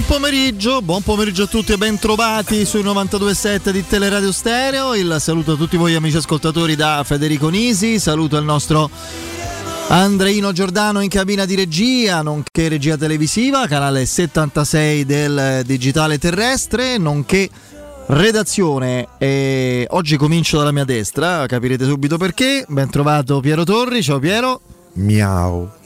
Buon pomeriggio, buon pomeriggio a tutti e ben trovati sui 92.7 di Teleradio Stereo. Il saluto a tutti voi amici ascoltatori da Federico Nisi, saluto il nostro Andreino Giordano in cabina di regia, nonché regia televisiva, canale 76 del digitale terrestre, nonché redazione. E oggi comincio dalla mia destra, capirete subito perché. Ben trovato Piero Torri, ciao Piero. Miau.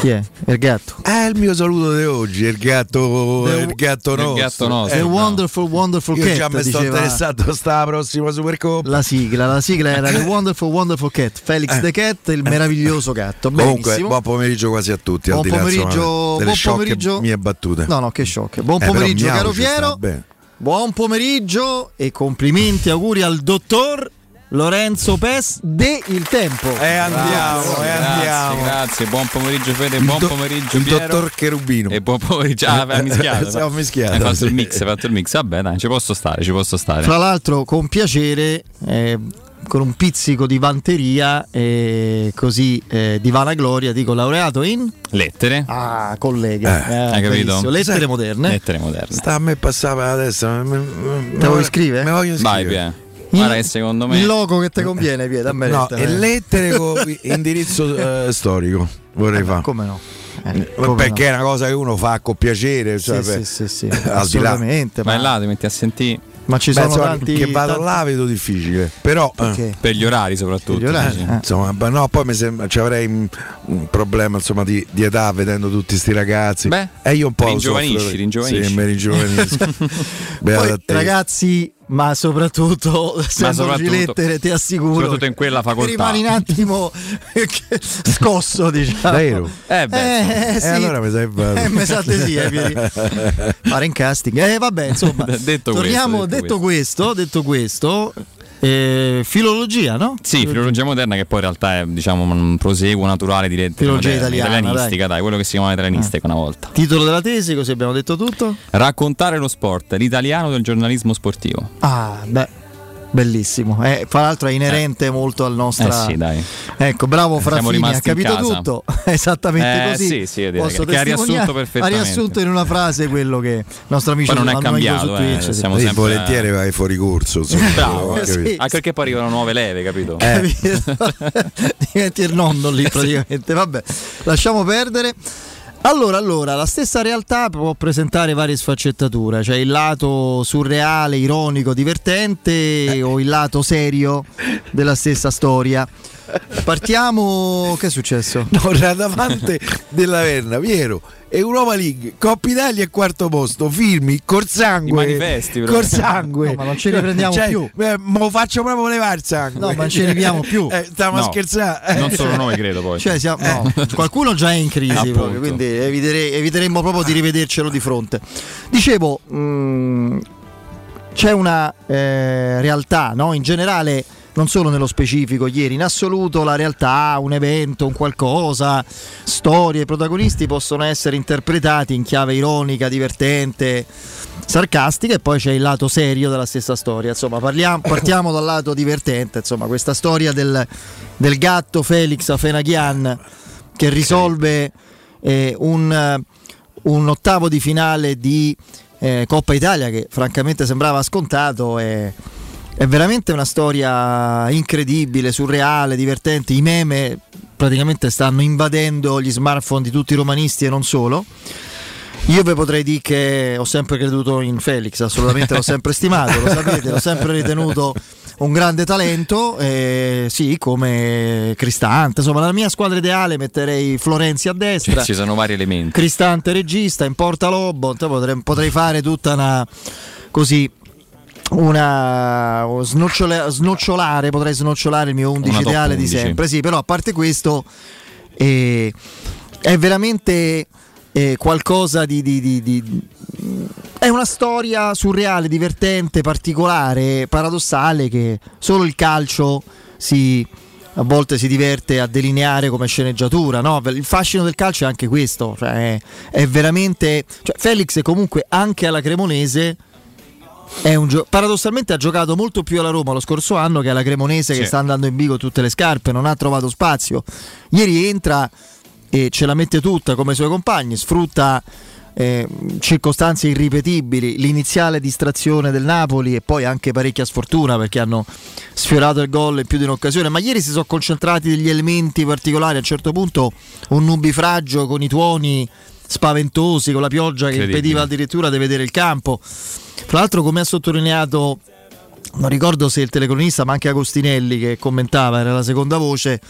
Chi è? Il gatto. È il mio saluto di oggi, il gatto, The- il gatto il nostro. gatto nostro. The no. Wonderful Wonderful Io Cat. già mi sto interessato sta prossima Supercoppa. La sigla, la sigla era The Wonderful Wonderful Cat, Felix the Cat, il meraviglioso gatto. Comunque, buon pomeriggio quasi a tutti. Buon pomeriggio, buon pomeriggio. mie battute. No, no, che shock. Buon Eh, pomeriggio, caro Piero. Buon pomeriggio e complimenti, auguri al dottor Lorenzo Pes de Il Tempo. E andiamo, e Grazie, andiamo. grazie, buon pomeriggio Fede, Il buon do- pomeriggio il Piero. dottor Cherubino. E buon pomeriggio. Ah, hai mischiato. Siamo mischiati, Hai fatto sì. il mix, hai fatto il mix. Vabbè, dai, ci posso stare, ci posso stare. Fra l'altro, con piacere, eh, con un pizzico di vanteria e così eh, di vanagloria, dico laureato in. Lettere. Ah, collega. Eh, hai capito? benissimo. Lettere Sai- moderne. Lettere moderne. Sta a me passava adesso. Te vuoi scrivere? Me voglio Vai, iscrivere. Guarda che secondo me Il logo che ti conviene, Pietro. a me No, e eh. lettere con indirizzo eh, storico. Vorrei fare. Come no? Eh, come Perché no? è una cosa che uno fa con piacere. Cioè, Sì, beh, sì, sì, sì, assolutamente. Vai Ma, là, ti metti a sentire ma ci Beh, sono insomma, tanti. che vado tanti- là vedo difficile. Però eh, per gli orari soprattutto. Per gli orari, eh. insomma, beh, no, poi mi sembra ci avrei un, un problema insomma, di, di età vedendo tutti sti ragazzi. Beh, e io un po' ringiovanisci, soffro- ringiovanisci. Sì, mi ringiovanisco. Beato Poi, ragazzi, ma soprattutto essendo soprattutto- lettere, ti assicuro. soprattutto in quella facoltà. Rimani un attimo scosso, diciamo. Davvero? Eh beh, Eh, sì. E allora mi sai Eh, mi sa di sì, eh, fare in casting. Eh, vabbè, insomma. Detto torniamo, questo, detto detto questo, detto questo, eh, filologia, no? Sì, filologia moderna che poi in realtà è diciamo un proseguo naturale di lettere Filologia moderne, italiana, italianistica, dai. quello che si chiamava italianistica una volta. Titolo della tesi, così abbiamo detto tutto. Raccontare lo sport, l'italiano del giornalismo sportivo. Ah, beh. Bellissimo, eh, fra l'altro è inerente molto al nostro. Eh sì, dai. Ecco, bravo Siamo Fraffini, ha capito tutto. Esattamente Eh, così. sì, sì, Posso che- ha riassunto perfettamente. Ha riassunto in una frase quello che il nostro amico Poi non è cambiato, su eh, Twitch, sì. siamo Sì, sempre volentieri vai fuori corso. Insomma, Bravo, eh, capito. Anche perché poi arrivano nuove leve, capito? Eh. diventi il nonno lì praticamente. Vabbè, lasciamo perdere. Allora, allora, la stessa realtà può presentare varie sfaccettature, cioè il lato surreale, ironico, divertente o il lato serio della stessa storia. Partiamo. Che è successo? No, Radamante della Verna, Piero, Europa League, Coppa Italia e quarto posto, firmi, col sangue. I manifesti, però. Col sangue. No, ma non ci riprendiamo Cioè, più. eh, mo faccio proprio levare il sangue. No, ma non ci ripiamo più. Eh, stiamo a No, scherzare. Non solo noi, credo poi. Cioè, siamo- no, qualcuno già è in crisi, proprio, quindi eviterei- eviteremmo proprio di rivedercelo di fronte. Dicevo, mh, c'è una eh, realtà, no? in generale, non solo nello specifico, ieri, in assoluto la realtà, un evento, un qualcosa, storie, protagonisti possono essere interpretati in chiave ironica, divertente, sarcastica e poi c'è il lato serio della stessa storia. Insomma, parliamo- partiamo dal lato divertente, insomma, questa storia del, del gatto Felix Afenaghian che risolve eh, un, un ottavo di finale di eh, Coppa Italia che francamente sembrava scontato e è veramente una storia incredibile, surreale, divertente. I meme praticamente stanno invadendo gli smartphone di tutti i romanisti e non solo. Io vi potrei dire che ho sempre creduto in Felix, assolutamente l'ho sempre stimato, lo sapete, l'ho sempre ritenuto un grande talento, eh, sì, come Cristante. Insomma, nella mia squadra ideale metterei Florenzi a destra. Ci sono vari elementi. Cristante regista, in porta Lobo, potrei, potrei fare tutta una così una snocciole- snocciolare, potrei snocciolare il mio 11 Una top ideale di 11. sempre. Sì, però a parte questo eh, è veramente eh, qualcosa di, di- di- di- è una storia surreale, divertente, particolare, paradossale che solo il calcio si a volte si diverte a delineare come sceneggiatura, no? Il fascino del calcio è anche questo, cioè è, è veramente cioè Felix comunque anche alla Cremonese gio- paradossalmente ha giocato molto più alla Roma lo scorso anno che alla Cremonese Sì. che sta andando in bico tutte le scarpe, non ha trovato spazio. Ieri entra e ce la mette tutta come i suoi compagni, sfrutta eh, circostanze irripetibili, l'iniziale distrazione del Napoli e poi anche parecchia sfortuna perché hanno sfiorato il gol in più di un'occasione, ma ieri si sono concentrati degli elementi particolari, a un certo punto un nubifragio con i tuoni spaventosi, con la pioggia che impediva addirittura di vedere il campo. Tra l'altro come ha sottolineato non ricordo se il telecronista, ma anche Agostinelli che commentava, era la seconda voce.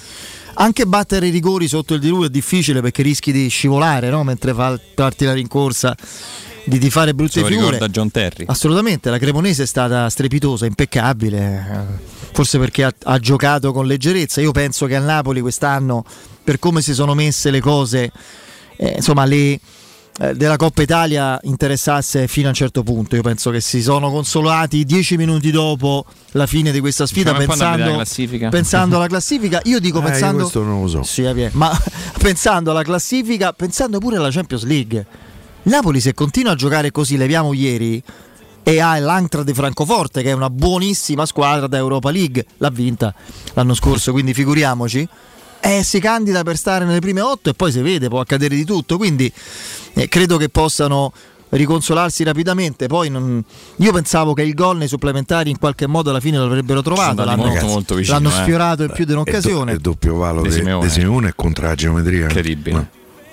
Anche battere i rigori sotto il diluvio è difficile perché rischi di scivolare no? mentre parti la rincorsa, di, di fare brutte Se figure. ricorda John Terry. Assolutamente, la Cremonese è stata strepitosa, impeccabile, forse perché ha, ha giocato con leggerezza. Io penso che al Napoli quest'anno, per come si sono messe le cose, eh, insomma, le, eh, della Coppa Italia interessasse fino a un certo punto. Io penso che si sono consolati dieci minuti dopo la fine di questa sfida andare pensando, pensando alla classifica. Io dico Eh, io pensando, questo non lo so. Sì, ma pensando alla classifica, pensando pure alla Champions League. Napoli se continua a giocare così, leviamo ieri e ha l'Antra di Francoforte che è una buonissima squadra da Europa League, l'ha vinta l'anno scorso, quindi figuriamoci. Eh, si candida per stare nelle prime otto e poi si vede, può accadere di tutto, quindi eh, credo che possano riconsolarsi rapidamente. Poi non- io pensavo che il gol nei supplementari in qualche modo alla fine l'avrebbero trovato, l'hanno, molto, molto vicino, l'hanno eh. sfiorato in più di do- un'occasione. è doppio valo de, Simeone. Simeone contro la geometria. Incredibile. No.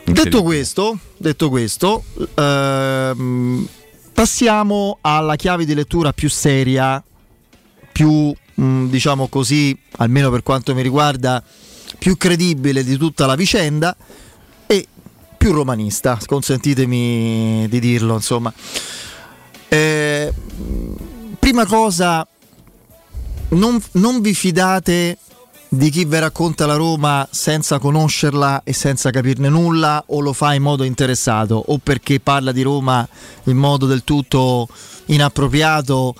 Detto Incredibile. questo, detto questo ehm, passiamo alla chiave di lettura più seria, più mh, diciamo così, almeno per quanto mi riguarda, più credibile di tutta la vicenda e più romanista, consentitemi di dirlo, insomma. Eh, prima cosa, non, non vi fidate di chi vi racconta la Roma senza conoscerla e senza capirne nulla o lo fa in modo interessato o perché parla di Roma in modo del tutto inappropriato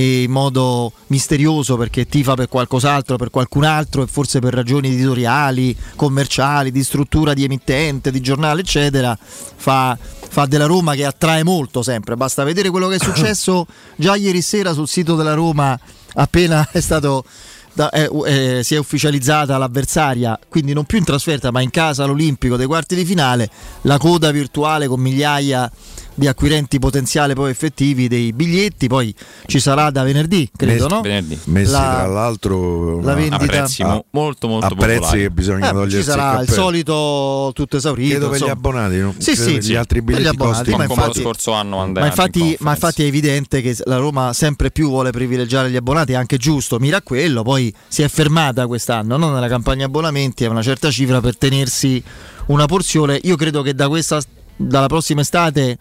in modo misterioso perché tifa per qualcos'altro, per qualcun altro e forse per ragioni editoriali, commerciali, di struttura di emittente, di giornale eccetera, fa, fa della Roma che attrae molto sempre, basta vedere quello che è successo già ieri sera sul sito della Roma appena è stato da- eh, eh, si è ufficializzata l'avversaria, quindi non più in trasferta ma in casa all'Olimpico dei quarti di finale, la coda virtuale con migliaia di acquirenti potenziali poi effettivi dei biglietti, poi ci sarà da venerdì, credo, Mes- no? Venerdì. Messi La- tra l'altro la no, vendita- A prezzi mo- molto molto a prezzi popolari. che bisogna Eh, togliersi ci sarà il, cappello. solito tutto esaurito. Credo per gli abbonati, no? Sì, sì, che sì, gli altri gli biglietti abbonati, ma come lo infatti- scorso anno andai Ma infatti, ma infatti è evidente che la Roma sempre più vuole privilegiare gli abbonati, è anche giusto, mira a quello, poi si è fermata quest'anno, non nella campagna abbonamenti, a una certa cifra per tenersi una porzione. Io credo che da questa, dalla prossima estate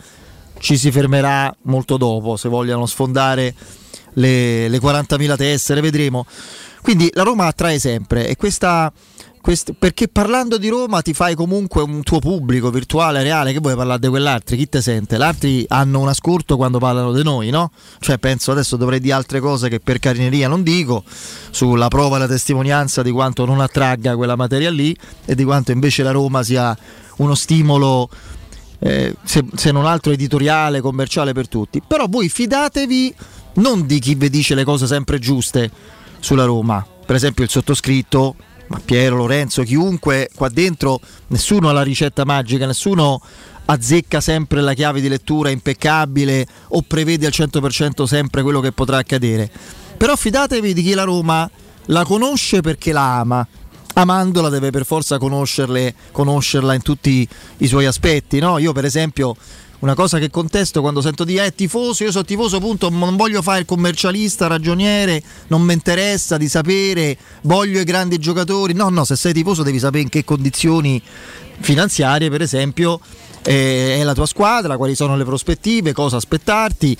ci si fermerà molto dopo, se vogliono sfondare le, le 40.000 tessere, vedremo. Quindi la Roma attrae sempre e questa, quest- perché parlando di Roma ti fai comunque un tuo pubblico virtuale, reale, che vuoi parlare di quell'altro, chi te sente? L'altri hanno un ascolto quando parlano di noi, no? Cioè penso adesso dovrei dire altre cose che per carineria non dico, sulla prova e la testimonianza di quanto non attragga quella materia lì e di quanto invece la Roma sia uno stimolo eh, se, se non altro editoriale, commerciale per tutti. Però voi fidatevi non di chi vi dice le cose sempre giuste sulla Roma, per esempio il sottoscritto, ma Piero, Lorenzo, chiunque qua dentro, nessuno ha la ricetta magica, nessuno azzecca sempre la chiave di lettura impeccabile o prevede al 100% sempre quello che potrà accadere. Però fidatevi di chi la Roma la conosce perché la ama. Amandola deve per forza conoscerla in tutti i suoi aspetti. No? Io, per esempio, una cosa che contesto quando sento dire è tifoso, io sono tifoso, punto, non voglio fare il commercialista, ragioniere, non mi interessa di sapere, voglio i grandi giocatori. No, no, se sei tifoso devi sapere in che condizioni finanziarie, per esempio, eh, è la tua squadra, quali sono le prospettive, cosa aspettarti,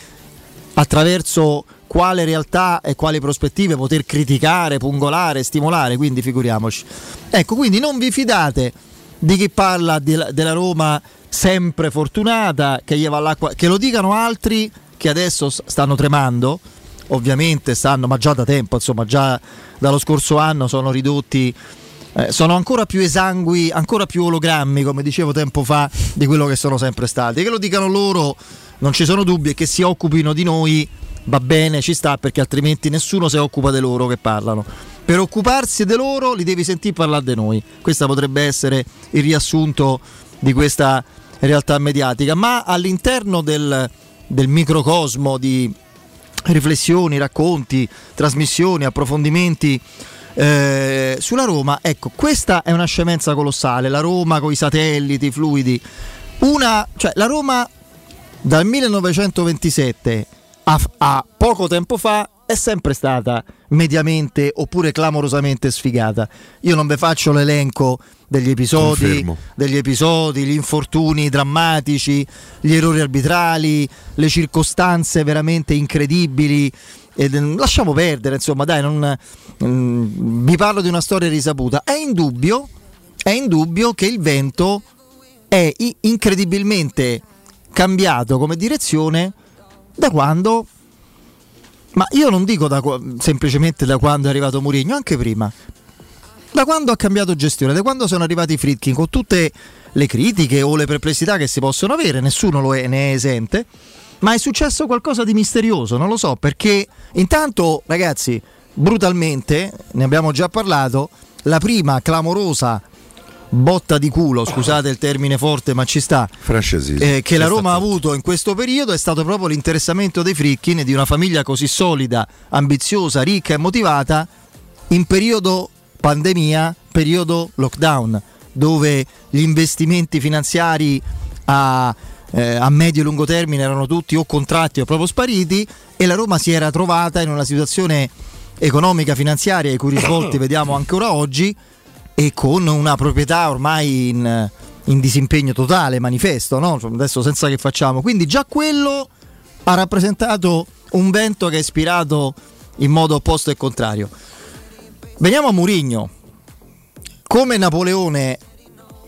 attraverso quale realtà e quali prospettive poter criticare, pungolare, stimolare, quindi figuriamoci. Ecco, quindi non vi fidate di chi parla della, della Roma sempre fortunata, che, gli va all'acqua, che lo dicano altri che adesso stanno tremando, ovviamente stanno, ma già da tempo, insomma, già dallo scorso anno sono ridotti eh, sono ancora più esangui, ancora più ologrammi, come dicevo tempo fa, di quello che sono sempre stati. Che lo dicano loro, non ci sono dubbi, e che si occupino di noi va bene, ci sta, perché altrimenti nessuno si occupa di loro che parlano. Per occuparsi di loro li devi sentire parlare di noi. Questo potrebbe essere il riassunto di questa realtà mediatica, ma all'interno del, del microcosmo di riflessioni, racconti, trasmissioni, approfondimenti eh, sulla Roma, ecco, questa è una scemenza colossale, la Roma con i satelliti, i fluidi. Una, cioè, la Roma dal 1927 a, a poco tempo fa è sempre stata mediamente oppure clamorosamente sfigata. Io non vi faccio l'elenco degli episodi, degli episodi, gli infortuni drammatici, gli errori arbitrali, le circostanze veramente incredibili. E, lasciamo perdere, insomma, dai, non, mm, vi parlo di una storia risaputa. È indubbio, è indubbio che il vento è incredibilmente cambiato come direzione da quando ma io non dico da, semplicemente da quando è arrivato Mourinho, anche prima. Da quando ha cambiato gestione, da quando sono arrivati i Fritkin con tutte le critiche o le perplessità che si possono avere, nessuno lo è, ne è esente. Ma è successo qualcosa di misterioso, non lo so, perché intanto, ragazzi, brutalmente, ne abbiamo già parlato, la prima clamorosa botta di culo, scusate il termine forte ma ci sta, eh, che la Roma ha avuto in questo periodo è stato proprio l'interessamento dei Frickin di una famiglia così solida, ambiziosa, ricca e motivata in periodo pandemia, periodo lockdown, dove gli investimenti finanziari a, eh, a medio e lungo termine erano tutti o contratti o proprio spariti e la Roma si era trovata in una situazione economica finanziaria i cui risvolti vediamo ancora oggi e con una proprietà ormai in, in disimpegno totale, manifesto, no? adesso senza che facciamo. Quindi già quello ha rappresentato un vento che ha ispirato in modo opposto e contrario. Veniamo a Murigno. Come Napoleone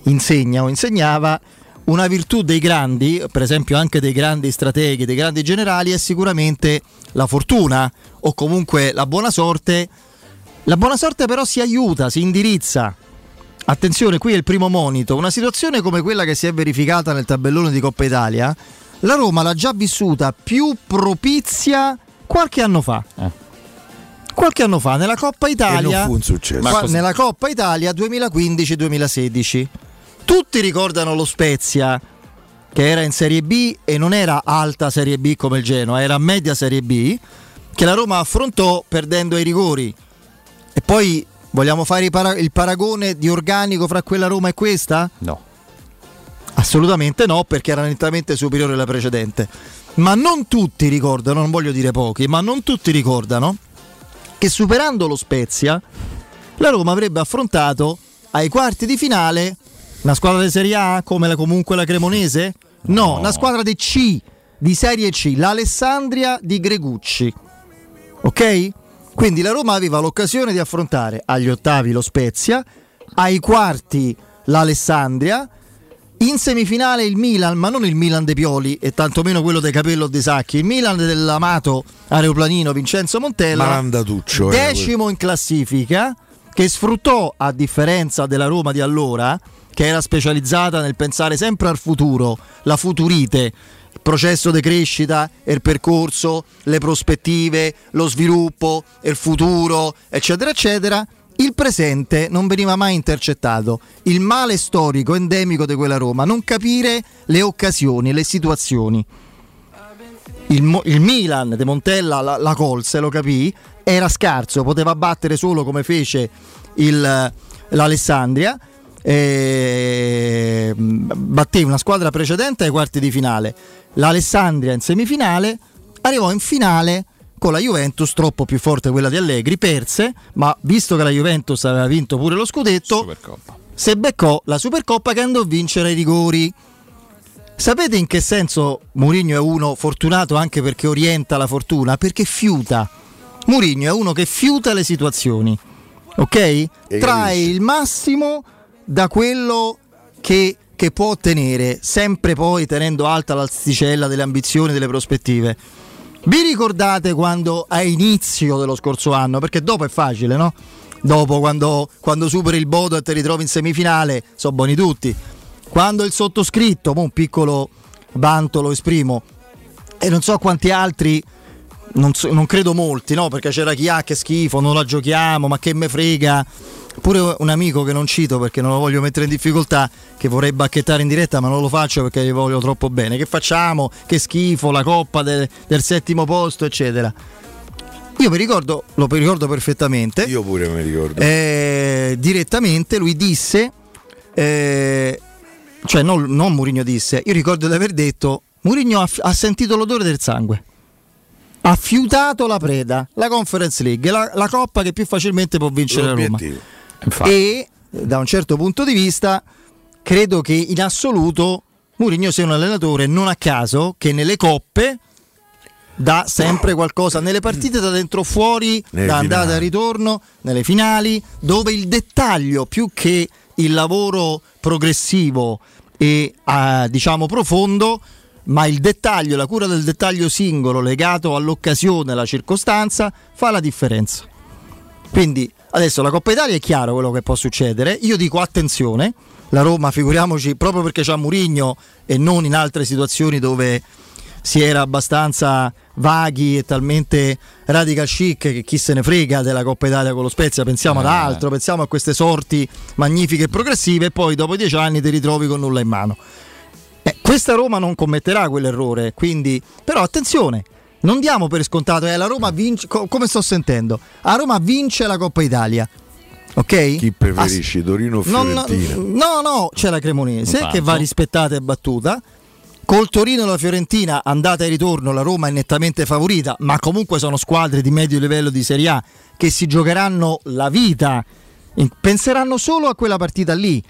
insegna o insegnava, una virtù dei grandi, per esempio anche dei grandi strateghi, dei grandi generali, è sicuramente la fortuna o comunque la buona sorte la buona sorte però si aiuta, si indirizza. Attenzione, qui è il primo monito. Una situazione come quella che si è verificata nel tabellone di Coppa Italia, la Roma l'ha già vissuta più propizia qualche anno fa. Eh. Qualche anno fa nella Coppa Italia, fu un successo. Qua, nella Coppa Italia 2015-2016. Tutti ricordano lo Spezia che era in Serie B e non era alta Serie B come il Genoa, era media Serie B, che la Roma affrontò perdendo ai rigori e poi vogliamo fare il paragone di organico fra quella Roma e questa? No. Assolutamente no, perché era nettamente superiore alla precedente. Ma non tutti ricordano, non voglio dire pochi, ma non tutti ricordano che superando lo Spezia, la Roma avrebbe affrontato ai quarti di finale una squadra di Serie A come la, comunque la Cremonese? No, no, una squadra di C, di Serie C, l'Alessandria di Gregucci. Ok? Quindi la Roma aveva l'occasione di affrontare agli ottavi lo Spezia, ai quarti l'Alessandria, in semifinale il Milan, ma non il Milan dei Pioli e tantomeno quello dei Capello De Sacchi, il Milan dell'amato aeroplanino Vincenzo Montella, decimo in classifica, che sfruttò, a differenza della Roma di allora, che era specializzata nel pensare sempre al futuro, la futurite, processo di crescita, il percorso, le prospettive, lo sviluppo, il futuro, eccetera, eccetera, il presente non veniva mai intercettato. Il male storico endemico di quella Roma, non capire le occasioni, le situazioni. Il, il Milan di Montella la, la colse, lo capì, era scarso, poteva battere solo come fece il, l'Alessandria eh, batté una squadra precedente ai quarti di finale, l'Alessandria in semifinale, arrivò in finale con la Juventus troppo più forte quella di Allegri, perse, ma visto che la Juventus aveva vinto pure lo scudetto, Supercoppa. se beccò la Supercoppa che andò a vincere ai rigori. Sapete in che senso Mourinho è uno fortunato anche perché orienta la fortuna? Perché fiuta. Mourinho è uno che fiuta le situazioni. Ok? Trae il massimo da quello che, che può ottenere, sempre poi tenendo alta l'asticella delle ambizioni e delle prospettive. Vi ricordate quando a inizio dello scorso anno, perché dopo è facile, no? Dopo quando, quando superi il Bodo e ti ritrovi in semifinale, sono buoni tutti. Quando il sottoscritto, un piccolo vanto lo esprimo, e non so quanti altri non, so- non credo molti, no? Perché c'era chi ha che schifo, non la giochiamo, ma che me frega. Pure un amico che non cito perché non lo voglio mettere in difficoltà, che vorrei bacchettare in diretta, ma non lo faccio perché gli voglio troppo bene. Che facciamo? Che schifo, la coppa de- del settimo posto, eccetera. Io mi ricordo, lo ricordo perfettamente. Io pure mi ricordo. Eh, direttamente lui disse, eh, cioè non, non Murigno disse, io ricordo di aver detto, Murigno ha, ha sentito l'odore del sangue ha fiutato la preda, la Conference League, la, la coppa che più facilmente può vincere la Roma. L'obiettivo. Infatti. E da un certo punto di vista, credo che in assoluto Mourinho sia un allenatore non a caso che nelle coppe dà sempre qualcosa nelle partite da dentro fuori, Nelle da andata e ritorno, nelle finali, dove il dettaglio più che il lavoro progressivo e eh, diciamo profondo, ma il dettaglio, la cura del dettaglio singolo legato all'occasione, alla circostanza, fa la differenza. Quindi adesso la Coppa Italia è chiaro quello che può succedere. Io dico attenzione, la Roma figuriamoci proprio perché c'ha Murigno e non in altre situazioni dove si era abbastanza vaghi e talmente radical chic che chi se ne frega della Coppa Italia con lo Spezia, pensiamo ad Eh. altro, pensiamo a queste sorti magnifiche e progressive e poi dopo dieci anni ti ritrovi con nulla in mano. Eh, questa Roma non commetterà quell'errore, quindi però attenzione, non diamo per scontato che la Roma vince, co- come sto sentendo, la Roma vince la Coppa Italia. Ok? Chi preferisci, Torino o Non- Fiorentina? no, no, c'è la Cremonese Intanto. che va rispettata e battuta. Col Torino e la Fiorentina, andata e ritorno, la Roma è nettamente favorita, ma comunque sono squadre di medio livello di Serie A che si giocheranno la vita, penseranno solo a quella partita lì,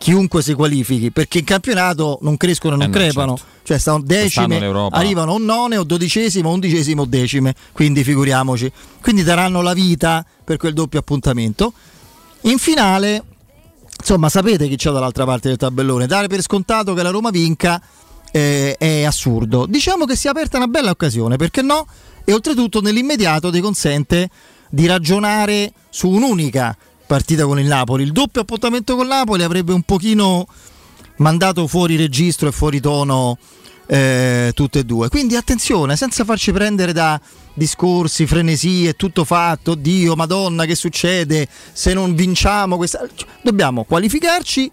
chiunque si qualifichi, perché in campionato non crescono e non Eh no, crepano, certo. cioè stanno decime, Quest'anno arrivano o none o dodicesimo, undicesimo o decime, quindi figuriamoci, quindi daranno la vita per quel doppio appuntamento. In finale, insomma, sapete chi c'è dall'altra parte del tabellone. Dare per scontato che la Roma vinca eh, è assurdo. Diciamo che si è aperta una bella occasione, perché no? E oltretutto nell'immediato ti consente di ragionare su un'unica partita con il Napoli. Il doppio appuntamento con Napoli avrebbe un pochino mandato fuori registro e fuori tono eh, tutte e due. Quindi attenzione, senza farci prendere da discorsi, frenesie, tutto fatto, Dio, Madonna, che succede se non vinciamo questa... Dobbiamo qualificarci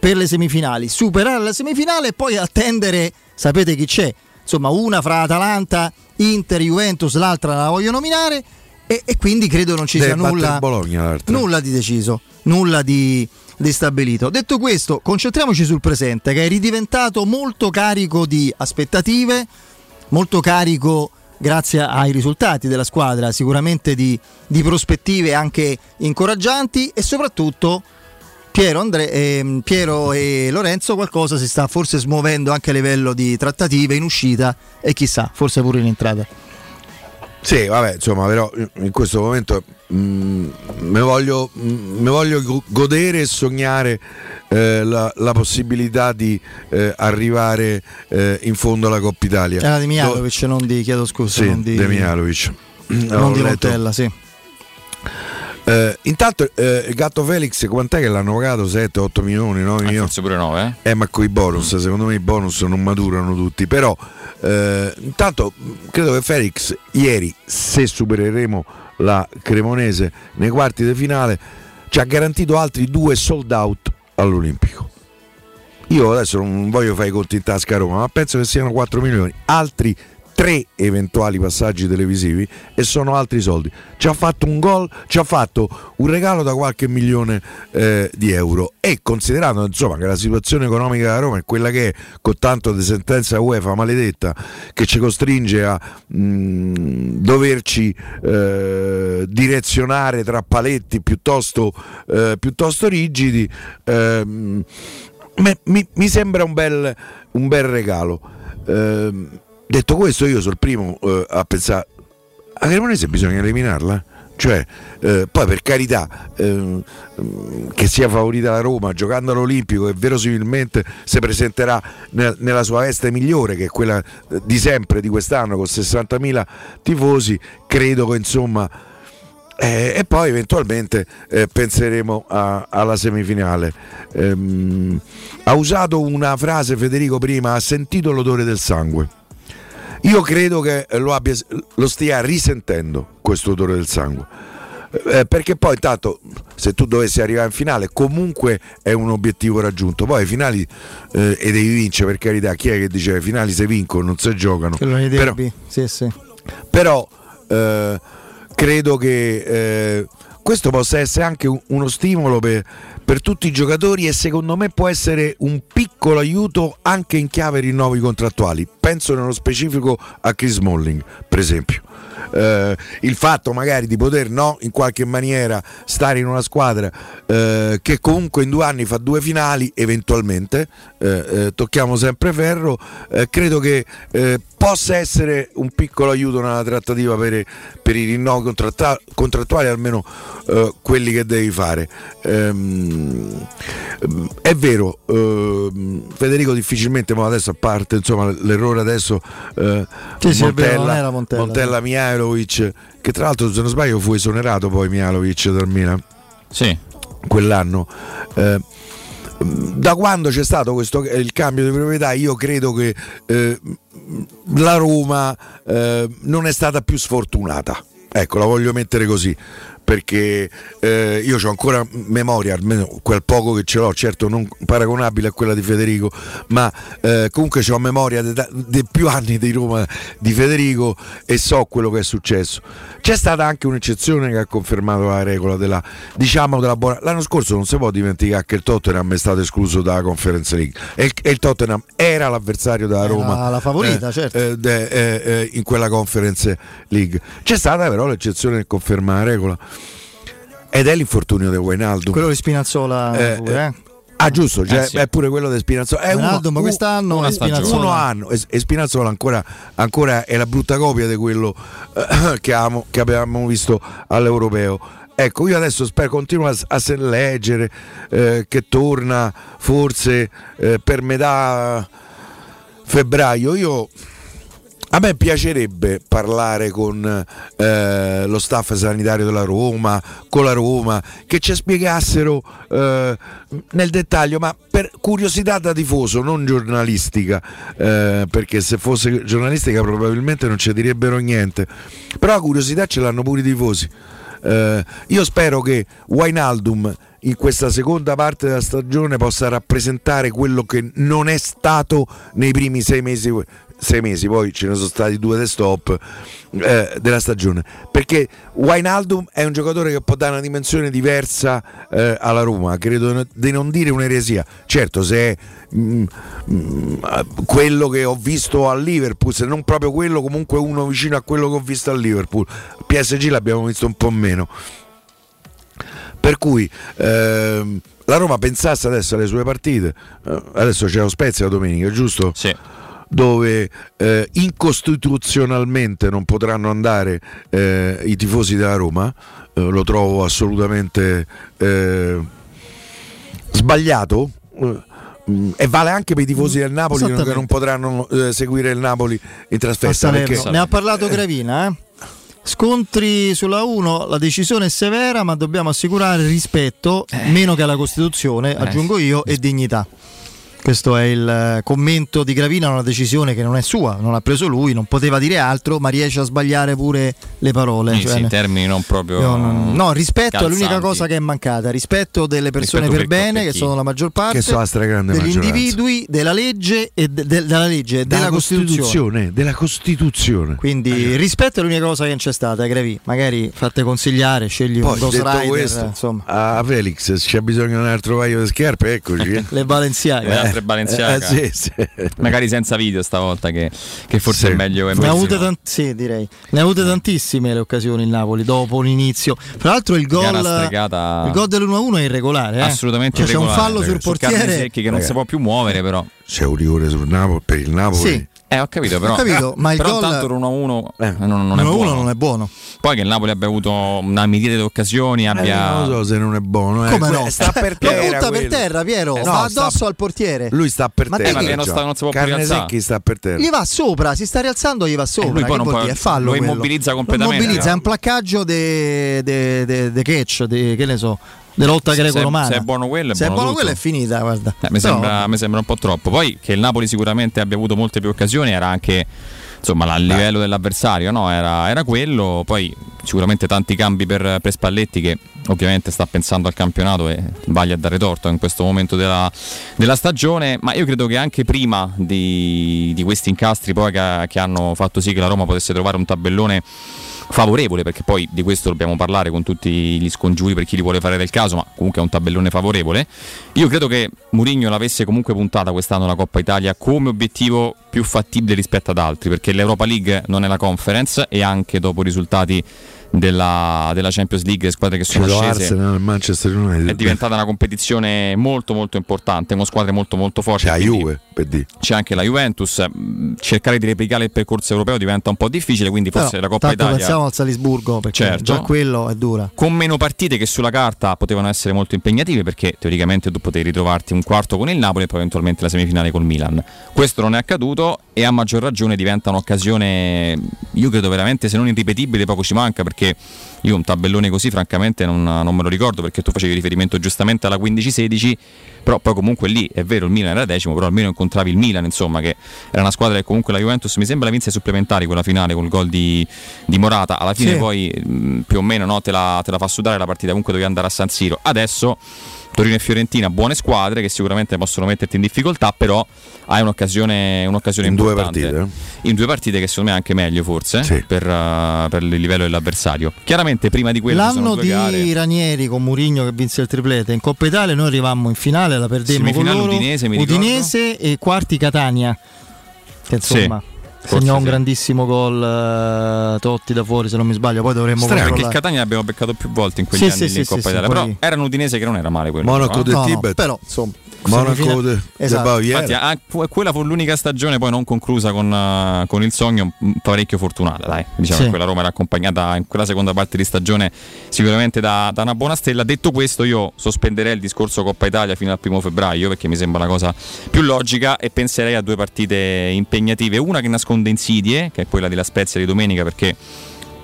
per le semifinali, superare la semifinale e poi attendere, sapete chi c'è? Insomma, una fra Atalanta, Inter, Juventus, l'altra la voglio nominare e, e quindi credo non ci Deve sia nulla, Bologna nulla di deciso, nulla di, di stabilito. Detto questo, concentriamoci sul presente che è ridiventato molto carico di aspettative, molto carico grazie ai risultati della squadra, sicuramente di, di prospettive anche incoraggianti e soprattutto Piero, Andre- ehm, Piero e Lorenzo qualcosa si sta forse smuovendo anche a livello di trattative in uscita e chissà, forse pure in entrata. Sì, vabbè, insomma, però in questo momento mm, me voglio, mm, voglio go- godere e sognare eh, la, la possibilità di eh, arrivare eh, in fondo alla Coppa Italia. Era di Mijalovic, non di, chiedo scusa, Sì, non di, De Mijalovic. non di Montella, sì. Eh, intanto eh, Gatto Felix quant'è che l'hanno pagato? 7, 8 milioni, 9 Eh, milioni? forse pure 9, eh? Eh, ma con i bonus, secondo me i bonus non maturano tutti. Però, eh, intanto, credo che Felix ieri, se supereremo la Cremonese nei quarti di finale, ci ha garantito altri due sold out all'Olimpico. Io adesso non voglio fare i conti in tasca a Roma, ma penso che siano 4 milioni. Altri tre eventuali passaggi televisivi e sono altri soldi. Ci ha fatto un gol, ci ha fatto un regalo da qualche milione eh, di euro e considerando insomma che la situazione economica della Roma è quella che è con tanto di sentenza UEFA maledetta che ci costringe a mh, doverci eh, direzionare tra paletti piuttosto, eh, piuttosto rigidi ehm, mi, mi sembra un bel, un bel regalo. Detto questo, io sono il primo eh, a pensare a Cremonese bisogna eliminarla. Cioè, eh, poi per carità, mm, che sia favorita la Roma giocando all'Olimpico e verosimilmente si presenterà nel- nella sua veste migliore, che è quella eh, di sempre di quest'anno, con 60.000 tifosi, credo che insomma eh, e poi eventualmente eh, penseremo a- alla semifinale. Ehm, ha usato una frase Federico prima, ha sentito l'odore del sangue. Io credo che lo, abbia, lo stia risentendo questo odore del sangue. Eh, perché poi intanto se tu dovessi arrivare in finale comunque è un obiettivo raggiunto poi i finali eh, e devi vincere per carità chi è che dice i finali si vincono non si giocano però, sì, sì. però eh, credo che eh, questo possa essere anche uno stimolo per, per, tutti i giocatori e secondo me può essere un piccolo aiuto anche in chiave rinnovi contrattuali. Penso nello specifico a Chris Molling, per esempio eh, il fatto magari di poter no, in qualche maniera stare in una squadra eh, che comunque in due anni fa due finali eventualmente, eh, eh tocchiamo sempre ferro, eh, credo che eh, possa essere un piccolo aiuto nella trattativa per, per i rinnovi contrattuali, almeno quelli che devi fare. Ehm, è vero, eh, Federico difficilmente, ma adesso a parte insomma, l'errore adesso, eh, sì, Montella, sì, Montella, Montella Mihailovic, che tra l'altro se non sbaglio fu esonerato poi Mihailovic dal Milan. Sì. Quell'anno. Eh, da quando c'è stato questo, il cambio di proprietà, io credo che eh, la Roma eh, non è stata più sfortunata. Ecco, la voglio mettere così perché eh, io ho ancora memoria, almeno quel poco che ce l'ho, certo non paragonabile a quella di Federico, ma eh, comunque ho memoria dei più anni di Roma di Federico e so quello che è successo. C'è stata anche un'eccezione che ha confermato la regola della, diciamo, della buona... L'anno scorso non si può dimenticare che il Tottenham è stato escluso dalla Conference League e il, e il Tottenham era l'avversario della Roma. Era la favorita, eh, certo. Eh, de, eh, eh, in quella Conference League. C'è stata però l'eccezione che conferma la regola ed è l'infortunio del Wijnaldum. Quello di Spinazzola eh, pure, eh. Ah giusto, cioè, eh sì. è pure quello di Spinazzola. È Ronaldo, uno, ma quest'anno uno, è Spinazzola. Uno anno e Spinazzola ancora, ancora, è la brutta copia di quello eh, che, avevamo, che, avevamo visto all'Europeo. Ecco, io adesso spero, continuo a, a leggere eh, che torna forse eh, per metà febbraio. Io a me piacerebbe parlare con eh, lo staff sanitario della Roma, con la Roma, che ci spiegassero eh, nel dettaglio, ma per curiosità da tifoso, non giornalistica, eh, perché se fosse giornalistica probabilmente non ci direbbero niente, però la curiosità ce l'hanno pure i tifosi. Eh, io spero che Wainaldum in questa seconda parte della stagione possa rappresentare quello che non è stato nei primi sei mesi sei mesi, poi ce ne sono stati due de stop eh, della stagione. Perché Wijnaldum è un giocatore che può dare una dimensione diversa eh, alla Roma, credo di non dire un'eresia. Certo, se è mm, mm, quello che ho visto a Liverpool, se non proprio quello, comunque uno vicino a quello che ho visto a Liverpool. PSG l'abbiamo visto un po' meno. Per cui ehm, la Roma pensasse adesso alle sue partite, eh, adesso c'è lo Spezia domenica, giusto? Sì dove eh, incostituzionalmente non potranno andare eh, i tifosi della Roma, eh, lo trovo assolutamente eh, sbagliato. Mm, e vale anche per i tifosi del Napoli che non potranno eh, seguire il Napoli in trasferta. Perché... Ne ha parlato Gravina, eh? Scontri sulla 1, la decisione è severa, ma dobbiamo assicurare rispetto, meno che alla Costituzione, aggiungo io, e dignità. Questo è il eh, commento di Gravina, una decisione che non è sua, non ha preso lui, non poteva dire altro, ma riesce a sbagliare pure le parole. Sì, cioè, in termini non proprio. Non, no, rispetto calzanti. è l'unica cosa che è mancata, rispetto delle persone rispetto per, per bene, per che sono la maggior parte, degli individui, della legge e de, de, della legge e della Costituzione. Costituzione. Della Costituzione. Quindi allora. rispetto è l'unica cosa che non c'è stata, Gravi. Magari fate consigliare, scegli Poi, un Ghost Rider. Questo, insomma. A Felix, c'è bisogno di un altro paio di scarpe, eccoci. Eh. le Balenciaga. Eh altre Balenciaga. Eh, sì, sì. Magari senza video stavolta, che, che forse sì. è meglio. È ne, ha avute tant- sì, direi. ne ha avute tantissime le occasioni il Napoli dopo l'inizio. Tra l'altro il gol, il gol dell'1-1 è irregolare. Eh? Assolutamente cioè, irregolare. C'è un fallo sul portiere. Secchi che non si può più muovere, però. C'è un rigore sul Napoli, per il Napoli. Sì. Eh, ho capito, però, ho capito, ma il però gol... tanto l'1-1 eh, non, non, è buono. non è buono. Poi che il Napoli abbia avuto una miriade di occasioni, abbia... Eh, non so se non è buono. Eh. Come no? Sta per terra. Lo butta per terra, Piero. Eh, no, sta addosso sta... al portiere. Lui sta per ma terra. Ma che non, sta, non si può più rialzare. sta per terra. Gli va sopra, si sta rialzando, gli va sopra. Eh, lui poi non può... È fallo Lo immobilizza completamente. Lo immobilizza, è un placcaggio de, de, de, de catch, de, che ne so di lotta greco-romana. Se è buono quello, è se buono, è buono quello è finita. Guarda. Eh, mi, sembra, mi, sembra, un po' troppo. Poi che il Napoli sicuramente abbia avuto molte più occasioni era anche insomma il livello dell'avversario no? era, era, quello, poi sicuramente tanti cambi per, per, Spalletti che ovviamente sta pensando al campionato e vaglia a dare torto in questo momento della, della stagione, ma io credo che anche prima di, di questi incastri poi che, che hanno fatto sì che la Roma potesse trovare un tabellone favorevole perché poi di questo dobbiamo parlare con tutti gli scongiuri per chi li vuole fare del caso ma comunque è un tabellone favorevole. Io credo che Mourinho l'avesse comunque puntata quest'anno la Coppa Italia come obiettivo più fattibile rispetto ad altri perché l'Europa League non è la conference e anche dopo risultati della, della, Champions League, squadre che sono scese. Arsenal, Manchester United. È diventata una competizione molto molto importante, con squadre molto molto forti. C'è la Juve, per dire. C'è anche la Juventus. Cercare di replicare il percorso europeo diventa un po' difficile, quindi forse Però, la Coppa Italia. pensiamo al Salisburgo, perché certo. già quello è dura. Con meno partite che sulla carta potevano essere molto impegnative, perché teoricamente tu potevi ritrovarti un quarto con il Napoli e poi eventualmente la semifinale col Milan. Questo non è accaduto e a maggior ragione diventa un'occasione, io credo veramente, se non irripetibile, poco ci manca perché io un tabellone così francamente non, non, me lo ricordo perché tu facevi riferimento giustamente alla 15-16, però poi comunque lì è vero il Milan era decimo, però almeno incontravi il Milan, insomma, che era una squadra che comunque la Juventus mi sembra la vinse supplementari quella finale col gol di, di Morata, alla fine sì. poi mh, più o meno no, te, la, te la fa sudare la partita, comunque dovevi andare a San Siro. Adesso Torino e Fiorentina, buone squadre che sicuramente possono metterti in difficoltà, però hai un'occasione, un'occasione in importante. Due partite. In due partite che secondo me è anche meglio forse sì. per, uh, per, il livello dell'avversario. Chiaramente prima di quello L'anno di gare... Ranieri con Murigno che vinse il triplete in Coppa Italia noi arrivammo in finale, la perdemmo con loro. Udinese, Udinese e quarti Catania. Che insomma... Sì segnò un sì. grandissimo gol uh, Totti da fuori se non mi sbaglio poi dovremmo Strano, anche il Catania l'abbiamo beccato più volte in quegli sì, anni sì, in Coppa Italia. però era un Udinese che non era male quello Monaco no? de no, Tibet no, però insomma. Monaco de, esatto. de Infatti, ah, quella fu l'unica stagione poi non conclusa con, uh, con il sogno parecchio fortunata dai. Diciamo che quella Roma era accompagnata in quella seconda parte di stagione sicuramente da, da, una buona stella. Detto questo io sospenderei il discorso Coppa Italia fino al primo febbraio perché mi sembra una cosa più logica e penserei a due partite impegnative. Una che nasconde insidie che è quella della Spezia di domenica perché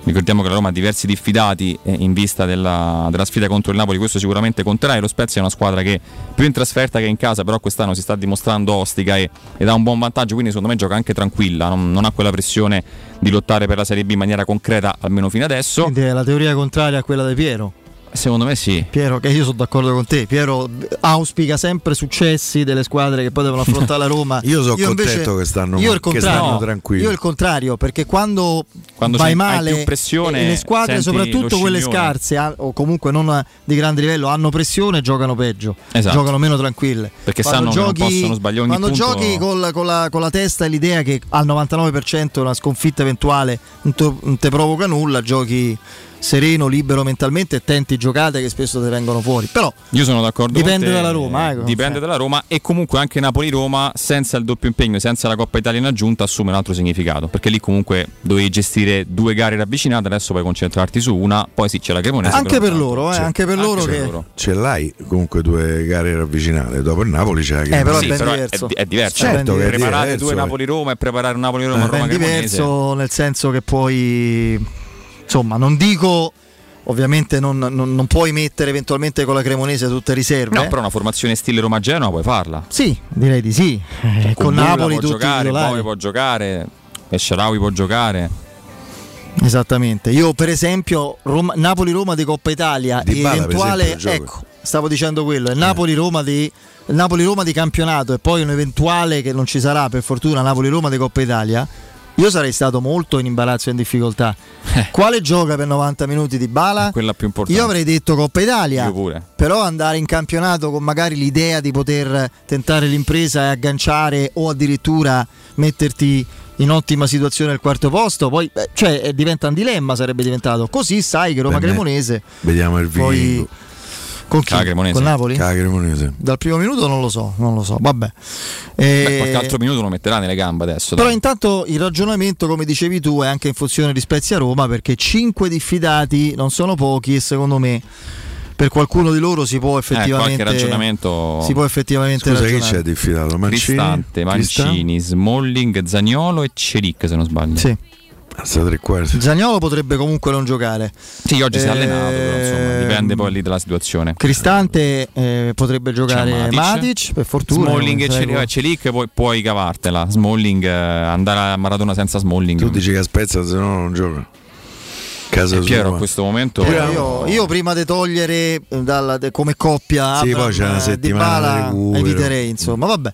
ricordiamo che la Roma ha diversi diffidati eh, in vista della, della, sfida contro il Napoli, questo sicuramente conterà e lo Spezia è una squadra che più in trasferta che in casa, però quest'anno si sta dimostrando ostica e, ed ha un buon vantaggio, quindi secondo me gioca anche tranquilla, non, non, ha quella pressione di lottare per la Serie B in maniera concreta, almeno fino adesso. Quindi è la teoria contraria a quella di Piero. Secondo me sì. Piero, che io sono d'accordo con te. Piero auspica sempre successi delle squadre che poi devono affrontare la Roma. io sono io contento invece, che stanno, io il contrario, tranquilli. Io il contrario, perché quando, quando vai male, pressione, le squadre, soprattutto quelle scarse o comunque non di grande livello, hanno pressione e giocano peggio, esatto. giocano meno tranquille. Perché quando sanno giochi, che non possono sbagliare ogni Quando punto... giochi con la, con, la, con la, testa e l'idea che al 99% una sconfitta eventuale non ti provoca nulla, giochi sereno, libero mentalmente e tenti giocate che spesso ti vengono fuori. Però io sono d'accordo. Dipende te, dalla Roma. Eh, dipende dalla Roma e comunque anche Napoli-Roma senza il doppio impegno, senza la Coppa Italia in aggiunta assume un altro significato perché lì comunque dovevi gestire due gare ravvicinate, adesso puoi concentrarti su una, poi sì c'è la Cremonese. Anche per loro, eh, anche per loro che... Loro. Ce l'hai comunque due gare ravvicinate, dopo il Napoli c'è la Cremonese. Eh, però, sì, è, però diverso. È, è diverso. Certo, è preparare due Napoli-Roma e preparare un Napoli-Roma. È diverso nel senso che poi insomma non dico ovviamente non, non, non, puoi mettere eventualmente con la Cremonese tutte riserve. No, però una formazione stile Roma-Genoa puoi farla. Sì, direi di sì. Eh, con, con Napoli può giocare, Bove può giocare, Esciarawi può giocare. Esattamente. Io per esempio Roma, Napoli-Roma di Coppa Italia di eventuale ecco, stavo dicendo quello, è Napoli-Roma di Napoli-Roma di campionato e poi un eventuale che non ci sarà per fortuna Napoli-Roma di Coppa Italia io sarei stato molto in imbarazzo e in difficoltà. Eh. Quale gioca per 90 minuti di Bala? Quella più importante. Io avrei detto Coppa Italia. Io pure. Però andare in campionato con magari l'idea di poter tentare l'impresa e agganciare o addirittura metterti in ottima situazione al quarto posto, poi cioè, diventa un dilemma, sarebbe diventato. Così sai che Roma Cremonese. Vediamo il video. Poi, con chi? Con Napoli? Cremonese. Dal primo minuto non lo so, non lo so. Vabbè. E... Beh, qualche altro minuto lo metterà nelle gambe adesso. Però dai. intanto il ragionamento, come dicevi tu, è anche in funzione di Spezia Roma, perché 5 diffidati non sono pochi e secondo me per qualcuno di loro si può effettivamente eh, ragionamento si può effettivamente Scusa, ragionare. chi c'è diffidato? Mancini, Cristante, Mancini, Smalling, Zagnolo e Celic se non sbaglio. Sì. Tre quarti. Zagnolo potrebbe comunque non giocare. Sì, oggi si è Eh, allenato, però insomma, dipende poi lì dalla situazione. Cristante eh, potrebbe giocare C'è Matic, per fortuna. Smalling e sai Celic, Celic puoi, puoi cavartela. Smalling, eh, andare a Maradona senza Smalling. Tu dici che a Spezia se no non gioca. Casa E sua. Piero a questo momento Eh, io, io prima di togliere eh, dalla- de- come coppia Sì, Abraham, poi c'è una eh, settimana recupero. eviterei insomma vabbè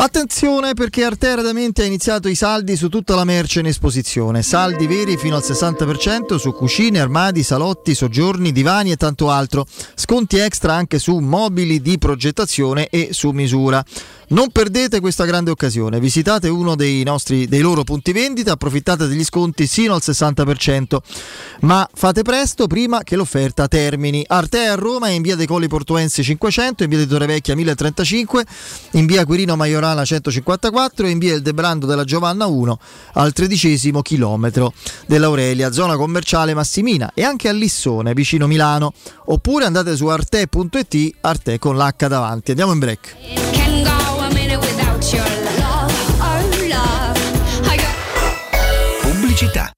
Attenzione perché Artera da Mente ha iniziato i saldi su tutta la merce in esposizione, saldi veri fino al 60% su cucine, armadi, salotti, soggiorni, divani e tanto altro, sconti extra anche su mobili di progettazione e su misura. Non perdete questa grande occasione, visitate uno dei, nostri, dei loro punti vendita, approfittate degli sconti sino al 60%, ma fate presto prima che l'offerta termini. Arte a Roma è in via dei Colli Portuensi 500, in via di Torrevecchia 1035, in via Quirino Maiorana 154 e in via Il Debrando della Giovanna 1 al tredicesimo chilometro dell'Aurelia, zona commerciale Massimina e anche a Lissone vicino Milano. Oppure andate su arte.it, arte con l'H davanti. Andiamo in break. Got Pubblicità.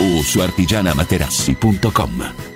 o su artigianamaterassi.com.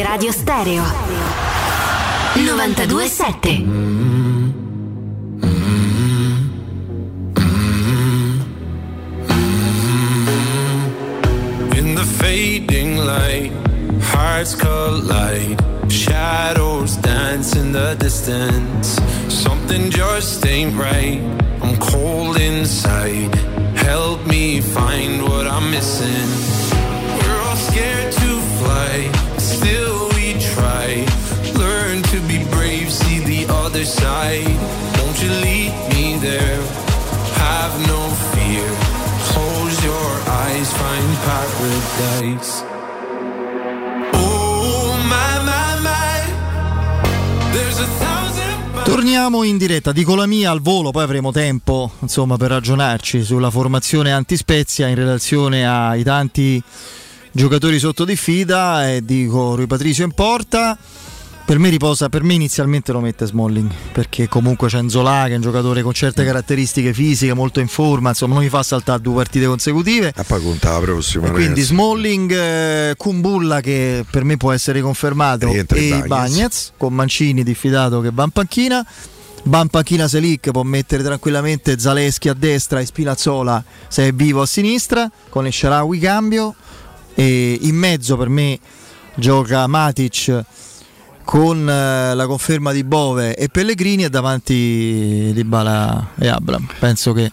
Teleradio Stereo 927 In the fading light, hearts collide. Shadows dance in the distance. Something just ain't right. I'm cold inside. Help me find what I'm missing. We're all scared to fly, still we try. Learn to be brave, see the other side. Won't you lead me there? Have no fear. Close your eyes, find paradise. Oh my my my, there's a thousand. Torniamo in diretta, dico la mia al volo, poi avremo tempo insomma, per ragionarci sulla formazione antispezia in relazione ai tanti giocatori sotto diffida e dico Rui Patricio in porta. Per me riposa, per me inizialmente lo mette Smalling, perché comunque c'è Nzola che è un giocatore con certe caratteristiche fisiche, molto in forma, insomma non mi fa saltare due partite consecutive. E poi conta la prossima. E quindi. Smalling, eh, Kumbulla che per me può essere confermato e Bagnez. Bagnez con Mancini diffidato che va in panchina. Va in panchina Selic, può mettere tranquillamente Zaleschi a destra e Spinazzola se è vivo a sinistra, con il Sharawi cambio e in mezzo per me gioca Matic con eh, la conferma di Bove e Pellegrini e davanti Di Bala e Abram. Penso che,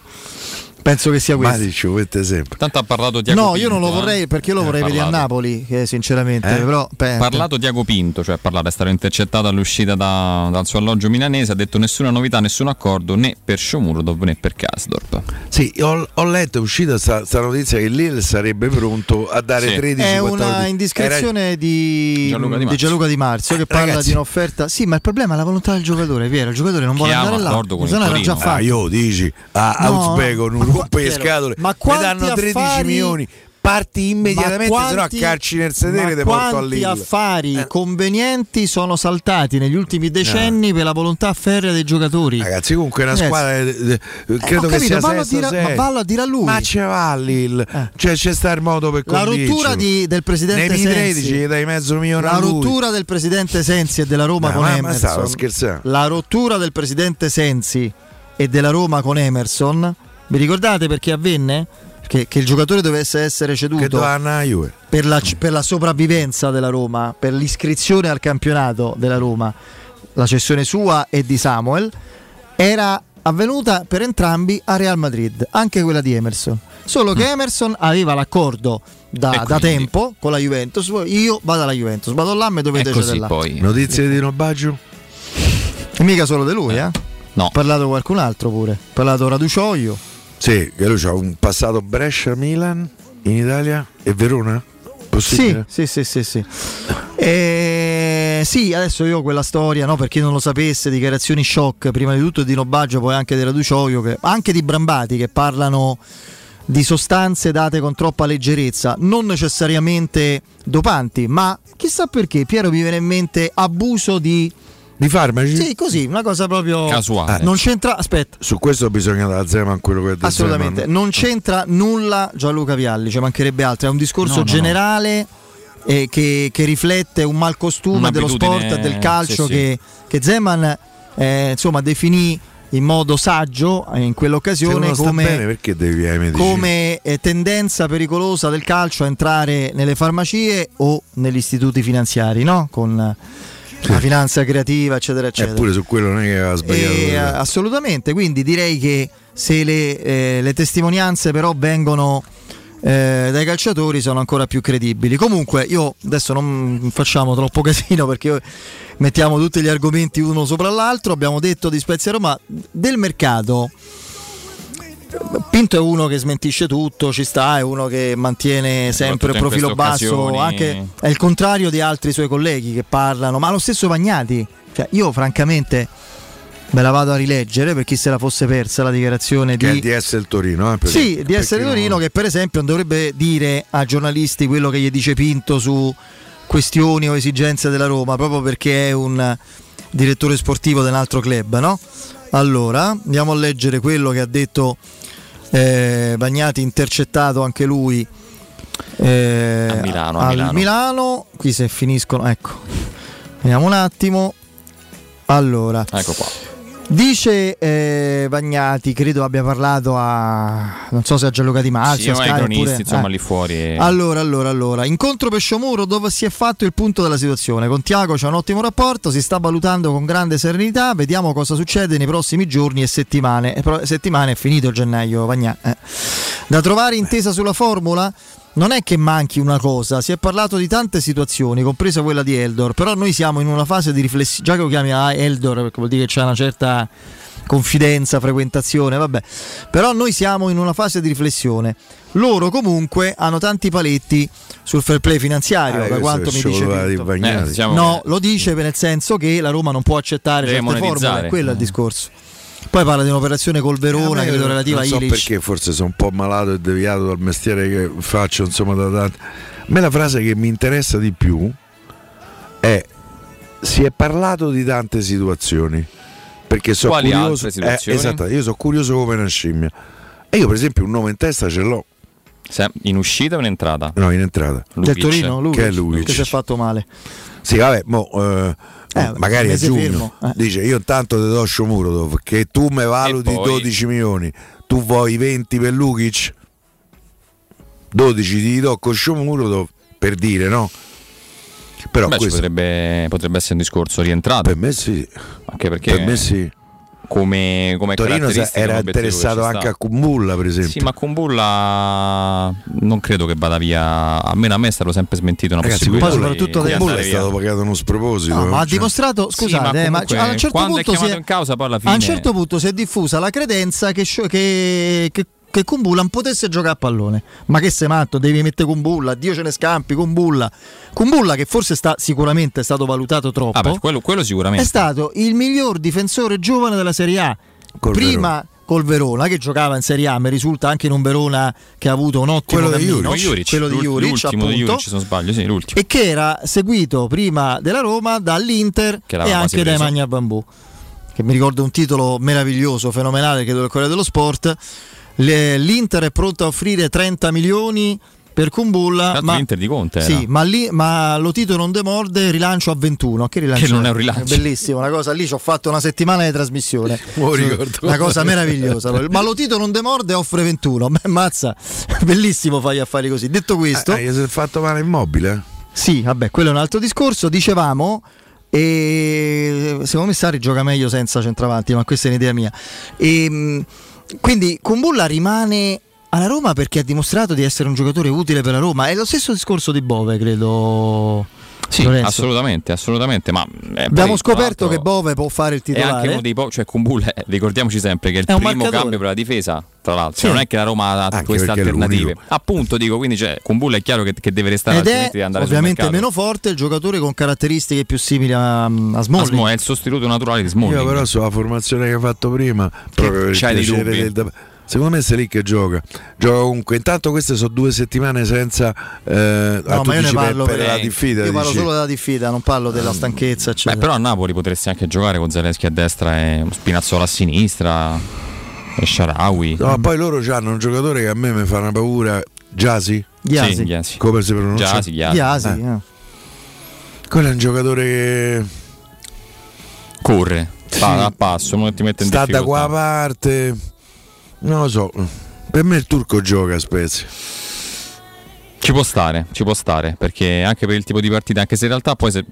penso che sia questo. Matic lo mette sempre. Tanto ha parlato Diago No, Pinto, io non lo eh. vorrei perché io lo Eh, vorrei vedere a. Napoli, che sinceramente, Eh? però parlato Diago Pinto, cioè ha parlato, è stato intercettato all'uscita da- dal suo alloggio milanese, ha detto nessuna novità, nessun accordo né per Shomurodov né per Kasdorp. Sì, ho, ho letto, è uscita sta, sta notizia che Lille sarebbe pronto a dare Sì. 13 è 14. una indiscrezione di Gianluca Di di Marzio. Gianluca Di Marzio che parla ragazzi. di un'offerta. Sì, ma il problema è la volontà del giocatore, è vero? Il giocatore non vuole andare là. accordo con il no era già Torino. Ah, fatto. io dici a No, non ma qua- rompe le scatole, ma mi quanti danno 13 affari- milioni. Parti immediatamente, Ma se no a quanti- calci nel sedere ma ti porto a quanti affari Eh. convenienti sono saltati negli ultimi decenni per la volontà ferrea dei giocatori. Ragazzi, comunque è una Ragazzi, squadra eh, eh, ho credo che capito, sia vallo sesta, dire ma vallo a dire a lui. Ma ce va Lille. Cioè c'è sta il modo per La rottura di- del presidente Nei Sensi. 13 gli dai mezzo milione La rottura del presidente Sensi e della Roma No, con ma- ma Emerson. stavo scherzando. La rottura del presidente Sensi e della Roma con Emerson. Vi ricordate perché avvenne? Che, che il giocatore dovesse essere ceduto per la, per la sopravvivenza della Roma, per l'iscrizione al campionato della Roma, la cessione sua e di Samuel, era avvenuta per entrambi a Real Madrid, anche quella di Emerson. Solo che Emerson aveva l'accordo da, Mm. E da tempo con la Juventus, io vado alla Juventus, vado là, mi dovete cedere là. poi. Notizie di Nobaggio? E mica solo di lui, eh? No. Ha parlato qualcun altro pure. Ha parlato Raducioio. Sì, che lui ha un passato Brescia-Milan in Italia e Verona? Sì, Possibile? sì, sì, sì, sì. Eh, sì, adesso io quella storia, no, per chi non lo sapesse, dichiarazioni shock, prima di tutto di Nobaggio, poi anche di Raducioio, che, anche di Brambati che parlano di sostanze date con troppa leggerezza, non necessariamente dopanti, ma chissà perché Piero mi viene in mente abuso di Di farmaci? Sì, così, una cosa proprio Casuale. Non c'entra, aspetta, Su questo bisogna dare Zeman quello che ha detto Assolutamente, Zeman. non c'entra nulla Gianluca Vialli, ci mancherebbe altro, è un discorso No, no, no. generale eh, che, che riflette un malcostume dello sport e del calcio sì, sì. Che, che Zeman eh, insomma definì in modo saggio eh, in quell'occasione come, bene come eh, tendenza pericolosa del calcio a entrare nelle farmacie o negli istituti finanziari, no? Con eh, la finanza creativa, eccetera, eccetera. Eppure su quello non è che aveva sbagliato. E, eh, assolutamente, quindi direi che se le, eh, le testimonianze però vengono eh, dai calciatori sono ancora più credibili. Comunque io adesso non facciamo troppo casino perché mettiamo tutti gli argomenti uno sopra l'altro, abbiamo detto di Spezia Roma del mercato. Pinto è uno che smentisce tutto, ci sta, è uno che mantiene sempre in profilo basso, anche è il contrario di altri suoi colleghi che parlano, ma lo stesso Vagnati, cioè io francamente me la vado a rileggere per chi se la fosse persa la dichiarazione Che è di il DS del Torino, eh, per- sì, di essere perché Torino che per esempio non dovrebbe dire a giornalisti quello che gli dice Pinto su questioni o esigenze della Roma, proprio perché è un direttore sportivo di un altro club, no? Allora, andiamo a leggere quello che ha detto eh, Bagnati, intercettato anche lui eh, A Milano, a al Milano. Milano. Qui se finiscono, ecco, vediamo un attimo. Allora, Ecco qua. Dice eh, Vagnati, credo abbia parlato a non so se a Gianluca Di Marzio, Sì, a Sky, cronisti, insomma, eh. lì fuori. e- Allora, allora, allora, incontro Pesciomuro dove si è fatto il punto della situazione. Con Tiago c'è un ottimo rapporto, si sta valutando con grande serenità, vediamo cosa succede nei prossimi giorni e settimane. E pro- settimane è finito gennaio, Vagnà. eh. Da trovare intesa sulla formula? Non è che manchi una cosa, si è parlato di tante situazioni, compresa quella di Eldor, però noi siamo in una fase di riflessione, già che lo chiami ah, Eldor perché vuol dire che c'è una certa confidenza, frequentazione, vabbè. Però noi siamo in una fase di riflessione. Loro comunque hanno tanti paletti sul fair play finanziario, Ah, da quanto mi dice. Bagnati. Eh, diciamo No, lo dice nel senso che la Roma non può accettare Deve certe formule, monetizzare. quello è il discorso. Poi parla di un'operazione col Verona, Eh, credo relativa a non so Ilic. perché forse sono un po' malato e deviato dal mestiere che faccio insomma da tanti. A me la frase che mi interessa di più è si è parlato di tante situazioni perché sono Quali curioso altre situazioni? eh, esatto, io sono curioso come una scimmia e io per esempio un nome in testa ce l'ho Se- In uscita o in entrata? no in entrata Del Lukic. Torino, Lukic, Che è Lukic. che si è fatto male. Sì vabbè mo, eh, Eh, magari a giugno. fermo, eh. dice io intanto ti do Shomurodov che tu mi valuti poi- 12 milioni. Tu vuoi 20 per Lukic? 12 ti do con Shomurodov per dire no? Però Beh, questo potrebbe, potrebbe essere un discorso rientrato. per me sì. Anche perché per me sì come, come Torino era interessato anche sta. a Kumbulla per esempio Sì, ma con Bulla non credo che vada via. Almeno a me è stato sempre smentito una Ragazzi, possibilità. poi di- soprattutto di Kumbulla è stato pagato uno sproposito No, ma ha cioè. dimostrato, Sì, scusate, ma eh, ma comunque, a un certo punto si è, in causa, poi alla a fine un certo punto si è diffusa la credenza che, che, che, che Kumbulla potesse giocare a pallone. Ma che sei matto, devi mettere Kumbulla, Dio ce ne scampi, Kumbulla. Kumbulla che forse sta, sicuramente è stato valutato troppo. Ah, beh, quello, quello è sicuramente. stato il miglior difensore giovane della Serie A. Col Prima col Verona, che giocava in Serie A, mi risulta anche in un Verona che ha avuto un ottimo Quello di cammino, Juric. Juric, quello di Juric, l'ultimo di appunto, Juric, se non sbaglio, sì, l'ultimo. e che era seguito prima della Roma dall'Inter Che e anche dai. Magna Bambù. Che mi ricordo un titolo meraviglioso, fenomenale, credo del Corriere dello Sport. Le- L'Inter è pronta a offrire 30 milioni per Kumbulla, ma, l'Inter di Conte sì, era. ma, lì, ma lo titolo non demorde, rilancio a 21. Che, rilancio Che non è un rilancio. Bellissimo, una cosa lì ci ho fatto una settimana di trasmissione. Ricordo. Una cosa meravigliosa. Ma lo titolo non demorde offre 21. Beh, mazza, bellissimo fai affari così. Detto questo, Ah, gli si è fatto male immobile sì, vabbè, quello è un altro discorso. Dicevamo, e secondo me Sarri gioca meglio senza centravanti, ma questa è un'idea mia. E, mh, quindi Kumbulla rimane alla Roma perché ha dimostrato di essere un giocatore utile per la Roma. È lo stesso discorso di Bove, credo. Sì, Lorenzo. assolutamente, assolutamente. Ma eh, Abbiamo poi, scoperto che Bove può fare il è anche titolare. uno dei po', cioè Kumbulla, eh, ricordiamoci sempre che è il È primo marcatore. cambio per la difesa, tra l'altro. Sì. Non è che la Roma ha Anche queste alternative. Appunto, dico, quindi cioè, Kumbulla è chiaro che, che deve restare Ed è deve andare ovviamente meno forte il giocatore con caratteristiche più simili a, a Ma Smalling. Smo è il sostituto naturale di Smalling. io però sulla formazione che hai fatto prima proprio per il c'hai dei piacere dubbi? del secondo me sei lì che gioca gioca comunque intanto queste sono due settimane senza eh, ah, No, ma io ne parlo per, per- la diffida Io parlo dici? solo della diffida, non parlo della stanchezza, Beh, però a Napoli potresti anche giocare con Zelensky a destra e Spinazzola a sinistra e Sharawi. No, poi loro hanno un giocatore che a me mi fa una paura Giasi Ghiasi. Sì, Ghiasi. come si pronuncia? Giasi. Ghiasi, Eh. eh. quello è un giocatore che Corre. sì Va a passo, non ti mette in sta da difficoltà. qua parte. Non lo so. Per me il turco gioca a Spezia. Ci può stare, ci può stare, perché anche per il tipo di partita, anche se in realtà poi se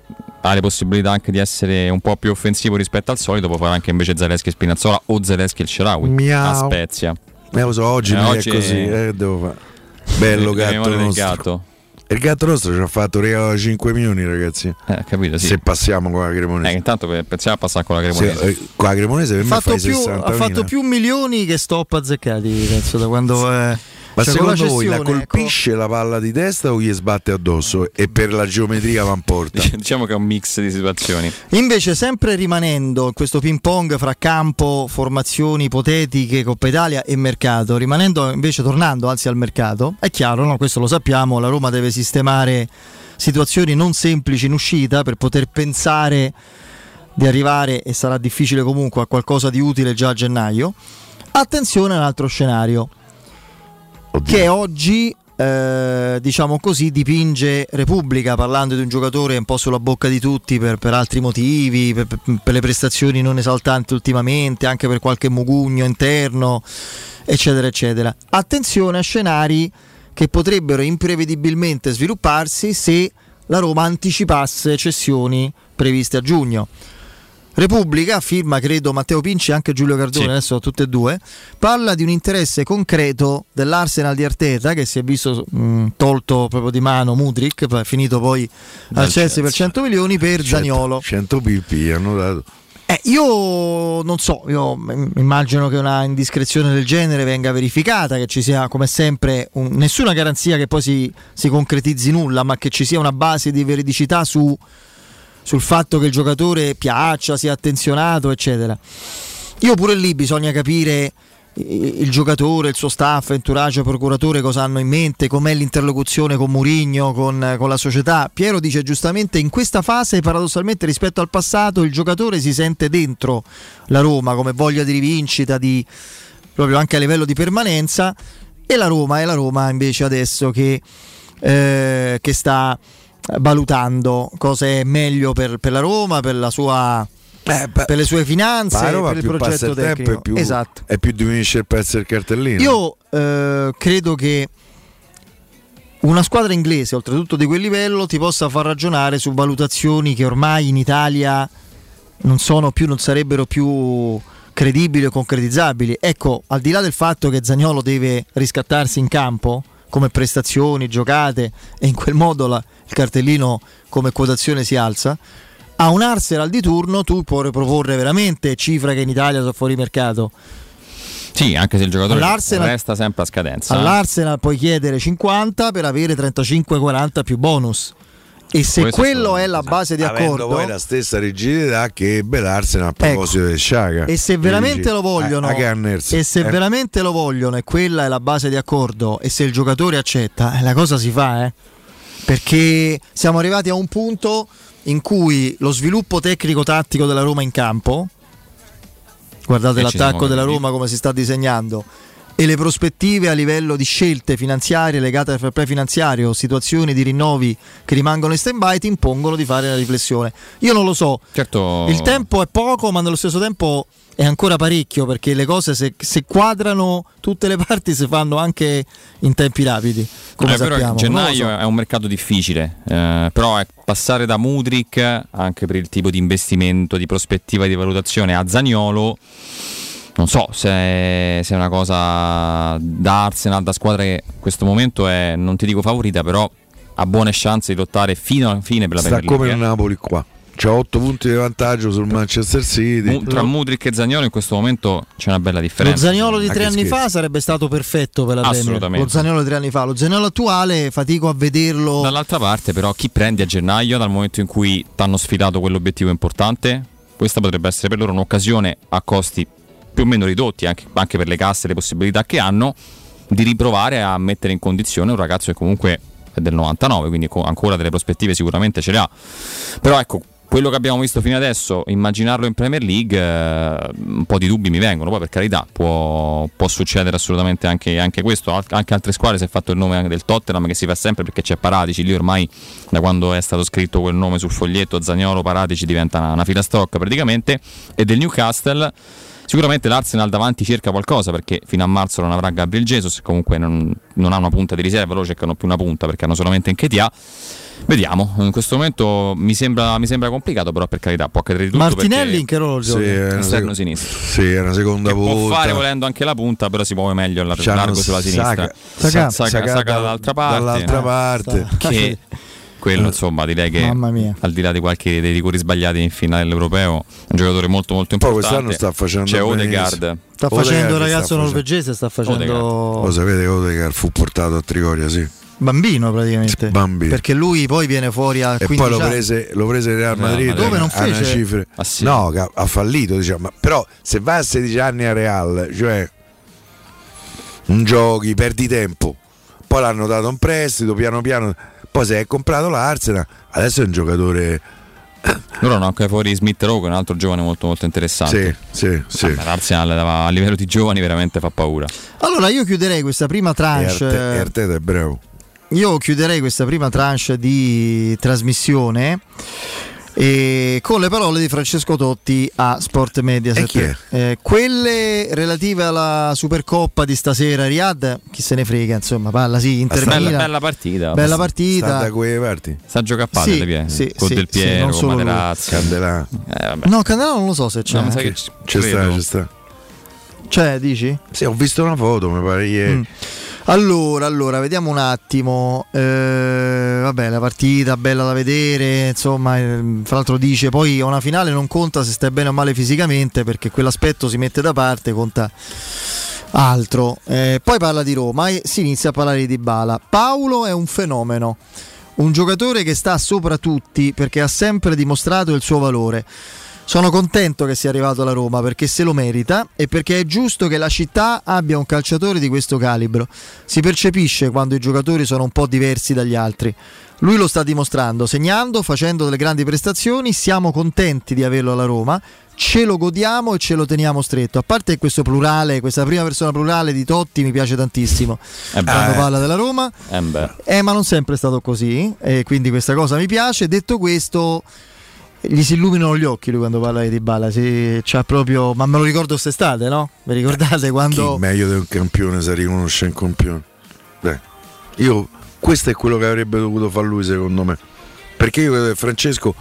ha le possibilità anche di essere un po' più offensivo rispetto al solito, può fare anche invece Zaleschi e Spinazzola o Zaleschi e il Sharawi Miau. a Spezia. Eh, lo so, oggi, Eh, non oggi è così. Eh, devo fare. Bello gatto gatto. Il gatto nostro ci ha fatto regalo da 5 milioni, ragazzi. Eh, capito, sì. Se passiamo con la Cremonese. Eh, intanto pensiamo a passare con la Cremonese. Se- eh, con la Cremonese per Ha me fatto, fai più, 60 ha fatto più milioni che stop azzeccati, penso, da quando è. Ma cioè, con secondo voi la ecco. colpisce la palla di testa o gli sbatte addosso? E per la geometria va in porta? Diciamo che è un mix di situazioni. Invece, sempre rimanendo in questo ping pong fra campo, formazioni ipotetiche, Coppa Italia e mercato, rimanendo invece tornando anzi al mercato, è chiaro, no? questo lo sappiamo, la Roma deve sistemare situazioni non semplici in uscita per poter pensare di arrivare, e sarà difficile comunque, a qualcosa di utile già a gennaio. Attenzione a un scenario che oggi eh, diciamo così dipinge Repubblica parlando di un giocatore un po' sulla bocca di tutti per, per altri motivi per- per le prestazioni non esaltanti ultimamente anche per qualche mugugno interno eccetera eccetera. Attenzione a scenari che potrebbero imprevedibilmente svilupparsi se la Roma anticipasse cessioni previste a giugno Repubblica, firma credo Matteo Pinci e anche Giulio Cardone, Sì. adesso tutte e due, parla di un interesse concreto dell'Arsenal di Arteta che si è visto mh, tolto proprio di mano Mudrik, finito poi al Chelsea per Chelsea. 100 milioni per Zaniolo. 100 pipì hanno dato. Eh, io non so, io immagino che una indiscrezione del genere venga verificata, che ci sia come sempre un- nessuna garanzia che poi si, si concretizzi nulla, ma che ci sia una base di veridicità su, sul fatto che il giocatore piaccia, sia attenzionato, eccetera. Io pure lì bisogna capire i- il giocatore, il suo staff, entourage, procuratore cosa hanno in mente, com'è l'interlocuzione con Murigno, con, con la società. Piero dice giustamente in questa fase paradossalmente rispetto al passato il giocatore si sente dentro la Roma come voglia di rivincita, di, proprio anche a livello di permanenza e la Roma è la Roma invece adesso che, eh, che sta valutando cosa è meglio per, per la Roma, per la sua... per le sue finanze, per il progetto il tempo tecnico. e più, Esatto. e più diminuisce il pezzo del cartellino. Io eh, credo che una squadra inglese, oltretutto di quel livello, ti possa far ragionare su valutazioni che ormai in Italia non sono più, non sarebbero più credibili o concretizzabili. Ecco, al di là del fatto che Zagnolo deve riscattarsi in campo come prestazioni, giocate e in quel modo la- il cartellino come quotazione si alza, a un Arsenal di turno tu puoi proporre veramente cifre che in Italia sono fuori mercato. Sì, anche se il giocatore All'Arsenal- resta sempre a scadenza. All'Arsenal puoi chiedere 50 per avere 35-40 più bonus. E se Questo quello è la base di Avendo accordo, poi la stessa rigidità che ebbe l'Arsenal a proposito del Sciaga. e se veramente lo vogliono, a, a Gunners. e se Eh, veramente lo vogliono, e quella è la base di accordo, e se il giocatore accetta, eh, la cosa si fa, eh. Perché siamo arrivati a un punto in cui lo sviluppo tecnico-tattico della Roma in campo, guardate E l'attacco della. Roma come si sta disegnando, e le prospettive a livello di scelte finanziarie legate al fair play finanziario, situazioni di rinnovi che rimangono in stand-by, ti impongono di fare una riflessione. Io non lo so, Certo. il tempo è poco, ma nello stesso tempo è ancora parecchio perché le cose se, se quadrano tutte le parti si fanno anche in tempi rapidi. Come che sappiamo. Gennaio so. è un mercato difficile, eh, però è passare da Mudrik, anche per il tipo di investimento, di prospettiva di valutazione, a Zaniolo, non so se, se è una cosa da Arsenal, da squadra che in questo momento è, non ti dico favorita, però ha buone chance di lottare fino alla fine per la sta Premier come League. il eh. Napoli qua. C'ha 8 punti di vantaggio sul Manchester City. Tra Mudrik e Zaniolo in questo momento c'è una bella Lo differenza. Zaniolo di Ma tre anni fa sarebbe stato perfetto per la Premier. Assolutamente. Lo Zaniolo di tre anni fa. Lo Zaniolo attuale fatico a vederlo. Dall'altra parte, però, chi prendi a gennaio dal momento in cui ti hanno sfidato quell'obiettivo importante? Questa potrebbe essere per loro un'occasione a costi più o meno ridotti, anche, anche per le casse le possibilità che hanno, di riprovare a mettere in condizione un ragazzo che comunque è del 99, quindi co- ancora delle prospettive sicuramente ce le ha. Però ecco, quello che abbiamo visto fino adesso, immaginarlo in Premier League, eh, un po' di dubbi mi vengono, poi per carità può, può succedere assolutamente anche, anche questo, anche altre squadre si è fatto il nome anche del Tottenham che si fa sempre perché c'è Paratici, lì ormai da quando è stato scritto quel nome sul foglietto Zagnolo Paratici diventa una, una filastrocca praticamente, e del Newcastle. Sicuramente l'Arsenal davanti cerca qualcosa perché fino a marzo non avrà Gabriel Jesus, comunque non, non ha una punta di riserva, loro cercano più una punta perché hanno solamente Nketiah. Vediamo, in questo momento mi sembra, mi sembra complicato, però per carità può accadere di tutto. Martinelli in che ruolo gioca? Sì, è una Esterno sec- sinistro. Sì, è una seconda Che può volta. fare volendo anche la punta, però si muove meglio largo sulla sinistra. Saka- Saka, Saka Saka da- dall'altra parte. dall'altra parte. Che quello, insomma, direi che Mamma mia. al di là di qualche dei rigori sbagliati in finale dell'europeo, un giocatore molto molto Poi importante. quest'anno sta facendo C'è. Odegaard. Sta Odegaard facendo il sta ragazzo facendo- norvegese, sta facendo Lo sapete che Odegaard fu portato a Trigoria, sì. bambino praticamente. Bambino. Perché lui poi viene fuori a E 15 poi lo prese, lo prese il Real Real Madrid Madrid. Dove non fece? cifre- Ah, sì. No, ha, fallito, diciamo. Però se vai a 16 anni a Real, cioè non giochi, perdi tempo. Poi l'hanno dato un prestito, piano piano. Poi se hai comprato l'Arsenal, adesso è un giocatore. Loro hanno anche fuori Smith Rowe, un altro giovane molto molto interessante. Sì, sì, sì. Vabbè, L'Arsenal a livello di giovani veramente fa paura. Allora io chiuderei questa prima tranche. E Arteta è bravo. Io chiuderei questa prima tranche di trasmissione e con le parole di Francesco Totti a Sport. E è? Eh, quelle relative alla Supercoppa di stasera a Riyadh, chi se ne frega, insomma, parla sì, Inter Bella, Milan. bella partita. Bella Sta partita. da quelle parti. Sa giocare a Sì, padel, piede. sì, con sì, Del sì, Piero, non con. Materazzi. Candelà. Eh. No, Candelà non lo so se c'è. No, Ci ci sta, ci sta. C'è, dici? Sì, ho visto una foto, mi pare ieri. Mm. Allora, allora, vediamo un attimo. Eh, vabbè, la partita bella da vedere. Insomma, ehm, fra l'altro dice poi una finale non conta se stai bene o male fisicamente, perché quell'aspetto si mette da parte, conta altro. Eh, poi parla di Roma e si inizia a parlare di Dybala. Paolo è un fenomeno, un giocatore che sta sopra tutti perché ha sempre dimostrato il suo valore. Sono contento che sia arrivato alla Roma perché se lo merita e perché è giusto che la città abbia un calciatore di questo calibro. Si percepisce quando i giocatori sono un po' diversi dagli altri. Lui lo sta dimostrando, segnando, facendo delle grandi prestazioni, siamo contenti di averlo alla Roma, ce lo godiamo e ce lo teniamo stretto. A parte questo plurale, questa prima persona plurale di Totti mi piace tantissimo Eh quando parla della Roma. Eh. Eh, ma non sempre è stato così, e quindi questa cosa mi piace. Detto questo, gli si illuminano gli occhi lui quando parla di Dybala, sì, c'ha proprio, ma me lo ricordo quest'estate, no? Vi ricordate quando... Chi meglio di un campione si riconosce un campione? Dai. Io, questo è quello che avrebbe dovuto fare lui, secondo me. Perché io credo che Francesco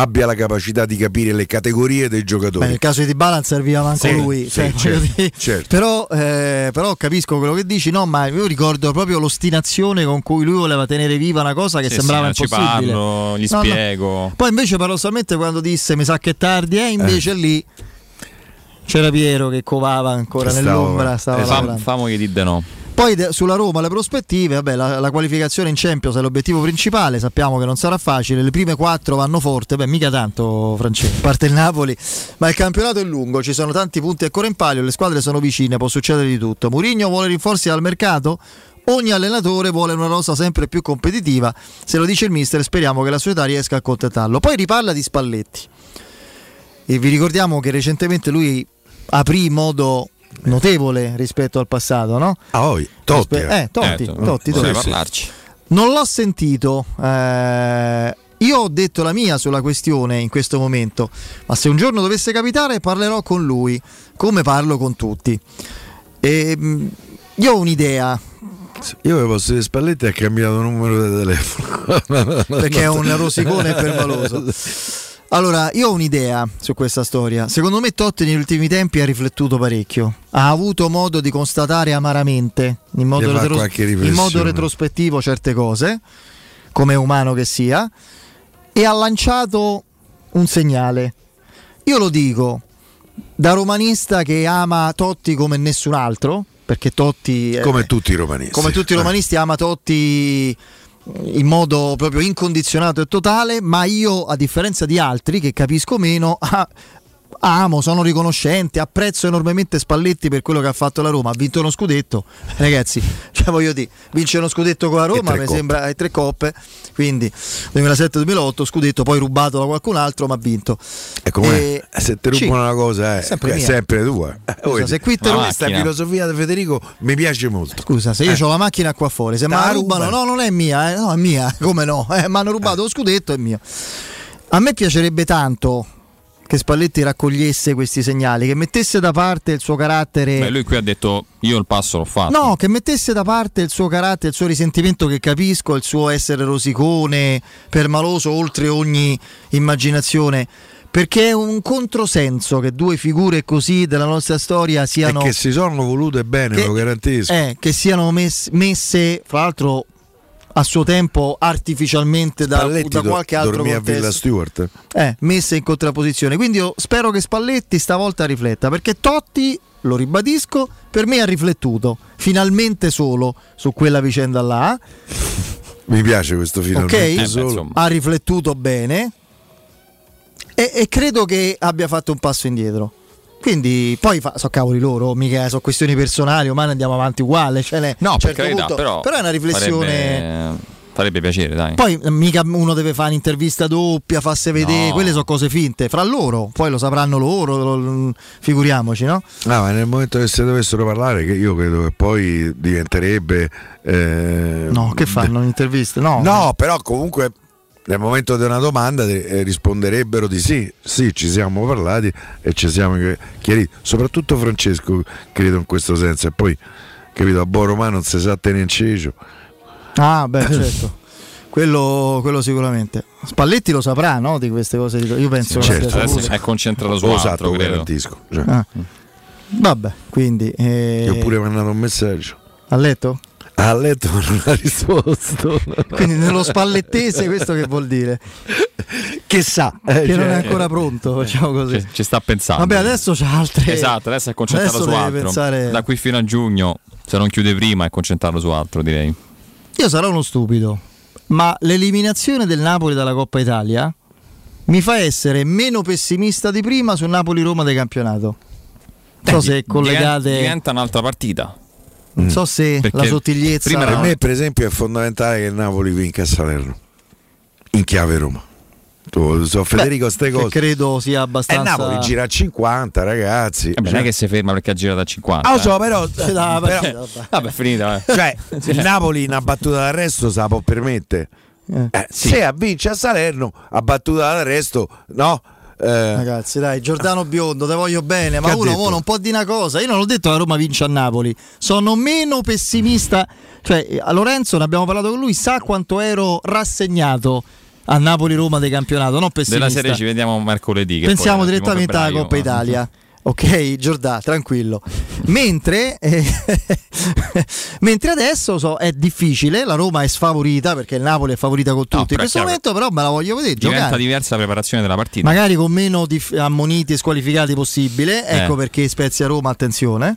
abbia la capacità di capire le categorie dei Beh, giocatori. nel caso di Dybala non serviva manco Sì, lui, sì, cioè, certo, certo. Però, eh, però capisco quello che dici, no, ma io ricordo proprio l'ostinazione con cui lui voleva tenere viva una cosa che Sì, sembrava sì, non ci impossibile. parlo, gli No, no. spiego. Poi invece parlò solamente quando disse mi sa che è tardi, e invece lì c'era Piero che covava ancora Stavo- nell'ombra, stava eh, fam- famogli di de no. Poi de- sulla Roma le prospettive, vabbè, la, la qualificazione in Champions è l'obiettivo principale, sappiamo che non sarà facile, le prime quattro vanno forte, beh mica tanto Francesco, parte il Napoli, ma il campionato è lungo, ci sono tanti punti ancora in palio, le squadre sono vicine, può succedere di tutto. Mourinho vuole rinforzi al mercato? Ogni allenatore vuole una rosa sempre più competitiva, se lo dice il mister speriamo che la società riesca a accontentarlo. Poi riparla di Spalletti e vi ricordiamo che recentemente lui aprì in modo notevole rispetto al passato, no? Ah, poi, Totti. Rispe- eh, Totti, Eh, Totti, non Totti. deve parlarci. Non l'ho sentito. eh, io ho detto la mia sulla questione in questo momento, ma se un giorno dovesse capitare parlerò con lui, come parlo con tutti. E, mh, io ho un'idea, Io avevo posto di Spalletti ha cambiato numero di telefono. perché è un rosicone permaloso. Allora, io ho un'idea su questa storia. Secondo me Totti negli ultimi tempi ha riflettuto parecchio. Ha avuto modo di constatare amaramente, in modo, retros- in modo retrospettivo, certe cose, come umano che sia, e ha lanciato un segnale. Io lo dico, da romanista che ama Totti come nessun altro, perché Totti... è- Come tutti i romanisti. come tutti i Eh. romanisti ama Totti in modo proprio incondizionato e totale, ma io a differenza di altri che capisco meno, ah, amo, sono riconoscente, apprezzo enormemente Spalletti per quello che ha fatto la Roma. Ha vinto uno scudetto, ragazzi. Cioè, voglio dire, vince uno scudetto con la Roma, mi coppe. sembra e tre coppe. Quindi 2007-2008, scudetto poi rubato da qualcun altro, ma ha vinto. E come se ti rubano una cosa è sempre è mia. sempre tua. Eh, Scusa, vedi, se qui te questa filosofia di Federico mi piace molto. Scusa, se io Eh. ho la macchina qua fuori, se me la rubano. no, non è mia, eh, no, è mia, come no? Eh, mi hanno rubato lo scudetto, è mio. A me piacerebbe tanto che Spalletti raccogliesse questi segnali, che mettesse da parte il suo carattere. Beh, lui qui ha detto io il passo l'ho fatto. No, che mettesse da parte il suo carattere, il suo risentimento che capisco, il suo essere rosicone, permaloso oltre ogni immaginazione. Perché è un controsenso che due figure così della nostra storia E siano che si sono volute bene, Che- lo garantisco. eh, che siano mess- messe, fra l'altro, a suo tempo artificialmente da, da qualche altro dormì a contesto. Villa Stewart. Eh, messe in contrapposizione. Quindi io spero che Spalletti stavolta rifletta, perché Totti, lo ribadisco, per me ha riflettuto, finalmente solo su quella vicenda là. Mi piace questo finalmente Ok? solo. ha riflettuto bene e, e credo che abbia fatto un passo indietro. Quindi poi fa, so cavoli loro, mica sono questioni personali, ormai andiamo avanti uguale. Cioè, ne- No, certo carità, punto- però, però è una riflessione. Farebbe, farebbe piacere, dai. Poi eh, mica uno deve fare un'intervista doppia, farsi vedere, No. quelle sono cose finte, fra loro, poi lo sapranno loro, lo- figuriamoci, no? No, ma nel momento che se dovessero parlare, che io credo che poi diventerebbe. eh, No, che fanno un'intervista? No, No, però comunque nel momento di una domanda eh, risponderebbero di sì, sì, ci siamo parlati e ci siamo chiariti. Soprattutto Francesco, credo in questo senso. E poi, capito, a buon romano non si sa tenere in cecio. Ah, beh, certo. Quello, quello sicuramente. Spalletti lo saprà, no? Di queste cose. Io penso che certo. Adesso saputo. è concentrato su Lo altro, credo. garantisco. Cioè, Ah. Vabbè, quindi. eh, Ti ho pure mandato un messaggio. Ha letto? Ha letto ma non ha risposto. Quindi nello spallettese questo che vuol dire? che sa? che cioè, non è ancora pronto, facciamo così. Ci, ci sta pensando. Vabbè, adesso c'ha altre. Esatto, adesso è concentrato Adesso su altro. pensare- Da qui fino a giugno, se non chiude prima, è concentrato su altro, direi. Io sarò uno stupido, ma l'eliminazione del Napoli dalla Coppa Italia mi fa essere meno pessimista di prima sul Napoli-Roma del campionato. Non so se Diven- collegate. Diventa un'altra partita. Non so se Perché la sottigliezza. prima Per me, per esempio, è fondamentale che il Napoli vinca a Salerno in chiave Roma. Tu, so Federico, ste che cose. credo sia E abbastanza. Napoli gira a 50, ragazzi. Eh beh, non è che si ferma perché ha girato a 50. Ah, lo so, eh. però, Sì, dai, però- vabbè, è finita. eh. cioè, il Napoli in una battuta d'arresto se la può permettere. Eh, Se vince a Salerno, a battuta d'arresto, no? Eh, Ragazzi, dai, Giordano Biondo, te voglio bene, ma uno mo non può dire una cosa. Io non ho detto che la Roma vince a Napoli, sono meno pessimista. Cioè, a Lorenzo ne abbiamo parlato con lui, sa quanto ero rassegnato a Napoli-Roma del campionato, non pessimista. Della serie ci vediamo mercoledì. Pensiamo direttamente alla Coppa Italia. Ok, Giordà, tranquillo. Mentre, eh, mentre adesso so, è difficile, la Roma è sfavorita perché il Napoli è favorita con tutti. No, In questo chiaro momento però me la voglio vedere Diventa giocare. diversa la preparazione della partita. Magari con meno dif- ammoniti e squalificati possibile. Ecco Eh. perché Spezia Roma, attenzione.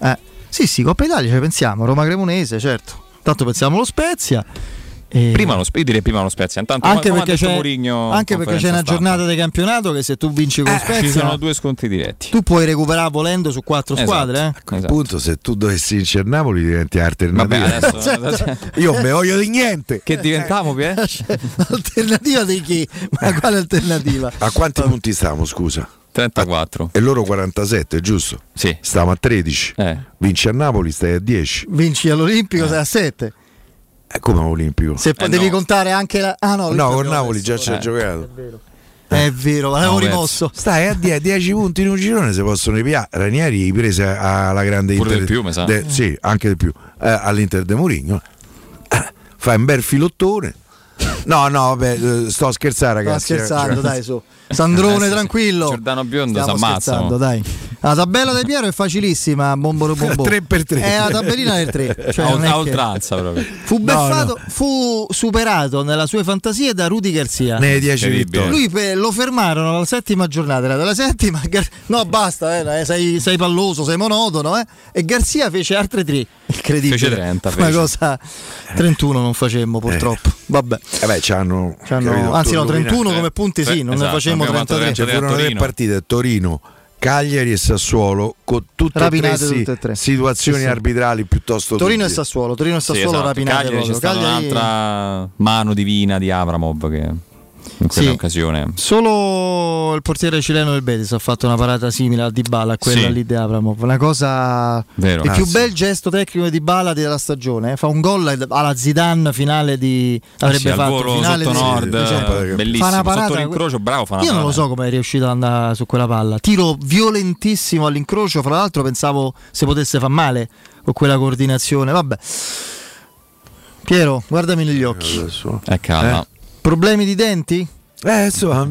Eh, sì, sì, Coppa Italia ci pensiamo, Roma Cremonese, certo. Tanto pensiamo allo Spezia. E- Prima lo, io direi prima lo Spezia. Intanto, anche come perché, detto c'è, Mourinho, anche perché c'è una stampa. giornata di campionato che se tu vinci con Eh, Ci Spezia sono due scontri diretti. tu puoi recuperare volendo su quattro Esatto. squadre. Eh? a quel punto, se tu dovessi vincere Napoli, diventi alternativa. Vabbè, adesso, Certo. Io non me voglio di niente. che diventiamo, Pie? Alternativa di chi? Ma quale alternativa? A quanti punti stiamo, scusa? 34. E loro 47, giusto? Sì. Stiamo a 13. Eh. Vinci a Napoli, stai a 10. Vinci all'Olimpico, sei a 7. È come olimpico. Se poi Eh, devi no. contare anche la. Ah no, No, con Napoli già ci ha Eh. giocato. È vero, l'avevo No, rimosso. Stai a 10, 10 punti in un girone se possono ripiare. Ranieri hai prese alla grande Pure Inter. più, mi sa. de- sì, anche di più. Eh, all'Inter de Mourinho. Eh, fai un bel filottone. No, no, vabbè, eh, sto a scherzare, Sto ragazzi. eh, scherzando, cioè- dai, su. Sandrone, Eh, tranquillo. Giordano Biondo Stiamo si ammazza, dai. La tabella di Piero è facilissima, bomboro bombò. 3 per 3. È la tabellina del 3. Cioè a, non è a che- oltranza proprio. Fu beffato, fu superato nella sue fantasie da Rudy Garzia. Nelle 10 vittorie. Lui pe- lo fermarono alla settima giornata, era della settima. Gar- no, basta, eh, sei, sei palloso, sei monotono. Eh? E Garzia fece altre tre. Incredibile. Fece 30, Una fece. cosa 31 non facemmo purtroppo. Vabbè. Eh beh, c'hanno, C'hanno- anzi, no, tutto 31 rovinato. come punti sì, non ne esatto, facemmo abbiamo fatto 33. Ci furono tre partite Torino, Cagliari e Sassuolo con tutte e Rapinate tre, sì, tutte e tre. situazioni Sì, sì. arbitrali piuttosto Torino e tristi. Sassuolo, Torino e Sì, Sassuolo esatto. rapinate Cagliari proprio. Cagliari- un'altra mano divina di Avramov che in quella Sì. Solo il portiere cileno del Betis ha fatto una parata simile a Dybala, a quella Sì. lì di Abramov. Una cosa. Vero. Il Ah, più sì. bel gesto tecnico di Dybala della stagione. eh. Fa un gol alla Zidane finale di. Avrebbe Ah, sì, al fatto volo finale sotto di- nord, di- eh, bellissimo. Fa una parata- Sotto l'incrocio, bravo, fa una Io non lo so come è riuscito ad andare su quella palla. Tiro violentissimo all'incrocio. Fra l'altro, pensavo se potesse far male con quella coordinazione. Vabbè. Piero, guardami negli occhi. È calma. Problemi di denti? Eh, insomma,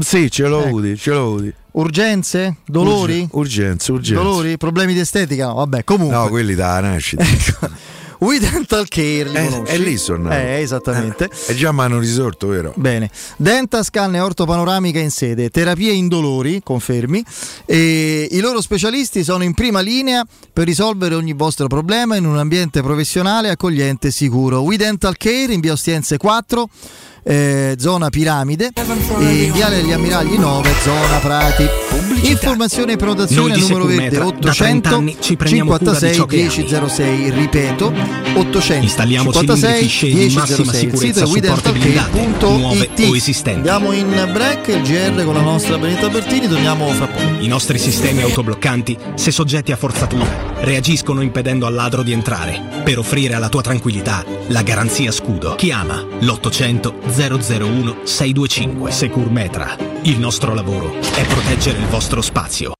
sì, ce l'ho Ecco. avuti, ce l'ho avuti. Urgenze? Dolori? Urgenze, urgenze. Dolori? Problemi di estetica? No, vabbè, comunque. No, quelli da nascita. We Dental Care Eh, è lì sono. Eh, esattamente. E già mi hanno risorto, vero? Bene, Dentascan e ortopanoramica in sede, terapie indolori, confermi. E I loro specialisti sono in prima linea per risolvere ogni vostro problema in un ambiente professionale, accogliente e sicuro. We Dental Care in via Ostiense 4, eh, zona Piramide, e viale degli Ammiragli 9, zona Prati. Informazioni e prenotazione di numero verde Securmetra da 30 800 anni ci prendiamo cura di 56 ciò che ami. 1006, ripeto 800 Installiamo 56 cilindri fisce di massima 1006. Il sito sicurezza è su porte blindate, nuove widentalcare.it. o esistenti. Andiamo in break, il GR con la nostra Benetta Bertini, torniamo fra poco. I nostri sistemi autobloccanti, se soggetti a forzatura, reagiscono impedendo al ladro di entrare. Per offrire alla tua tranquillità la garanzia scudo. Chiama l'800 001 625 Securmetra. Il nostro lavoro è proteggere il vostro spazio.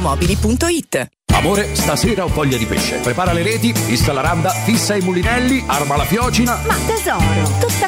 valentinoautomobili.it. Amore, stasera ho voglia di pesce. Prepara le reti, fissa la randa, fissa i mulinelli, arma la fiocina. Ma tesoro, tutta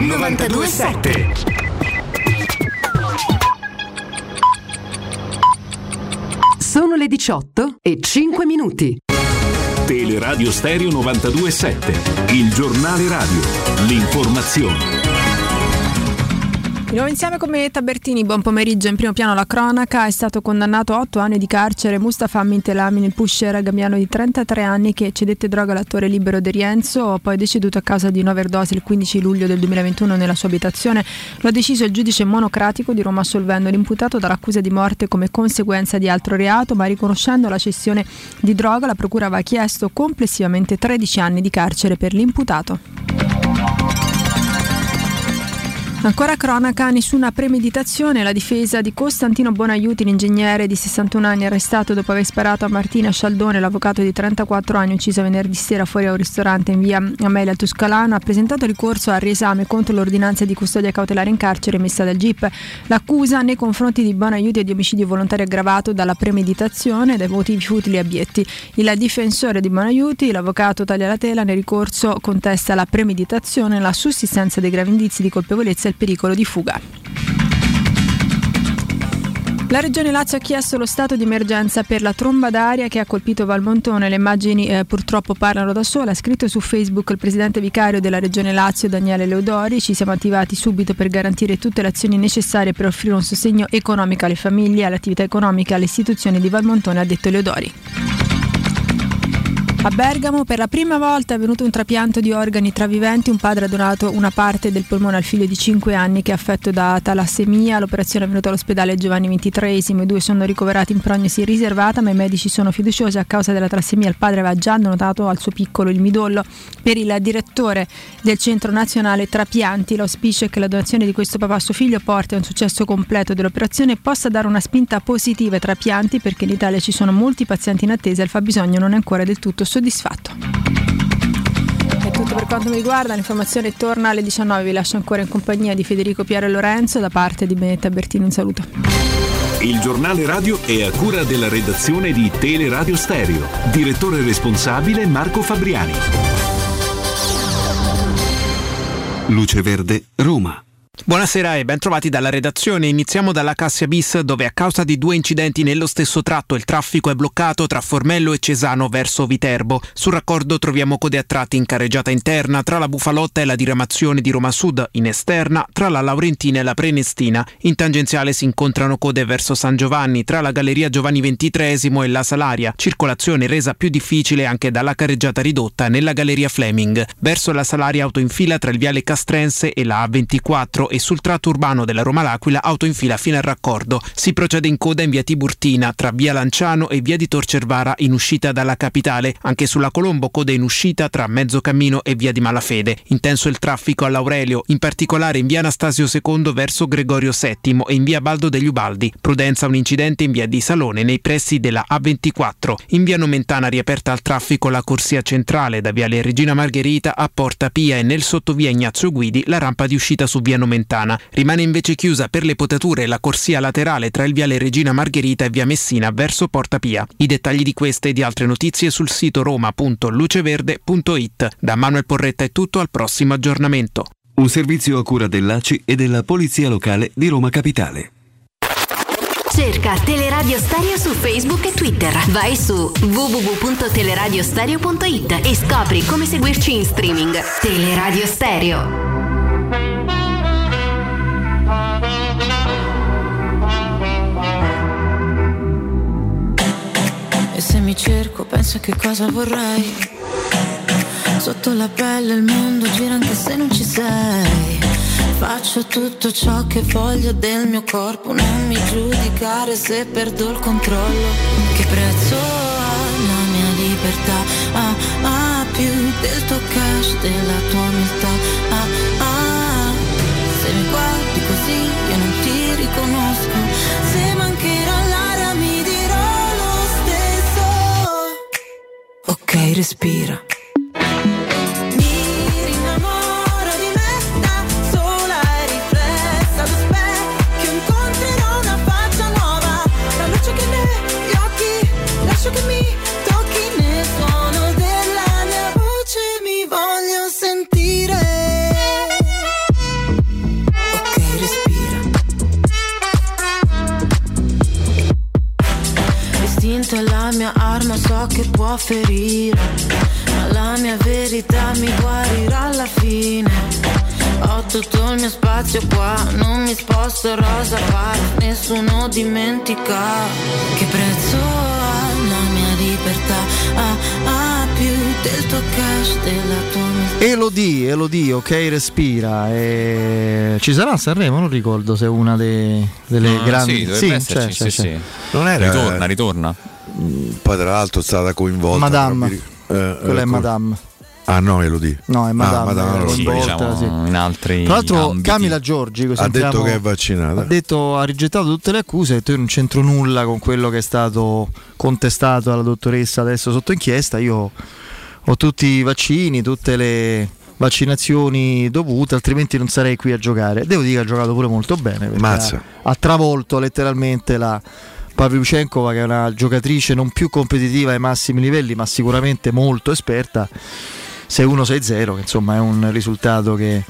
927 Sono le 18 e 5 minuti. Teleradio Stereo 927, il giornale radio, l'informazione. Di nuovo insieme con me Tabertini, buon pomeriggio. In primo piano la cronaca è stato condannato a 8 anni di carcere Mustafa Mintelami, il pusher gamiano di 33 anni che cedette droga all'attore libero De Rienzo, poi deceduto a causa di un'overdose il 15 luglio del 2021 nella sua abitazione. Lo ha deciso il giudice monocratico di Roma assolvendo l'imputato dall'accusa di morte come conseguenza di altro reato, ma riconoscendo la cessione di droga la procura aveva chiesto complessivamente 13 anni di carcere per l'imputato. Ancora cronaca, nessuna premeditazione. La difesa di Costantino Bonaiuti, l'ingegnere di 61 anni arrestato dopo aver sparato a Martina Scialdone, l'avvocato di 34 anni uccisa venerdì sera fuori a un ristorante in via Amelia Tuscalano, ha presentato ricorso al riesame contro l'ordinanza di custodia cautelare in carcere emessa dal GIP. L'accusa nei confronti di Bonaiuti è di omicidio volontario aggravato dalla premeditazione e dai motivi futili e abietti. Il difensore di Bonaiuti, l'avvocato Taglialatela, nel ricorso contesta la premeditazione e la sussistenza dei gravi indizi di colpevolezza il pericolo di fuga. La Regione Lazio ha chiesto lo stato di emergenza per la tromba d'aria che ha colpito Valmontone. Le immagini eh, purtroppo parlano da sola. Ha scritto su Facebook il presidente vicario della Regione Lazio, Daniele Leodori. Ci siamo attivati subito per garantire tutte le azioni necessarie per offrire un sostegno economico alle famiglie, alle attività economiche e alle istituzioni di Valmontone, ha detto Leodori. A Bergamo per la prima volta è avvenuto un trapianto di organi tra viventi, un padre ha donato una parte del polmone al figlio di 5 anni che è affetto da talassemia, l'operazione è avvenuta all'ospedale Giovanni XXIII, i due sono ricoverati in prognosi riservata ma i medici sono fiduciosi. A causa della talassemia il padre aveva già donato al suo piccolo il midollo. Per il direttore del Centro Nazionale Trapianti l'auspicio è che la donazione di questo papà a suo figlio porti a un successo completo dell'operazione e possa dare una spinta positiva ai trapianti perché in Italia ci sono molti pazienti in attesa e il fabbisogno non è ancora del tutto soddisfatto. È tutto per quanto mi riguarda, l'informazione torna alle 19, vi lascio ancora in compagnia di Federico Piero Lorenzo da parte di Benetta Bertini, un saluto. Il giornale radio è a cura della redazione di Teleradio Stereo. Direttore responsabile Marco Fabriani. Luce Verde, Roma. Buonasera e ben trovati dalla redazione. Iniziamo dalla Cassia Bis dove a causa di due incidenti nello stesso tratto il traffico è bloccato tra Formello e Cesano verso Viterbo. Sul raccordo troviamo code a tratti in carreggiata interna tra la Bufalotta e la diramazione di Roma Sud, in esterna tra la Laurentina e la Prenestina. In tangenziale si incontrano code verso San Giovanni tra la Galleria Giovanni XXIII e la Salaria. Circolazione resa più difficile anche dalla carreggiata ridotta nella Galleria Fleming. Verso la Salaria auto in fila tra il viale Castrense e la A24 e sul tratto urbano della Roma L'Aquila auto in fila fino al raccordo. Si procede in coda in via Tiburtina tra via Lanciano e via di Tor Cervara in uscita dalla capitale. Anche sulla Colombo coda in uscita tra Mezzocammino e via di Malafede. Intenso il traffico all'Aurelio, in particolare in via Anastasio II verso Gregorio VII e in via Baldo degli Ubaldi. Prudenza un incidente in via di Salone nei pressi della A24. In via Nomentana riaperta al traffico la corsia centrale da viale Regina Margherita a Porta Pia e nel sottovia Ignazio Guidi la rampa di uscita su via Nomentana Salernitana. Rimane invece chiusa per le potature la corsia laterale tra il viale Regina Margherita e via Messina verso Porta Pia. I dettagli di queste e di altre notizie sul sito roma.luceverde.it. Da Manuel Porretta è tutto, al prossimo aggiornamento. Un servizio a cura dell'ACI e della Polizia Locale di Roma Capitale. Cerca Teleradio Stereo su Facebook e Twitter. Vai su www.teleradiostereo.it e scopri come seguirci in streaming. Teleradio Stereo. Se mi cerco, penso che cosa vorrei. Sotto la pelle il mondo gira anche se non ci sei. Faccio tutto ciò che voglio del mio corpo, non mi giudicare se perdo il controllo. Che prezzo ha la mia libertà? Ah, ah, più del tuo cash, della tua umiltà. Ok, respira. La mia arma, so che può ferire, ma la mia verità mi guarirà alla fine. Ho tutto il mio spazio qua, non mi sposto rosa par, nessuno dimentica che prezzo ha la mia libertà. Ah, ah, più del tuo cash, della tua. Elodie, Elodie, ok, respira. E... Ci sarà Sanremo? Non ricordo se è una de- delle Ah, grandi. sì, dovrebbe c'è, sì, c'è. sì. Non era- Ritorna, ritorna. Poi tra l'altro è stata coinvolta. Madame. eh, Quella eh, è con- Madame. Ah no, Elodie. No, è Madame, Ah, è allora Sì, coinvolta, diciamo, sì. in altri Tra l'altro ambiti. Camila Giorgi Ha detto entriamo- che è vaccinata. ha, detto, ha rigettato tutte le accuse, ha detto io non c'entro nulla con quello che è stato contestato alla dottoressa adesso sotto inchiesta, io ho tutti i vaccini, tutte le vaccinazioni dovute, altrimenti non sarei qui a giocare. Devo dire che ha giocato pure molto bene, Mazza. ha, ha travolto letteralmente la Pavlyuchenkova che è una giocatrice non più competitiva ai massimi livelli, ma sicuramente molto esperta. 6-1-6-0, che insomma è un risultato che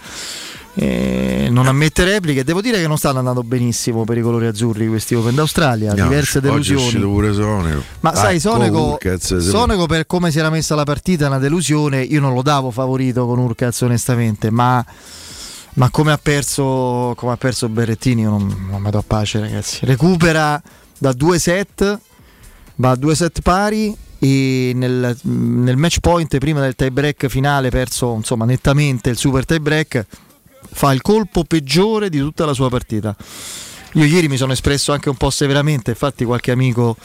eh, non ammette repliche. Devo dire che non stanno andando benissimo per i colori azzurri questi Open d'Australia, No, diverse delusioni. pure Sonego. Ma sai, Ah, Sonego, Urkaz, se- Sonego per come si era messa la partita è una delusione. Io non lo davo favorito con Urkaz onestamente, ma, ma come, ha perso, come ha perso Berrettini io non, non mi do pace ragazzi. Recupera da due set, va a due set pari e nel, nel match point prima del tie break finale perso insomma nettamente il super tie break fa il colpo peggiore di tutta la sua partita. Io ieri mi sono espresso anche un po' severamente, infatti qualche amico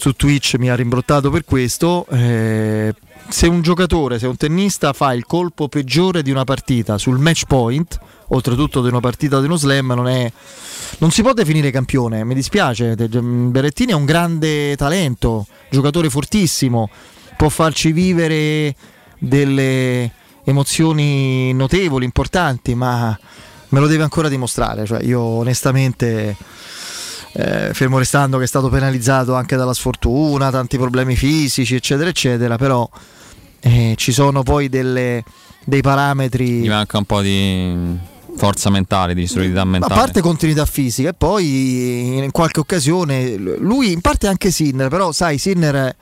su Twitch mi ha rimbrottato per questo. eh, se un giocatore, se un tennista fa il colpo peggiore di una partita sul match point, oltretutto di una partita di uno slam, non, è, non si può definire campione. Mi dispiace, Berrettini è un grande talento, giocatore fortissimo, può farci vivere delle emozioni notevoli, importanti, ma me lo deve ancora dimostrare. Cioè, io onestamente, eh, fermo restando che è stato penalizzato anche dalla sfortuna, tanti problemi fisici, eccetera, eccetera, però eh, ci sono poi delle- dei parametri. Gli manca un po' di forza mentale, di solidità A mentale. parte continuità fisica e poi in qualche occasione lui in parte anche Sinner, però sai Sinner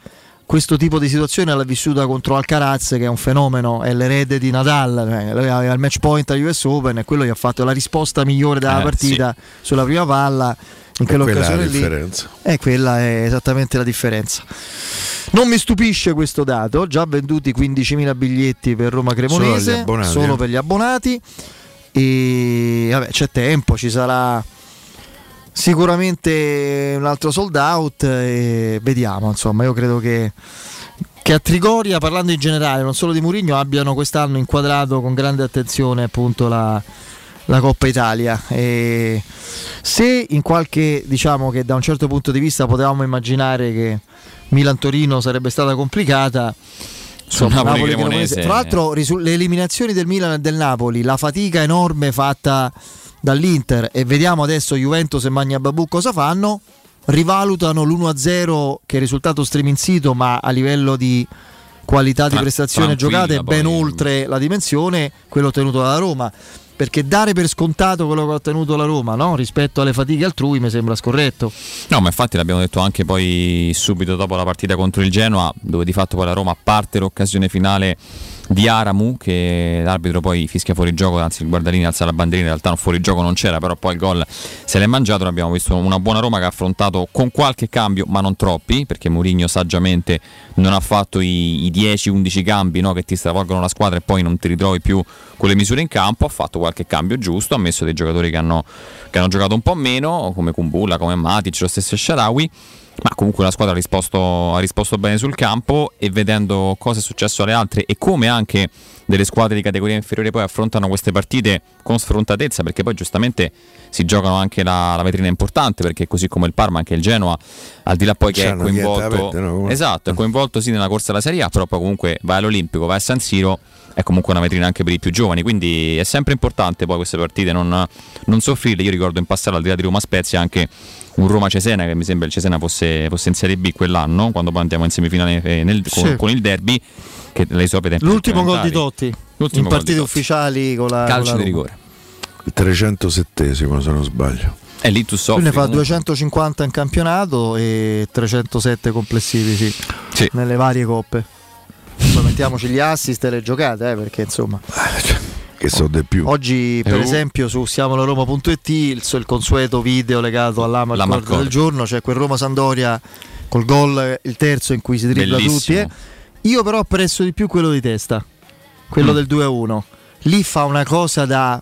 questo tipo di situazione l'ha vissuta contro Alcaraz che è un fenomeno, è l'erede di Nadal, cioè, lui aveva il match point agli US Open e quello gli ha fatto la risposta migliore della Eh, partita sulla prima palla in quell'occasione quella è la lì. differenza. E quella è esattamente la differenza. Non mi stupisce questo dato, già venduti 15.000 biglietti per Roma Solo Cremonese, abbonati, solo eh. per gli abbonati e vabbè, c'è tempo, ci sarà sicuramente un altro sold out e vediamo, insomma, io credo che che a Trigoria, parlando in generale, non solo di Mourinho, abbiano quest'anno inquadrato con grande attenzione appunto la, la Coppa Italia. E se in qualche, diciamo che da un certo punto di vista potevamo immaginare che Milan-Torino sarebbe stata complicata, insomma, Napoli-Cremonese. Napoli-Cremonese. Tra l'altro, risu- le eliminazioni del Milan e del Napoli, la fatica enorme fatta dall'Inter e vediamo adesso Juventus e Magna Babù cosa fanno, rivalutano l'1-0 che è risultato streaming sito ma a livello di qualità di prestazione tranquilla, giocate ben oltre la dimensione quello ottenuto dalla Roma perché dare per scontato quello che ha ottenuto la Roma no? rispetto alle fatiche altrui mi sembra scorretto No, ma infatti l'abbiamo detto anche poi subito dopo la partita contro il Genoa, dove di fatto poi la Roma, parte l'occasione finale di Aramu, che l'arbitro poi fischia fuori gioco, anzi il guardalini alza la bandierina, in realtà un fuori gioco non c'era, però poi il gol se l'è mangiato, abbiamo visto una buona Roma che ha affrontato con qualche cambio, ma non troppi, perché Mourinho saggiamente non ha fatto i, i 10-11 cambi no, che ti stravolgono la squadra e poi non ti ritrovi più con le misure in campo, ha fatto qualche cambio giusto, ha messo dei giocatori che hanno, che hanno giocato un po' meno, come Kumbulla, come Matic, lo stesso Sharawi. Ma comunque la squadra ha risposto, ha risposto bene sul campo e vedendo cosa è successo alle altre e come anche delle squadre di categoria inferiore poi affrontano queste partite con sfrontatezza perché poi giustamente si giocano anche la, la vetrina importante perché così come il Parma anche il Genoa al di là poi che è coinvolto perdere, no? Esatto è coinvolto sì nella corsa alla Serie A però poi comunque vai all'Olimpico vai a San Siro è comunque una vetrina anche per i più giovani quindi è sempre importante poi queste partite non, non soffrirle io ricordo in passato al di là di Roma Spezia anche un Roma Cesena che mi sembra il Cesena fosse, fosse in Serie B quell'anno quando poi andiamo in semifinale eh, nel- con, Sì. con il derby che lei so per tempi l'ultimo gol di. Totti L'ultimo in partite Totti. ufficiali con la, calcio con la di rigore Il 307 se non sbaglio. e lì tu Lui soffri ne fa comunque. 250 in campionato e 307 complessivi sì, nelle varie coppe. Poi mettiamoci gli assist e le giocate, eh, perché insomma. Che so di più. Oggi, per Eh, oh. esempio, su siamoloroma.it il, il consueto video legato all'Amarcord L'Amarcord. del giorno, c'è quel Roma Sandoria col gol, il terzo in cui si dribbla tutti. Eh. Io però apprezzo di più quello di testa, quello Mm. del 2-1. Lì fa una cosa da.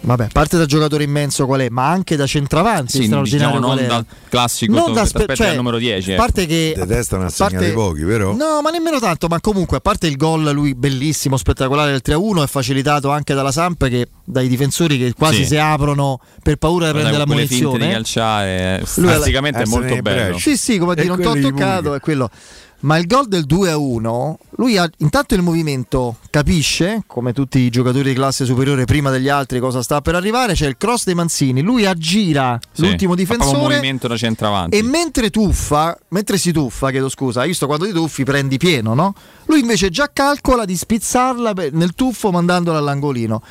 Vabbè, a parte da giocatore immenso qual è, ma anche da centravanti Sì, straordinario diciamo, qual non dal classico Non da spe- cioè, al numero 10 A ecco. parte che De testa ne ha segnati pochi, però. No, ma nemmeno tanto, ma comunque a parte il gol lui bellissimo, spettacolare del 3-1 è facilitato anche dalla Samp che dai difensori che quasi Sì. si aprono per paura di prendere la quelle finte di munizione. calciare Lui statisticamente è essere molto bello. Sì, sì, come a dire, non ti ho toccato, è quello. Ma il gol del 2-1, lui ha intanto il movimento capisce, come tutti i giocatori di classe superiore prima degli altri, cosa sta per arrivare. C'è il cross dei Manzini, lui aggira Sì, l'ultimo difensore movimento da centravanti e mentre tuffa, mentre si tuffa, chiedo scusa, hai visto quando ti tuffi prendi pieno, no? Lui invece già calcola di spizzarla nel tuffo mandandola all'angolino.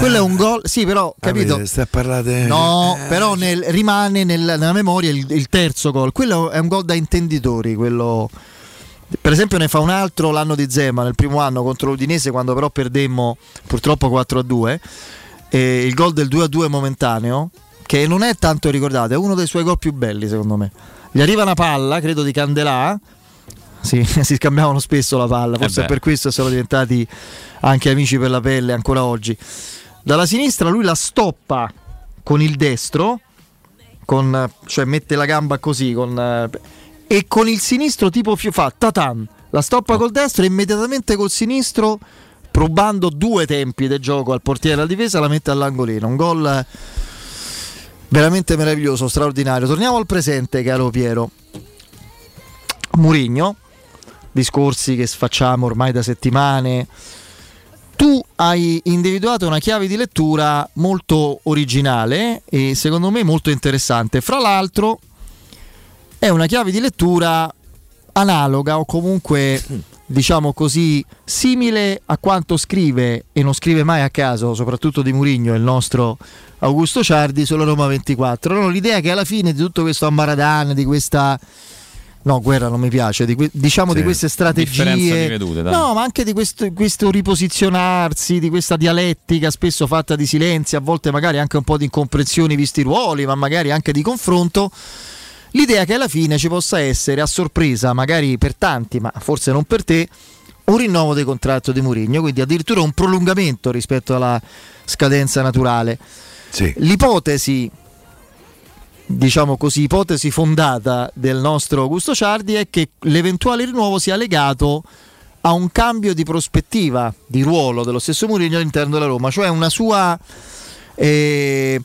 Quello è un gol, sì, però, capito? Avete, parlare No, però nel- rimane nel- nella memoria il, il terzo gol. Quello è un gol da intenditori. Quello... Per esempio, ne fa un altro l'anno di Zema nel primo anno contro l'Udinese, quando però perdemmo purtroppo 4-2. E il gol del 2-2 momentaneo, che non è tanto ricordato, è uno dei suoi gol più belli, secondo me. Gli arriva una palla, credo di Candelà. Sì, si scambiavano spesso la palla, forse Eh per questo sono diventati anche amici per la pelle ancora oggi. Dalla sinistra lui la stoppa con il destro, con, cioè mette la gamba così, con, eh, e con il sinistro tipo fa tatan, la stoppa col destro e immediatamente col sinistro, probando due tempi del gioco al portiere e alla difesa, la mette all'angolino. Un gol veramente meraviglioso, straordinario. Torniamo al presente, caro Piero. Murigno, discorsi che facciamo ormai da settimane. Tu hai individuato una chiave di lettura molto originale e secondo me molto interessante. Fra l'altro è una chiave di lettura analoga o comunque diciamo così simile a quanto scrive e non scrive mai a caso, soprattutto di Murigno, il nostro Augusto Ciardi sulla Roma 24. No, l'idea che alla fine di tutto questo ambaradan, di questa No, guerra non mi piace, di que- diciamo Sì. di queste Differenza di strategie. vedute, no, ma anche di questo, questo riposizionarsi, di questa dialettica spesso fatta di silenzi, a volte magari anche un po' di incomprensioni visti i ruoli, ma magari anche di confronto. L'idea che alla fine ci possa essere a sorpresa, magari per tanti, ma forse non per te, un rinnovo del contratto di Mourinho, quindi addirittura un prolungamento rispetto alla scadenza naturale. L'ipotesi diciamo così, ipotesi fondata del nostro Augusto Ciardi è che l'eventuale rinnovo sia legato a un cambio di prospettiva di ruolo dello stesso Mourinho all'interno della Roma, cioè una sua eh,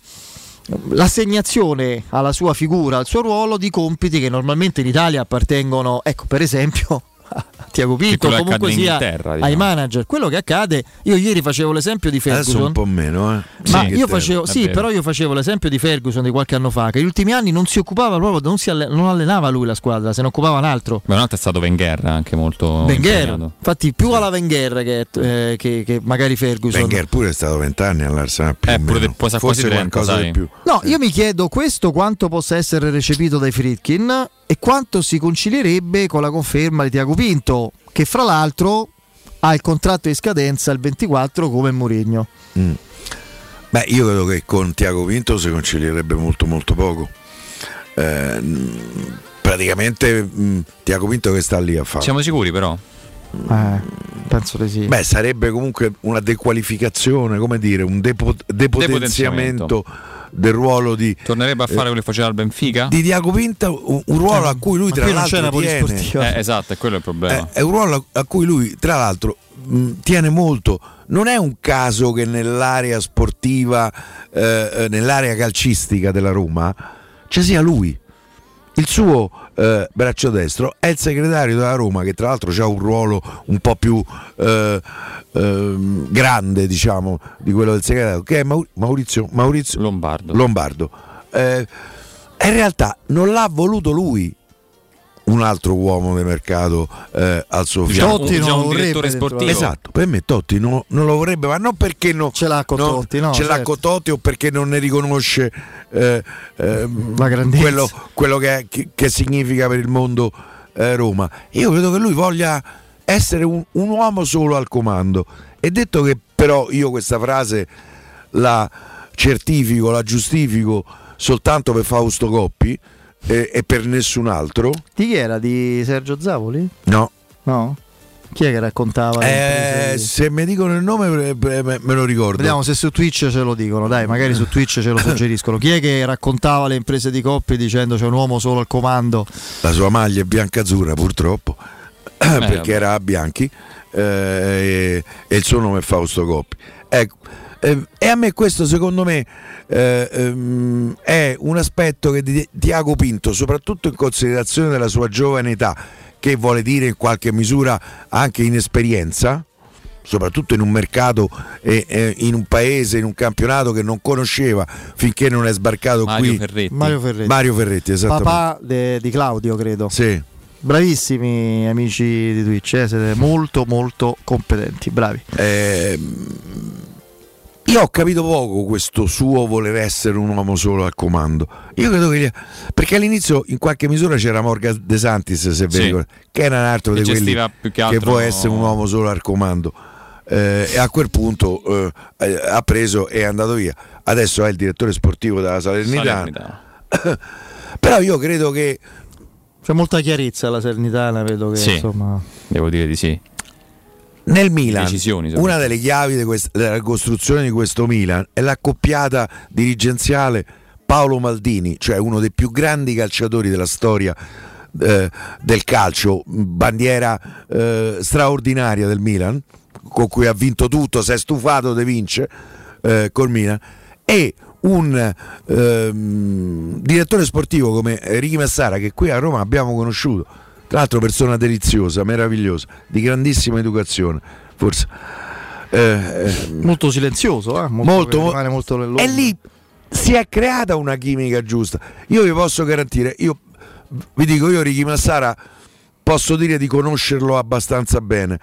l'assegnazione alla sua figura, al suo ruolo di compiti che normalmente in Italia appartengono, ecco per esempio, Tiago Pinto, comunque sia ai diciamo. manager. Quello che accade, io ieri facevo l'esempio di Adesso Ferguson. un po' meno, eh. Ma Sì, io facevo, sì, però io facevo l'esempio di Ferguson di qualche anno fa, che negli ultimi anni non si occupava proprio, non, si alle- non allenava lui la squadra, se ne occupava un altro. Beh, un altro è stato Wenger anche molto Wenger, impegnato. infatti più alla Wenger che, eh, che- che magari Ferguson. Wenger pure è stato vent'anni all'Arsenal più Eh, pure forse quasi 30, qualcosa sai. di più No, io mi chiedo questo quanto possa essere recepito dai Fritkin e quanto si concilierebbe con la conferma di Tiago Pinto, che fra l'altro ha il contratto di scadenza il 24 come Mourinho. Mm. Beh, io credo che con Tiago Pinto si concilierebbe molto molto poco. Eh, mh, praticamente mh, Tiago Pinto che sta lì a fare. Siamo sicuri però? Eh, penso di sì. Beh, sarebbe comunque una dequalificazione, come dire, un depo- depotenziamento del ruolo di, Tornerebbe a fare quello che faceva al Benfica? di Tiago Pinto, un, un ruolo a cui lui Ma tra qui non l'altro c'è una tiene. Eh, esatto, è quello il problema. Eh, è un ruolo a- a cui lui, tra l'altro, mh, tiene molto. Non è un caso che nell'area sportiva, eh, eh, nell'area calcistica della Roma, ci sia lui. Il suo eh, braccio destro è il segretario della Roma, che tra l'altro ha un ruolo un po' più eh, ehm, grande, diciamo, di quello del segretario, che è Mau- Maurizio, Maurizio Lombardo. Lombardo. Eh, in realtà non l'ha voluto lui un altro uomo di mercato eh, al suo fianco. un- Totti non lo vorrebbe sportivo. Esatto, per me Totti no- non lo vorrebbe, ma non perché non ce l'ha con no, Totti, no, ce l'ha certo. con Totti o perché non ne riconosce eh, La grandezza. quello, quello che, che- che significa per il mondo eh, Roma. Io credo che lui voglia essere un, un uomo solo al comando. E detto che però io questa frase la certifico, la giustifico soltanto per Fausto Coppi eh, e per nessun altro, Di chi era? Di Sergio Zavoli? no. No? Chi è che raccontava? Eh, se mi dicono il nome eh, me lo ricordo. Vediamo se su Twitch ce lo dicono, dai, magari su Twitch ce lo suggeriscono. Chi è che raccontava le imprese di coppie dicendo c'è un uomo solo al comando? La sua maglia è bianca-azzurra purtroppo, perché vabbè. era a Bianchi eh, e, e il suo nome è Fausto Coppi. Ecco, eh, e a me questo secondo me eh, ehm, è un aspetto che di Tiago Pinto, soprattutto in considerazione della sua giovane età, che vuole dire in qualche misura anche inesperienza, soprattutto in un mercato e e in un paese, in un campionato che non conosceva finché non è sbarcato Mario qui. Ferretti. Mario Ferretti. Mario Ferretti, esattamente. Papà de- di Claudio, credo. Sì. Bravissimi amici di Twitch, eh, siete molto molto competenti, bravi. Ehm, io ho capito poco questo suo voler essere un uomo solo al comando. Io credo che. gli- Perché all'inizio, in qualche misura, c'era Morgan De Santis, se vi Sì. ricordo, che era un altro Che di quelli che che vuole essere un uomo solo al comando. Eh, e a quel punto eh, eh, ha preso e è andato via. Adesso è il direttore sportivo della Salernitana. Salernitana. Però io credo che C'è molta chiarezza alla Sernitana, vedo che Sì. insomma. Devo dire di sì. Nel Milan, Decisioni, una delle chiavi di quest- della costruzione di questo Milan è l'accoppiata dirigenziale Paolo Maldini, cioè uno dei più grandi calciatori della storia eh, del calcio, bandiera eh, straordinaria del Milan, con cui ha vinto tutto, si è stufato di vincere eh, col Milan, e un ehm, direttore sportivo come Ricky Massara che qui a Roma abbiamo conosciuto, tra l'altro persona deliziosa, meravigliosa, di grandissima educazione, forse. Eh, eh, Molto silenzioso, eh? molto, Molto, molto e lì si è creata una chimica giusta. Io vi posso garantire, io vi dico, io Ricky Massara posso dire di conoscerlo abbastanza bene.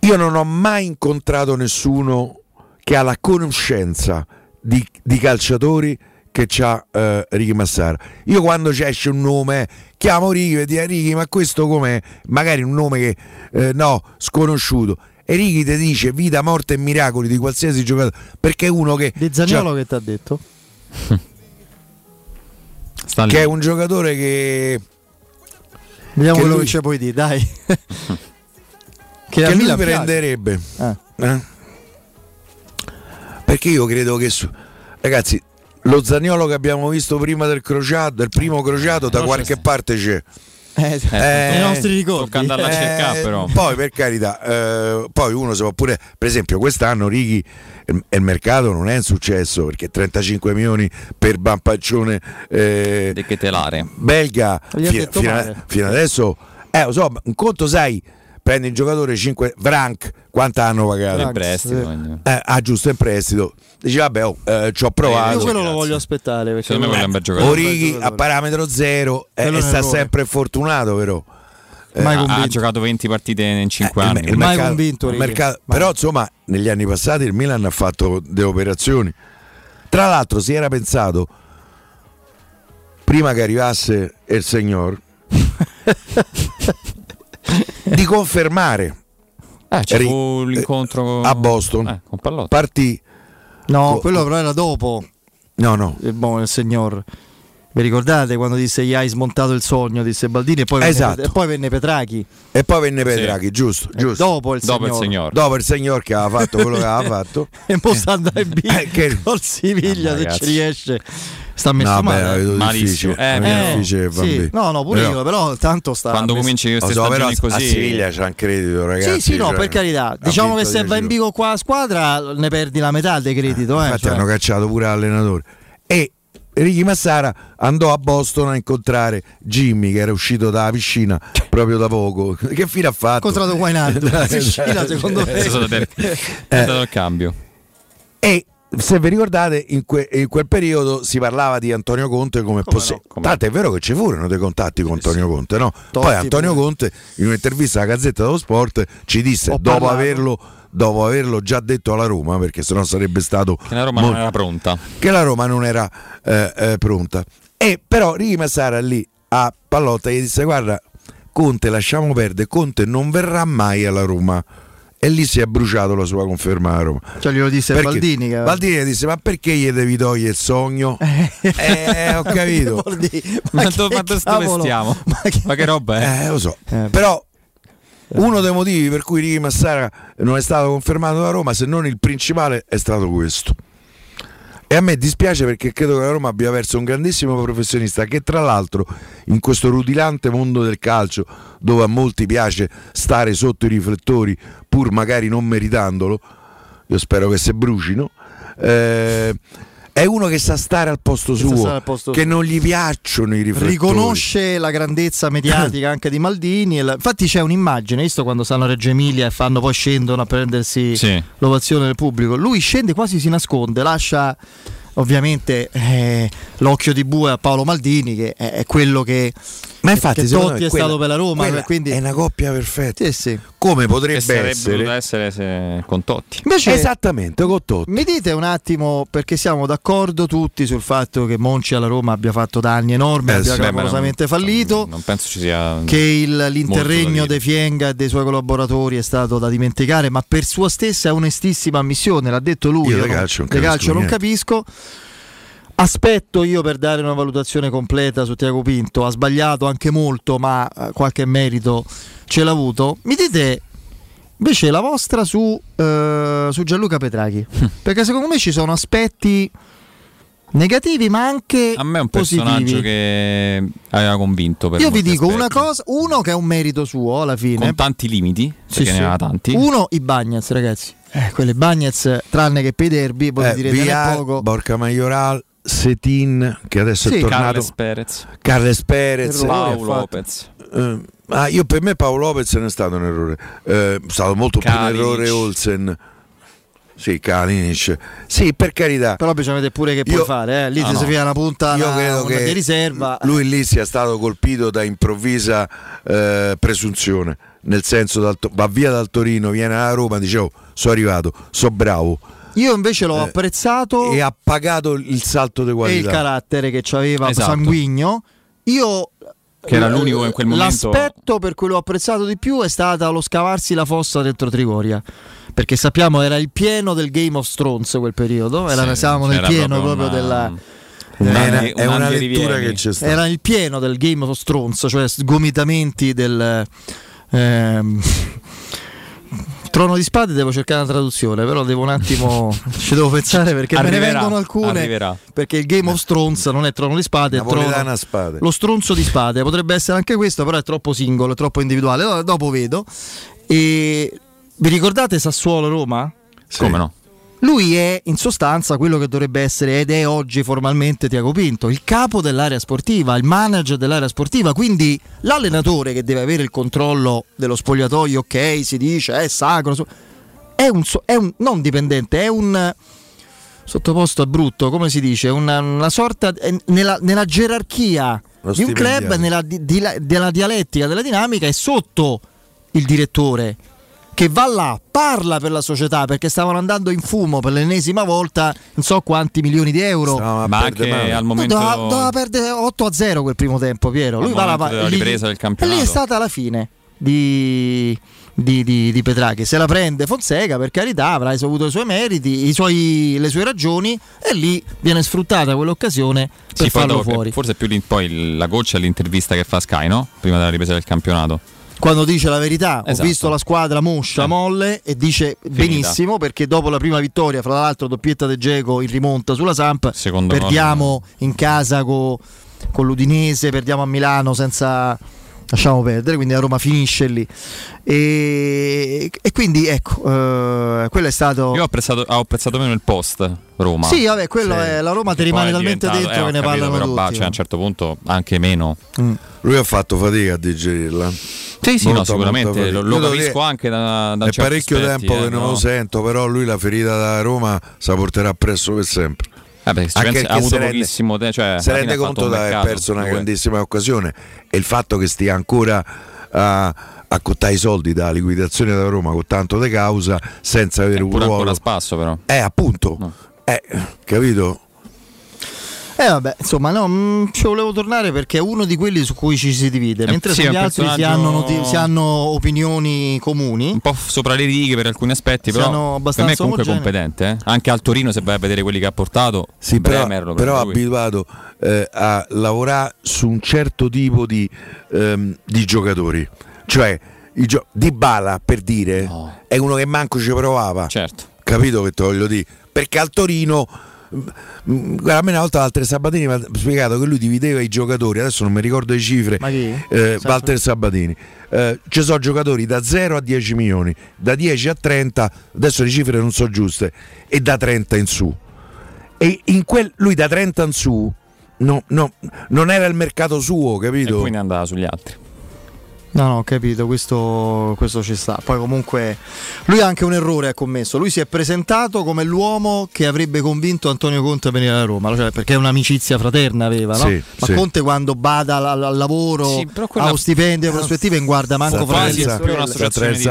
Io non ho mai incontrato nessuno che ha la conoscenza di, di calciatori che c'ha eh, Ricky Massara. Io quando ci esce un nome, chiamo Ricky e dico Ricky, ma questo com'è? Magari un nome che eh, no, sconosciuto. E Ricky ti dice vita, morte e miracoli di qualsiasi giocatore, perché è uno che Di Zagnolo che ti ha detto? Che è un giocatore che, Vediamo Che quello lui- che ci puoi dire, dai. che che lui prenderebbe. Eh. Eh? Perché io credo che su- ragazzi, lo Zagnolo che abbiamo visto prima del crociato, del primo crociato, da Però qualche c'è- parte c'è. Eh, Eh, I nostri ricordi. Tocca andarla a cercare Eh, però. Poi per carità, eh, poi uno si può pure, per esempio, quest'anno Righi eh, il mercato non è un successo perché 35 milioni per Bampaccione eh, De che telare. belga fino, male. a- fino adesso Eh, lo so, un conto sai, prendi un giocatore 5 Frank, quanto hanno pagato? In prestito. Eh, ah, giusto, in prestito. Dici, vabbè, oh, eh, ci ho Io provato. quello lo voglio aspettare. Perché Secondo me un bel giocatore. Orighi a parametro zero eh, e sta sempre fortunato, però. Eh, Mai Ha- ha convinto. giocato 20 partite in 5 il- anni. il Mai mercato- convinto, il mercato- però insomma negli anni passati il Milan ha fatto delle operazioni tra l'altro si era pensato prima che arrivasse il signor di confermare Eh, ci Ri- fu l'incontro a Boston eh, con Pallotta. partì No, Co- quello però era dopo no no il, buon- il signor. Vi ricordate quando disse gli hai smontato il sogno, disse Baldini e poi, venne, Esatto. e poi venne Petrachi. e poi venne Petrachi giusto, E giusto. dopo il Dopo il signor. signor. dopo il signor che aveva fatto quello che aveva fatto E mo sta andando in B Eh, che- col Siviglia No, se ragazzi. ci riesce. Sta messo no, beh, male. eh. vedo Malissimo. Eh, Eh, difficile, sì. No, no, pure Però- io, però tanto sta Quando messo- cominci queste so, però stagioni a così Siviglia c'è un credito, ragazzi. Sì, sì, no, cioè, per carità. Diciamo che se 10 va in bico qua a squadra ne perdi la metà del credito. Eh, Infatti cioè. hanno cacciato pure l'allenatore. E Ricky Massara andò a Boston a incontrare Jimmy che era uscito dalla piscina proprio da poco. Che fine ha fatto? incontrato Guainaldo. Piscina, secondo me. è è stato il cambio. E se vi ricordate, in, que- in quel periodo si parlava di Antonio Conte come, possibile. Tanto è vero che ci furono dei contatti con Antonio Conte, no? Poi Antonio pure. Conte, in un'intervista alla Gazzetta dello Sport, ci disse, Ho dopo parlato. averlo, dopo averlo già detto alla Roma, perché sennò sarebbe stato Che la Roma molto- non era pronta. che la Roma non era eh, eh, pronta. E però Ricky Massara lì a Pallotta gli disse guarda Conte lasciamo perdere, Conte non verrà mai alla Roma. E lì si è bruciato la sua conferma alla Roma. Cioè glielo disse Perché- Baldini. Che... Baldini disse ma perché gli devi togliere il sogno? Eh, ho capito. Ma, Ma, do- che ma dove cavolo? stiamo? Ma che- Ma che roba è? Eh, lo so. Eh, Però uno dei motivi per cui Ricky Massara non è stato confermato da Roma, se non il principale, è stato questo. E a me dispiace perché credo che la Roma abbia perso un grandissimo professionista che tra l'altro in questo rutilante mondo del calcio dove a molti piace stare sotto i riflettori pur magari non meritandolo, io spero che se brucino, eh, è uno che sa stare al posto Che suo, al posto che suo. non gli piacciono i riflettori. riconosce la grandezza mediatica anche di Maldini. la- Infatti c'è un'immagine, visto quando stanno a Reggio Emilia e fanno poi scendono a prendersi Sì. l'ovazione del pubblico. Lui scende quasi si nasconde, lascia ovviamente eh, l'occhio di bue a Paolo Maldini che è, è quello che, Ma infatti, che Totti è quella- stato per la Roma. quindi è una coppia perfetta. Sì, sì. Come potrebbe essere? essere se- con Totti. Invece- Esattamente, con Totti. Mi dite un attimo, perché siamo d'accordo tutti sul fatto che Monci alla Roma abbia fatto danni enormi, Eh, abbia sì, Beh, clamorosamente non- fallito. Non penso ci sia. che il- l'interregno. De Fienga e dei suoi collaboratori è stato da dimenticare, ma per sua stessa onestissima ammissione, l'ha detto lui. Io non- calcio non calcio non capisco. Aspetto io per dare una valutazione completa su Tiago Pinto, ha sbagliato anche molto, ma eh, qualche merito ce l'ha avuto. Mi dite invece la vostra su, eh, su Gianluca Petrachi, perché secondo me ci sono aspetti negativi ma anche A me è un personaggio positivi. che aveva convinto. Per Io vi dico una aspetti. cosa, uno che è un merito suo alla fine. Con tanti limiti, Sì, perché sì. ne aveva tanti. Uno, i Bagnets, ragazzi. Eh, quelle Bagnets, tranne che per i derby, Eh, è Villar, poco. Borca Majoral, Setin, che adesso Sì, è tornato. Carles Perez, Carles Perez. Paolo. Lopez. Eh, ah, io per me Paolo Lopez non è stato un errore, Eh, è stato molto più un Kalinic. errore Olsen. Sì, Kalinic. Sì, per carità. Però bisogna vedere pure che puoi Io- fare. Eh. Lì Ah, no. si fia una punta Io credo una che di riserva. lui lì sia stato colpito da improvvisa eh, presunzione, nel senso dal va via dal Torino, viene alla Roma, dicevo, sono arrivato, so bravo Io invece l'ho Eh, apprezzato e ha pagato il salto di e il qualità. carattere che aveva Esatto. sanguigno. Io Che era l'unico in quel momento- L'aspetto per cui l'ho apprezzato di più è stato lo scavarsi la fossa dentro Trigoria. Perché sappiamo era il pieno del Game of Thrones quel periodo, era, Sì, siamo nel pieno proprio proprio una- della, un È anni- una, un è una lettura che c'è stata. Era il pieno del Game of Thrones, cioè sgomitamenti del ehm, Trono di Spade. Devo cercare una traduzione, però devo un attimo ci devo pensare perché me ne Arriverà, vengono alcune. arriverà. Perché il Game of Thrones non è Trono di Spade, è trono, spade. lo stronzo di spade. Potrebbe essere anche questo, però è troppo singolo, è troppo individuale. Allora, dopo vedo. E vi ricordate Sassuolo Roma? Sì. Come no? Lui è in sostanza quello che dovrebbe essere ed è oggi formalmente Tiago Pinto, il capo dell'area sportiva, il manager dell'area sportiva, quindi l'allenatore che deve avere il controllo dello spogliatoio, ok, si dice, è sacro, è un, è un non dipendente, è un sottoposto a brutto, come si dice, una, una sorta è nella, nella gerarchia Lo di un club, nella, di- di- della dialettica, della dinamica, è sotto il direttore che va là, parla per la società perché stavano andando in fumo per l'ennesima volta, non so quanti milioni di euro. Ma anche al No, momento doveva, doveva perdere 8 a 0 quel primo tempo, Piero. Al Lui va momento della lì- ripresa del E campionato. lì è stata la fine di, di, di, di Petraghi. Se la prende Fonseca, per carità, avrà avuto i suoi meriti, i suoi- le sue ragioni, e lì viene sfruttata quell'occasione per Sì, farlo fuori. Forse più poi la goccia è l'intervista che fa Sky, no? Prima della ripresa del campionato. Quando dice la verità, ho Esatto. visto la squadra moscia, Eh. molle e dice benissimo perché dopo la prima vittoria, fra l'altro doppietta de Geco in rimonta sulla Samp, Secondo perdiamo in casa co- con l'Udinese, perdiamo a Milano senza lasciamo perdere, quindi la Roma finisce lì. E, e quindi ecco, eh, quello è stato Io ho apprezzato, ho apprezzato meno il post Roma. Sì, vabbè, quello è la Roma ti rimane talmente dentro eh, che ne capito, parlano però, bah, tutti. cioè, a un certo punto anche meno. Lui ha fatto fatica a digerirla. Sì, sì, no, Molta, sicuramente lo, lo capisco anche da, da È parecchio aspetti, tempo eh, che non no? lo sento, però lui la ferita da Roma se la porterà presso per sempre. Eh, ci Anche ha avuto rende- pochissimo te- cioè, si rende conto di aver perso una grandissima occasione e il fatto che stia ancora a, a cottare i soldi dalla liquidazione da Roma con tanto de causa senza avere un ruolo ancora spasso però. eh appunto. Eh, capito Eh vabbè, insomma, no, mm, ci volevo tornare perché è uno di quelli su cui ci si divide, Eh, mentre sì, sugli altri si hanno, noti- si hanno opinioni comuni. Un po' sopra le righe per alcuni aspetti, Siano però per me è comunque omogenei. competente. eh. Anche al Torino, se vai a vedere quelli che ha portato, Sì, però, Bremer lo però abituato eh, a lavorare su un certo tipo di, ehm, di giocatori. Cioè, gio- Di Bala, per dire, è uno che manco ci provava. Certo. Capito che te voglio dire? Perché al Torino... a me una volta Walter Sabatini mi ha spiegato che lui divideva i giocatori, adesso non mi ricordo le cifre. Eh, Walter Sabatini. Eh, ci sono giocatori da 0 a 10 milioni, da 10 a 30, adesso le cifre non sono giuste, e da 30 in su. E in quel, lui da 30 in su no, no, non era il mercato suo, capito? E quindi andava sugli altri. No, no, ho capito, questo, questo ci sta. Poi comunque lui ha anche un errore ha commesso. Lui si è presentato come l'uomo che avrebbe convinto Antonio Conte a venire a Roma, cioè, perché è un'amicizia fraterna aveva, no? Sì, Ma sì. Conte quando bada al, al lavoro, Sì, quella- allo stipendio, alle prospettive, in guarda manco una sta idee, però,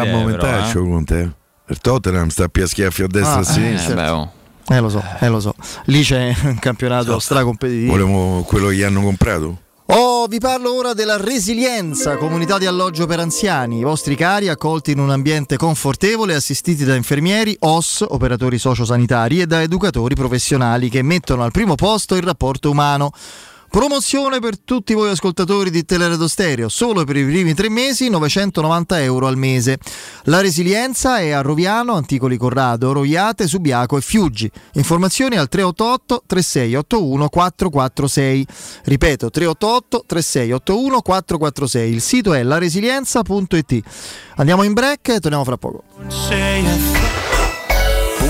momentaccio eh. con te. Il Tottenham sta a schiaffi a destra Ah, e a sinistra. Eh, beh, oh. Eh lo so, eh lo so. Lì c'è un campionato stracompetitivo. Volevo quello che gli hanno comprato. Oh, vi parlo ora della Resilienza, comunità di alloggio per anziani. I vostri cari accolti in un ambiente confortevole, assistiti da infermieri, OS, operatori sociosanitari e da educatori professionali che mettono al primo posto il rapporto umano. Promozione per tutti voi ascoltatori di Teleradio Stereo, solo per i primi tre mesi 990 euro al mese. La resilienza è a Roviano, Anticoli Corrado, Roiate, Subiaco e Fiuggi. Informazioni al 388 3681 446. Ripeto 388 3681 446. Il sito è laresilienza.it. Andiamo in break e torniamo fra poco.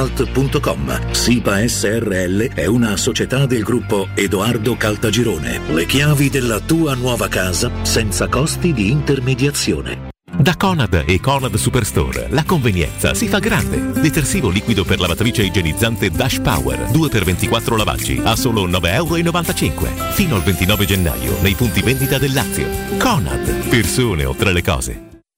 www.kcalt.com. SIPA SRL è una società del gruppo Edoardo Caltagirone. Le chiavi della tua nuova casa senza costi di intermediazione. Da Conad e Conad Superstore la convenienza si fa grande. Detersivo liquido per lavatrice igienizzante Dash Power 2x24 lavaggi a solo 9,95 euro. Fino al 29 gennaio nei punti vendita del Lazio. Conad, persone oltre le cose.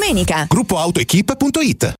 domenica. Gruppoautoequip.it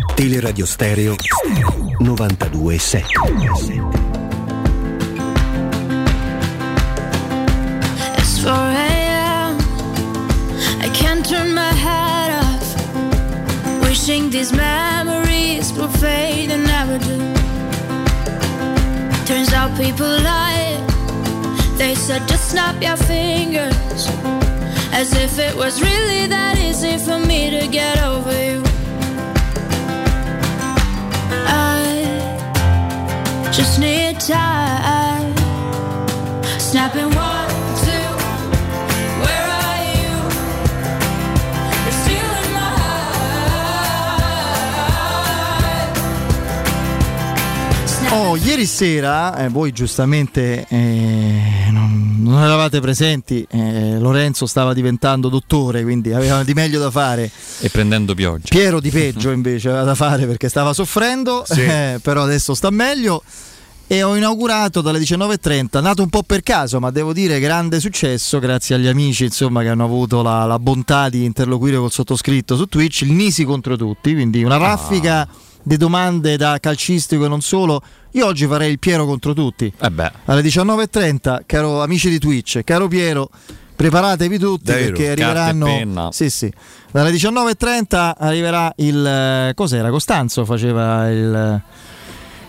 Teleradio Stereo 927. It's 4 a.m. I can't turn my head off. Wishing these memories will fade and never do. Snap your fingers. As if it was really that easy for me to get over you. I just need time. Snapping Oh, ieri sera, eh, voi giustamente eh, non, non eravate presenti, eh, Lorenzo stava diventando dottore, quindi aveva di meglio da fare. E prendendo pioggia. Piero di peggio invece aveva da fare perché stava soffrendo, Sì. eh, però adesso sta meglio. E ho inaugurato dalle 19.30, nato un po' per caso, ma devo dire grande successo, grazie agli amici insomma, che hanno avuto la, la bontà di interloquire col sottoscritto su Twitch, il Nisi contro tutti, quindi una raffica di domande da calcistico e non solo. Io oggi farei il Piero contro tutti. Eh. Alle 19.30, caro amici di Twitch, caro Piero, preparatevi tutti Davvero? perché arriveranno. Sì, sì. Dalle 19.30 arriverà il. eh, Cos'era? Costanzo faceva il.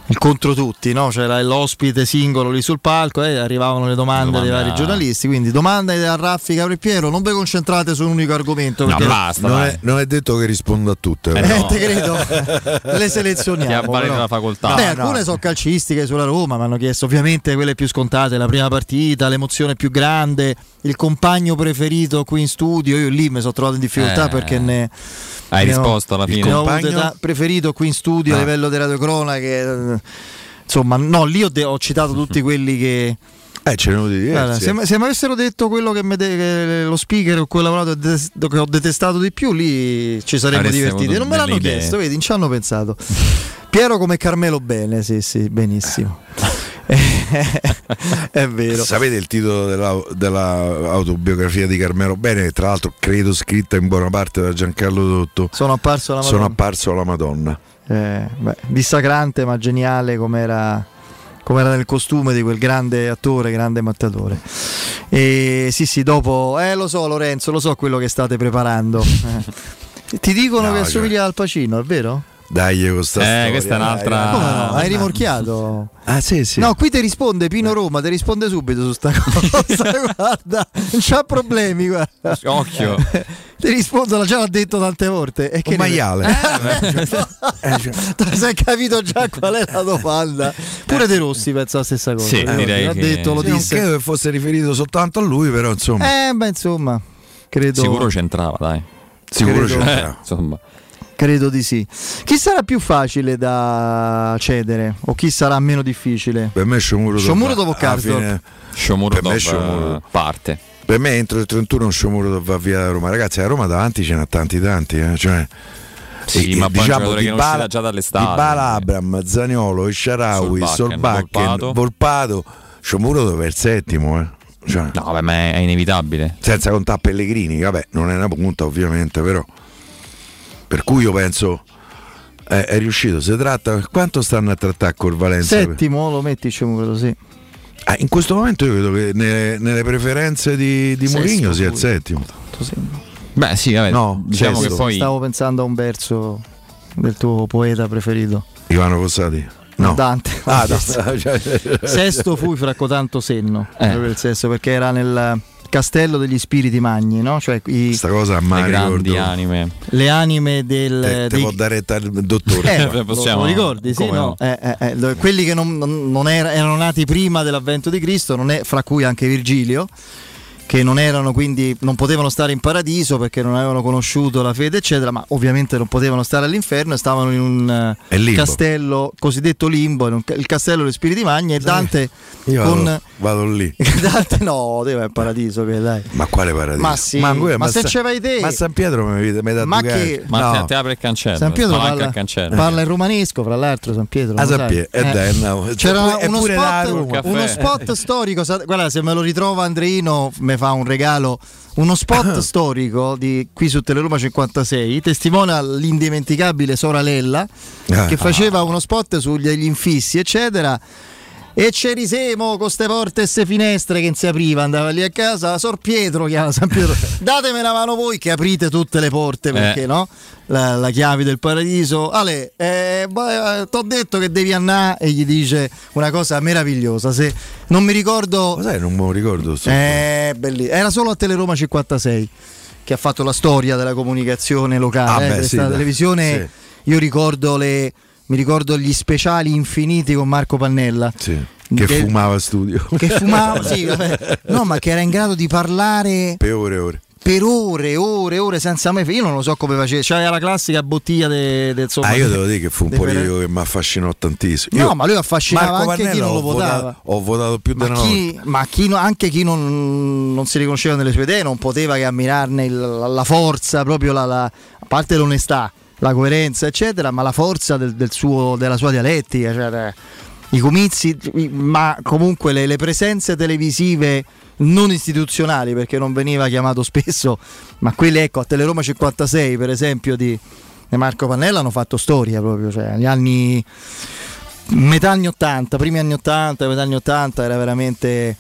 Il contro tutti, no? c'era l'ospite singolo lì sul palco e arrivavano le domande dei Domanda- vari giornalisti. Quindi, domande a Raffi Capri e Piero, non vi concentrate su un unico argomento. No, basta, non, è, non è detto che rispondo a tutte. Eh, però. te credo, le Ti selezioniamo. però. della facoltà. Beh, no. alcune sono calcistiche sulla Roma, mi hanno chiesto ovviamente quelle più scontate, la prima partita, l'emozione più grande, il compagno preferito qui in studio. Io lì mi sono trovato in difficoltà Eh, perché ne Hai risposto alla fine. ne ho da- preferito qui in studio a Ah. livello di radiocronache. eh, Insomma, no, lì ho, de- ho citato tutti quelli che. Eh, ce ne ho di Guarda, diversi. se, se mi avessero detto quello che, mi de- che lo speaker con cui ho lavorato e che ho detestato di più, lì ci saremmo Avreste divertiti. Non me l'hanno idee. chiesto, vedi, non ci hanno pensato. Piero come Carmelo bene, sì, sì, benissimo. È vero. Sapete il titolo della, della autobiografia di Carmelo Bene, tra l'altro credo scritta in buona parte da Giancarlo Dotto. Sono apparso alla Sono Madonna. apparso alla Madonna. Eh, beh, dissacrante ma geniale come era nel costume di quel grande attore, grande mattatore. E sì, sì, dopo, eh lo so Lorenzo, lo so quello che state preparando. Eh. Ti dicono No, che cioè- assomiglia al Pacino, è vero? Dai, con sta Eh, storia, questa è un'altra- dai. Come no? Hai no. rimorchiato? Ah, sì, sì. No, qui ti risponde Pino Roma, ti risponde subito su sta cosa. guarda, non c'ha problemi, guarda. Occhio. Ti rispondono, già l'ha detto tante volte. E che Un ne- maiale. Eh, cioè, Tu sei capito già qual è la domanda? Pure De Rossi pensa la stessa cosa. Sì, direi l'ha che- detto, lo sì, non disse. credo che fosse riferito soltanto a lui, però insomma. Eh, beh, insomma, credo, Sicuro c'entrava, dai. sicuro credo- c'entra. Eh, insomma. Credo di sì. Chi sarà più facile da cedere o chi sarà meno difficile? Per me Sciomuro Sciomuro dopo Karsdorp. Sciomuro top, Sciomuro. parte. Per me entro il 31 Sciomuro va via da Roma. Ragazzi, a Roma davanti ce n'ha tanti tanti. Eh. Cioè, Sì, e- ma non Dybala- uscirà già dall'estate. Dybala, Abram, Zaniolo, Isharawi, Solbakken, Solbakken, Volpato. Sciomuro dove è il settimo. Eh. Cioè, No, vabbè, ma è inevitabile. senza contare Pellegrini, vabbè, non è una punta ovviamente, però. Per cui io penso eh, è riuscito. Si tratta quanto stanno a trattare col Valencia? Settimo lo metti Sciomuro, sì. Ah, in questo momento io credo che nelle, nelle preferenze di, di Mourinho sia il settimo. Beh, sì, vabbè, No, diciamo sesto. che poi Stavo pensando a un verso del tuo poeta preferito. Ivano Fossati? No. Dante. Ah, Dante. Sesto fui Fracco tanto senno, Eh. il sesto, perché era nel castello degli spiriti magni, no? Cioè i- cosa a le grandi ricordo. anime. le anime del, Te, te dei- può dare il dottore. Eh, Eh, lo- possiamo- lo ricordi, sì, no? no? Eh, eh, eh, quelli che non, non- non era- erano nati prima dell'avvento di Cristo, non è- fra cui anche Virgilio, che non erano quindi non potevano stare in paradiso perché non avevano conosciuto la fede, eccetera, ma ovviamente non potevano stare all'inferno e stavano in un eh, castello cosiddetto limbo, in un ca- il castello degli spiriti magni e Dante Io con vado, vado lì. Dante no, deve in paradiso che dai. Ma quale paradiso? Ma sì, ancora- ma se Sa- ci vai te. Ma San Pietro mi mai dato Ma che- Ma no. te, apre il cancello. San Pietro parla, il cancello. parla in romanesco, fra l'altro San Pietro. Ah, lo San. Pietro, eh, dai, no. C'era uno spot, uno spot storico, guarda se me lo ritrova Andreino mi fa un regalo, uno spot storico di qui su Teleroma 56, testimonia l'indimenticabile Soralella Ah. che faceva uno spot sugli gli infissi eccetera. E ci risemo con queste porte e queste finestre che non si apriva, andava lì a casa, Sor Pietro chiama San Pietro, datemi una mano voi che aprite tutte le porte perché Eh. no? La, la chiave del paradiso. Ale, eh, ti ho detto che devi andare e gli dice una cosa meravigliosa. Se non mi ricordo, sai, non me lo ricordo. eh, belli- era solo a Teleroma 56 che ha fatto la storia della comunicazione locale. Ah, eh, beh, sì, televisione, io ricordo le. Mi ricordo gli speciali infiniti con Marco Pannella. Sì, che Che- fumava studio. Che fumava, sì, vabbè. no, ma che era in grado di parlare per ore e ore. per ore, ore, ore senza mai. Io non lo so come faceva. C'era la classica bottiglia del de, insomma, Ah, io devo dire che fu un politico che mi affascinò tantissimo. No, Io- ma lui affascinava Marco anche chi Pannella non lo votava. votato- ho votato più Ma, della chi, volta. ma chi no- anche chi non, non si riconosceva nelle sue idee non poteva che ammirarne il- la, la forza, proprio la, la- a parte l'onestà, la coerenza, eccetera, ma la forza del, del suo, della sua dialettica. Cioè, I comizi, ma comunque le, le presenze televisive non istituzionali, perché non veniva chiamato spesso, ma quelle ecco a Teleroma 56, per esempio, di, Marco Pannella hanno fatto storia proprio, cioè negli anni metà anni 80, primi anni 80, metà anni 80 era veramente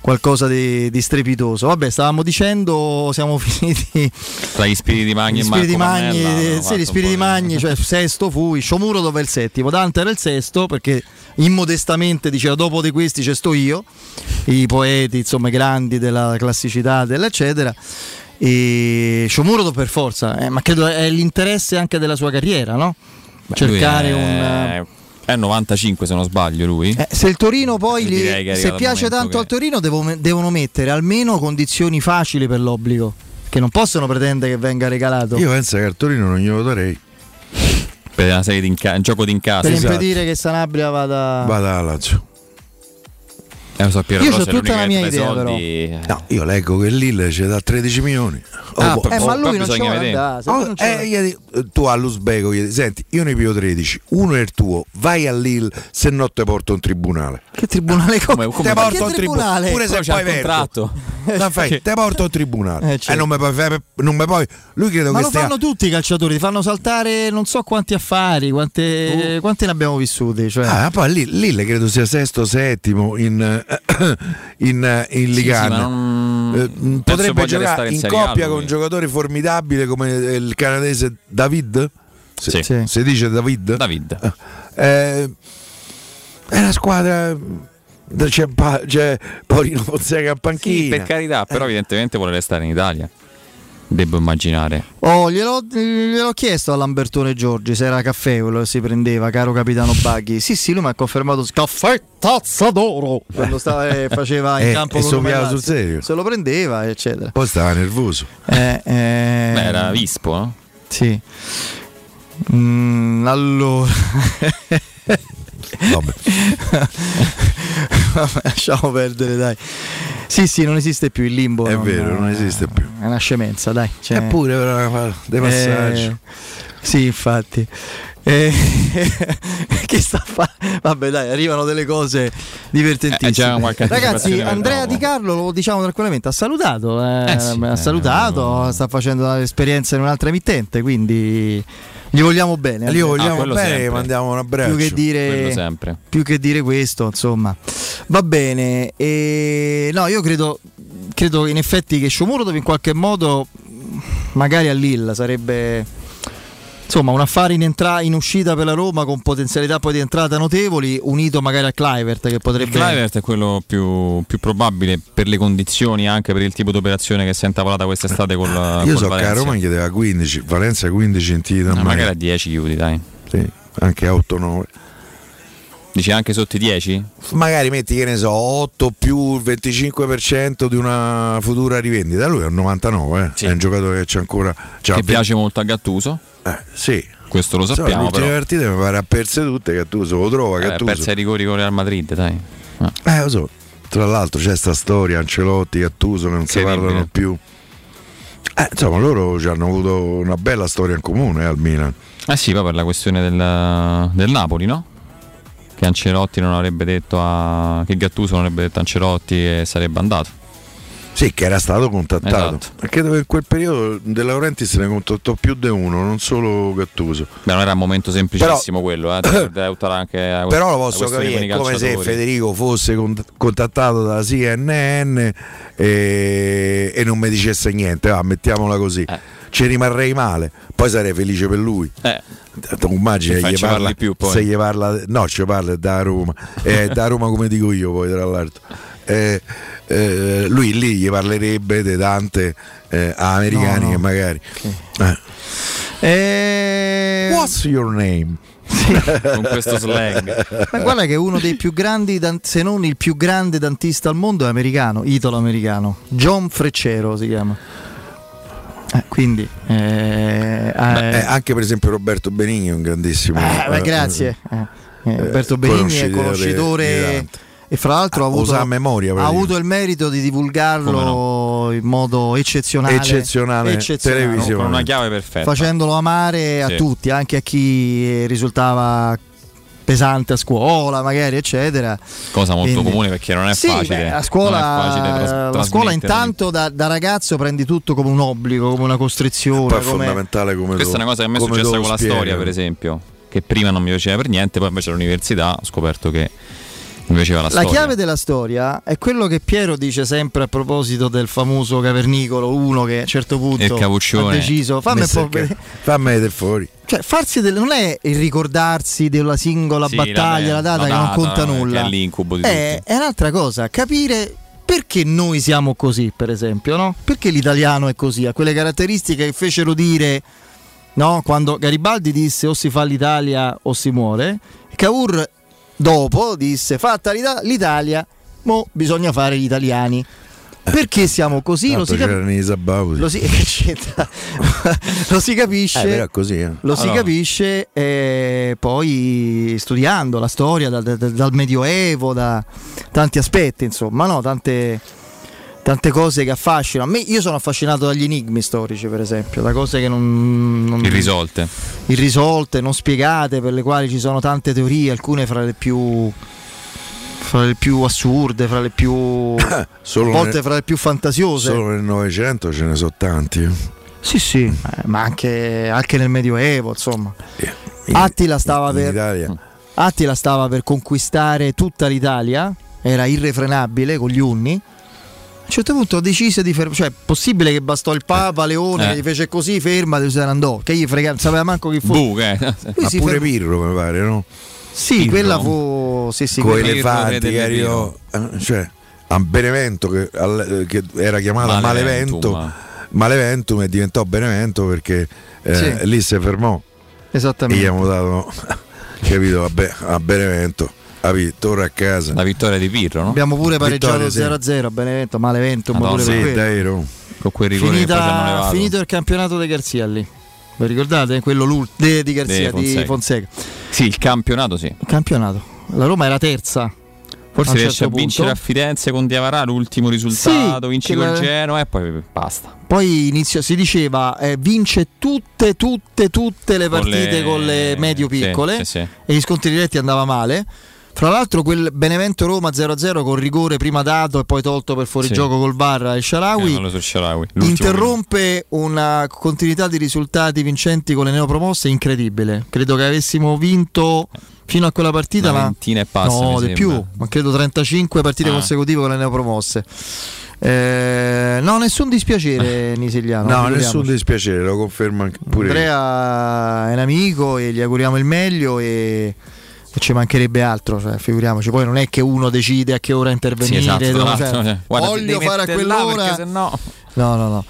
qualcosa di, di strepitoso. Vabbè, stavamo dicendo, siamo finiti Tra gli spiriti magni gli e spiriti Marco magni, Pannella, eh, sì, gli spiriti magni, cioè sesto fui, Sciomuro dove è il settimo, Dante era il sesto perché immodestamente diceva dopo di questi c'è sto io, i poeti insomma i grandi della classicità dell'eccetera. E Sciomuro per forza, eh, ma credo è l'interesse anche della sua carriera, no? Beh, Cercare è... un È 95 se non sbaglio lui. eh, se il Torino poi, gli- se piace tanto che- al Torino, devo- devono mettere almeno condizioni facili per l'obbligo, che non possono pretendere che venga regalato. Io penso che al Torino non glielo darei. Per una serie di inca- un gioco di incassi. per esatto. impedire che Sanabria vada. Vada a Lazio. Eh, so, Piero, Io però se tutta la mia idea, soldi- No, io leggo che Lille ci dà 13 milioni. Ah, Oh, poi- Eh, ma poi lui non ci vuole andare. Oh, non eh, gli dico, eh, tu all'Uzbeko gli dici, senti, io ne piglio 13, uno è il tuo, vai a Lille, se no te porto in tribunale. Che tribunale Come- come- te Ma porto in tribunale, pure se Poi poi contratto. No, fai, te porto in tribunale. Eh, E certo. non mi puoi fare- non mi puoi. Lui credo Ma che lo stia fanno tutti i calciatori, ti fanno saltare non so quanti affari, quante, quante ne abbiamo vissuti. Cioè. Ah, poi Lille, Lille credo sia sesto, settimo in, eh, in, eh, in Sì, Ligue sì, 1. ma non- Eh, penso potrebbe giocare in in coppia con giocatori formidabili come il canadese David. Se, Sì. Sì. si dice David? David. Eh, è una squadra. C'è, Pa- c'è Paolino Fonseca a panchina. Sì, per carità, però evidentemente vuole restare in Italia. Devo immaginare. Oh, gliel'ho, gliel'ho chiesto a Lambertone Giorgi se era caffè quello che si prendeva, caro capitano Baghi. Sì, sì, lui mi ha confermato caffè tazza d'oro quando stava, eh, faceva in Eh, campo e con sul serio. Se lo prendeva, eccetera. Poi stava nervoso. Eh, eh, Beh, era Vispo, no? Sì. Mm, allora. Vabbè. Vabbè, lasciamo perdere, dai. Sì, sì, non esiste più il limbo. È vero, non esiste più. È una scemenza, dai. Cioè, Eppure però, dei passaggi. eh, sì, infatti. Eh, che sta a fare? Vabbè, dai, arrivano delle cose divertentissime. Eh, c'era qualche Ragazzi, Andrea. Di Carlo lo diciamo tranquillamente. Ha salutato, eh, Eh sì, ha eh, salutato, sta facendo un'esperienza in un'altra emittente. Quindi gli vogliamo bene. Lì Andrea. vogliamo quello bene, sempre. mandiamo un abbraccio. più che dire più che dire questo, insomma, va bene. E, no, io credo, credo in effetti che Sciomuro in qualche modo, magari a Lille, sarebbe insomma un affare in, entra- in uscita per la Roma con potenzialità poi di entrata notevoli, unito magari a Clivert che Il potrebbe. Clivert è quello più, più probabile per le condizioni, anche per il tipo di operazione che si è intavolata quest'estate col, Io col so che a Valencia. Roma gli chiedeva 15, Valencia 15 in titolo. Ah, magari a 10 chiudi, dai. Sì, anche 8-9. Dici anche sotto i 10? Magari metti che ne so 8 più il 25% di una futura rivendita. Lui è un 99, eh. è un giocatore che c'è ancora. c'ha che 20 piace molto a Gattuso. Eh, sì. Questo lo sappiamo, l'ultima però. partita mi pare ha perse tutte. Gattuso lo trova. Eh, ha perso ai rigori con Real Madrid, dai. Ah. Eh, lo so. Tra l'altro c'è sta storia, Ancelotti, Gattuso che non si parlano più. Eh, insomma, loro ci hanno avuto una bella storia in comune eh, al Milan. Eh sì, poi per la questione del, del Napoli, no? Che Ancelotti non avrebbe detto a. che Gattuso non avrebbe detto a Ancelotti e sarebbe andato. Sì, che era stato contattato. Esatto. Che in quel periodo De Laurentiis ne contattò più di uno, non solo Gattuso. Beh, non era un momento semplicissimo quello, eh. da- da aiutare anche a Però lo posso capire, è come se. Federico fosse cont- contattato dalla CNN e, e non mi dicesse niente, va, mettiamola così. Ci rimarrei male, poi sarei felice per lui. Eh. Fai, gli ci parla, parli più poi? se gli parla no ci parla da Roma è da Roma come dico io poi tra l'altro Eh, eh, lui lì gli parlerebbe di tante eh, americani No, no. che magari eh. Eh, What's your name? con questo slang. Ma guarda che uno dei più grandi, se non il più grande dantista al mondo è americano, italo-americano. John Freccero si chiama. Eh, quindi, eh, Beh, eh, eh, anche per esempio Roberto Benigni è un grandissimo eh, beh, eh, grazie. Eh, Alberto Benigni è conoscitore e fra l'altro ha Ah, avuto, memoria, ha avuto il merito di divulgarlo in modo eccezionale, Eccezionale televisione. Con una chiave perfetta. facendolo amare a Sì. tutti, anche a chi risultava pesante a scuola, magari, eccetera. Cosa molto Quindi- comune perché non è Sì, facile. beh, a non scuola, è facile tras- la scuola intanto da, da ragazzo prendi tutto come un obbligo, come una costrizione. poi è come- fondamentale come Questa è lo- una cosa che a me è successa con la spiega. storia, per esempio, che prima non mi piaceva per niente, poi invece all'università ho scoperto che la, La storia. chiave della storia è quello che Piero dice sempre a proposito del famoso cavernicolo, uno che a un certo punto ha deciso, fammi po' ca- vedere. Fammi vedere fuori. Cioè, farsi del, non è il ricordarsi della singola Sì, battaglia, la, data la che non data, conta no, nulla. È l'incubo di è, è un'altra cosa, capire perché noi siamo così, per esempio, no? Perché l'italiano è così, ha quelle caratteristiche che fecero dire, no? Quando Garibaldi disse o si fa l'Italia o si muore, Cavour dopo disse fatta l'Ita- l'Italia, mo bisogna fare gli italiani. Perché siamo così? Lo si, cap- lo si- lo si capisce. Eh, così, eh. Lo si Allora. capisce eh, poi studiando la storia da- da- dal Medioevo, da tanti aspetti, insomma, no? tante, tante cose che affascinano. A me, io sono affascinato dagli enigmi storici, per esempio, da cose che non, non- Irrisolte. irrisolte, non spiegate, per le quali ci sono tante teorie, alcune fra le più fra le più assurde, fra le più a volte nel- fra le più fantasiose. Solo nel Novecento ce ne sono tanti. Sì, sì, eh, ma anche, anche nel Medioevo, insomma. Attila stava, in per, Italia. Attila stava per conquistare tutta l'Italia, era irrefrenabile con gli Unni. A un certo punto decise di fermare, cioè è possibile che bastò il Papa Leone Eh. che gli fece così, ferma, e se ne andò, che gli frega, non sapeva manco chi fu. Bu, che- Lui Ma si pure fermò- Pirro mi pare, no? Sì, Pirro. quella fu sì, sì, Con elefanti che arrivò, eh, cioè a Benevento che, al- che era chiamata Maleventum, Malevento, Maleventum e diventò Benevento perché eh, Sì. lì si fermò e gli Esattamente. abbiamo dato capito a, Be- a Benevento capito? torna a casa La vittoria di Pirro, no? Abbiamo pure pareggiato Vittoria, sì. 0-0 a Benevento, Malevento, Madonna, pure sì quello. dai Ro. Con quel rigore Finita, finito il campionato di Garzia lì. Vi ricordate? Quello l'ult- de- di Garzia, Di di Fonseca. Fonseca. Sì, il campionato sì. Il campionato. La Roma era terza. Forse a riesce certo a vincere punto. a Firenze con Diavarà l'ultimo risultato, Sì, vinci che con la- Genoa e poi basta. Poi inizio, si diceva eh, vince tutte, tutte, tutte le Con partite le- con le medio sì, piccole sì, sì. e gli scontri diretti andava male. Fra l'altro quel Benevento Roma 0-0 con rigore prima dato e poi tolto per fuorigioco col Barra e Sharawi Eh, Sharawi. Interrompe una continuità di risultati vincenti con le neopromosse incredibile. Credo che avessimo vinto fino a quella partita Una la- ventina e passa, no, di sembra. più, ma credo 35 partite Ah. consecutive con le neopromosse. Eh, no, nessun dispiacere Nisigliano. no nessun dispiacere lo conferma anche pure io. Andrea è un amico e gli auguriamo il meglio e, e ci mancherebbe altro, cioè, figuriamoci. Poi non è che uno decide a che ora intervenire. Sì, esatto, dove- l'altro, cioè, cioè, guarda, voglio fare a quell'ora. sennò- No, no, no.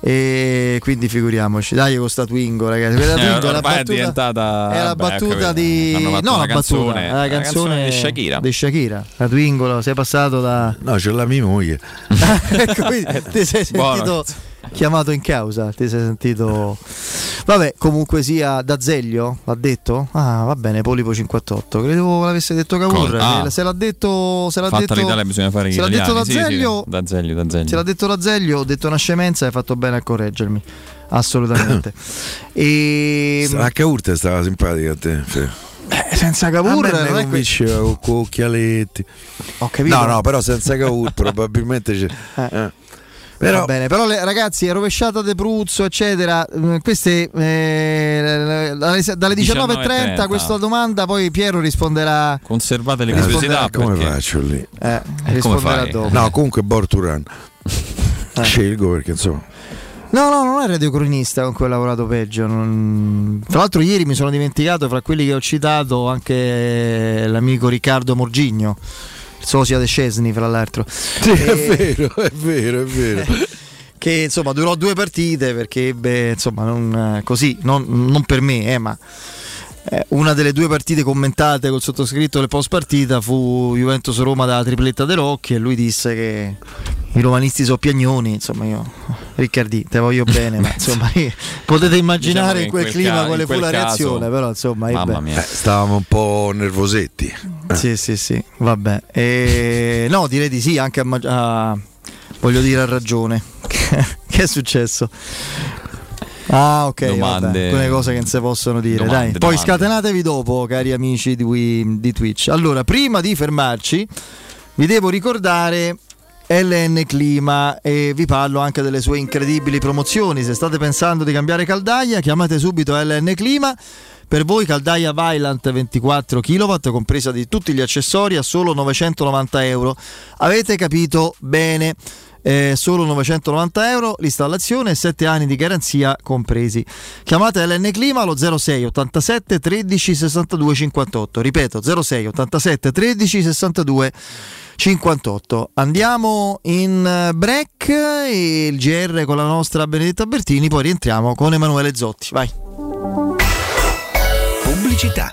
E quindi figuriamoci, dai con sta Twingo, ragazzi. Quella Eh, Twingo è la ormai è battuta, diventata è la ho battuta di fatto no, una la battuta, canzone, è la la canzone di Shakira. di Shakira. La Twingo, sei passato da no c'è la mia moglie ecco, quindi ti sei Buono. Chiamato in causa, ti sei sentito Vabbè, comunque sia D'Azeglio, l'ha detto? Ah, va bene, Polipo 58. Credevo l'avesse detto Cavour. Cosa? Ah. Se l'ha detto, se l'ha Fatta detto l'Italia bisogna fare Se l'ha detto italiani. Sì, sì, D'Azeglio, D'Azeglio, D'Azeglio. se l'ha detto D'Azeglio, ho detto una scemenza, hai fatto bene a correggermi. Assolutamente. e la Caurte stava simpatica a te Fe. eh, senza Cavour a me non è convinceva con, occhialetti ho capito. no no però senza Cavour probabilmente c'è eh. Però- Va bene, però le- ragazzi, è rovesciata De Pruzzo, eccetera. eh, Queste eh, dalle, dalle 19.30 19.30. questa domanda, poi Piero risponderà. Conservate le Eh, curiosità risponderà- come perché- faccio lì Eh, come risponderà fai? dopo. no comunque Borturan Eh. scelgo perché insomma No, no, non è radiocronista con cui ho lavorato peggio. non- Tra l'altro, ieri mi sono dimenticato, fra quelli che ho citato, anche l'amico Riccardo Morgigno, sosia De Scesni, fra l'altro. sì, è vero è vero è vero che insomma durò due partite perché ebbe insomma non, eh, così non, non per me eh, ma eh, una delle due partite commentate col sottoscritto del post partita fu Juventus Roma dalla tripletta De Rocchi e lui disse che i romanisti sono piagnoni insomma io Riccardi te voglio bene ma insomma potete immaginare Diciamo in quel, quel clima ca- quale in fu quel la caso- reazione però insomma Mamma ebbe- mia. Eh, stavamo un po' nervosetti sì, sì, sì, vabbè. E, no, direi di sì, anche a, ma- a- voglio dire ha ragione. che è successo? Ah, ok, Domande- vabbè, alcune cose che non si possono dire, Domande, dai. Poi domande. scatenatevi dopo, cari amici di, di Twitch. Allora, prima di fermarci, vi devo ricordare LN Clima e vi parlo anche delle sue incredibili promozioni. Se state pensando di cambiare caldaia, chiamate subito LN Clima Per voi caldaia Vylant 24 kW, compresa di tutti gli accessori, a solo 990 euro. Avete capito bene. Eh, solo 990 euro l'installazione e 7 anni di garanzia compresi. Chiamate LN Clima allo 06 87 13 62 58. Ripeto 06 87 13 62 58. Andiamo in eh, break e il GR con la nostra Benedetta Bertini, poi rientriamo con Emanuele Zotti. Vai. Pubblicità.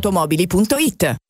ValentinoAutomobili.it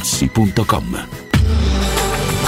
artigianamaterassi.com.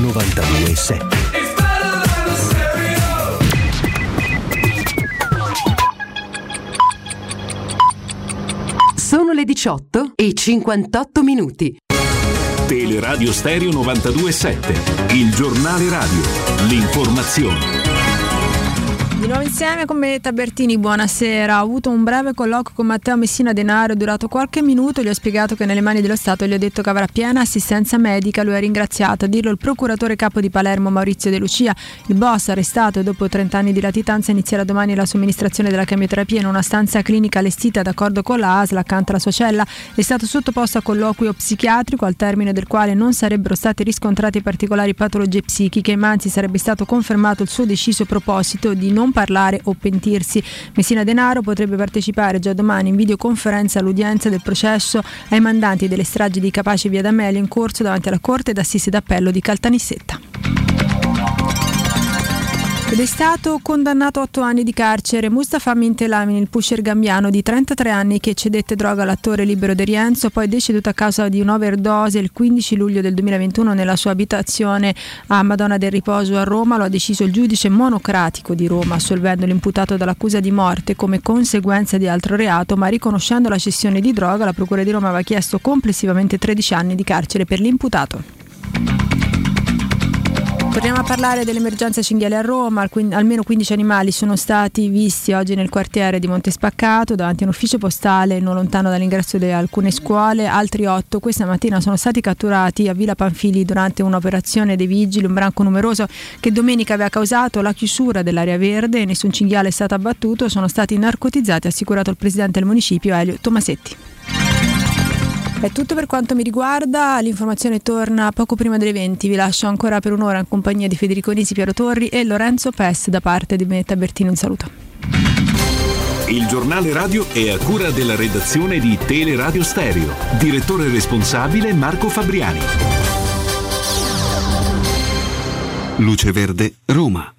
92.7 Sono le 18 e 58 minuti. Teleradio Stereo 92.7, il giornale radio, l'informazione. Di nuovo insieme con me Tabertini, buonasera. Ho avuto un breve colloquio con Matteo Messina Denaro, durato qualche minuto, gli ho spiegato che nelle mani dello Stato gli ho detto che avrà piena assistenza medica, lui ha ringraziato, a dirlo il procuratore capo di Palermo Maurizio De Lucia, il boss arrestato dopo 30 anni di latitanza inizierà domani la somministrazione della chemioterapia in una stanza clinica allestita d'accordo con la ASL accanto alla sua cella, è stato sottoposto a colloquio psichiatrico al termine del quale non sarebbero state riscontrate particolari patologie psichiche, ma anzi sarebbe stato confermato il suo deciso proposito di non parlare o pentirsi. Messina Denaro potrebbe partecipare già domani in videoconferenza all'udienza del processo ai mandanti delle stragi di Capace Via D'Amelio in corso davanti alla Corte d'Assise d'Appello di Caltanissetta. Ed è stato condannato a 8 anni di carcere Mustafa Mintelamin, il pusher gambiano di 33 anni che cedette droga all'attore Libero De Rienzo, poi deceduto a causa di un'overdose il 15 luglio del 2021 nella sua abitazione a Madonna del Riposo a Roma. Lo ha deciso il giudice monocratico di Roma, assolvendo l'imputato dall'accusa di morte come conseguenza di altro reato, ma riconoscendo la cessione di droga, la Procura di Roma aveva chiesto complessivamente 13 anni di carcere per l'imputato. Torniamo a parlare dell'emergenza cinghiale a Roma, almeno 15 animali sono stati visti oggi nel quartiere di Montespaccato davanti a un ufficio postale non lontano dall'ingresso di alcune scuole, altri 8 questa mattina sono stati catturati a Villa Panfili durante un'operazione dei vigili, un branco numeroso che domenica aveva causato la chiusura dell'area verde, nessun cinghiale è stato abbattuto, sono stati narcotizzati, ha assicurato il presidente del municipio Elio Tomasetti. È tutto per quanto mi riguarda, l'informazione torna poco prima delle 20, vi lascio ancora per un'ora in compagnia di Federico Nisi, Piero Torri e Lorenzo Pes da parte di Meta Bertino, un saluto. Il giornale radio è a cura della redazione di Teleradio Stereo. Direttore responsabile Marco Fabriani. Luce Verde, Roma.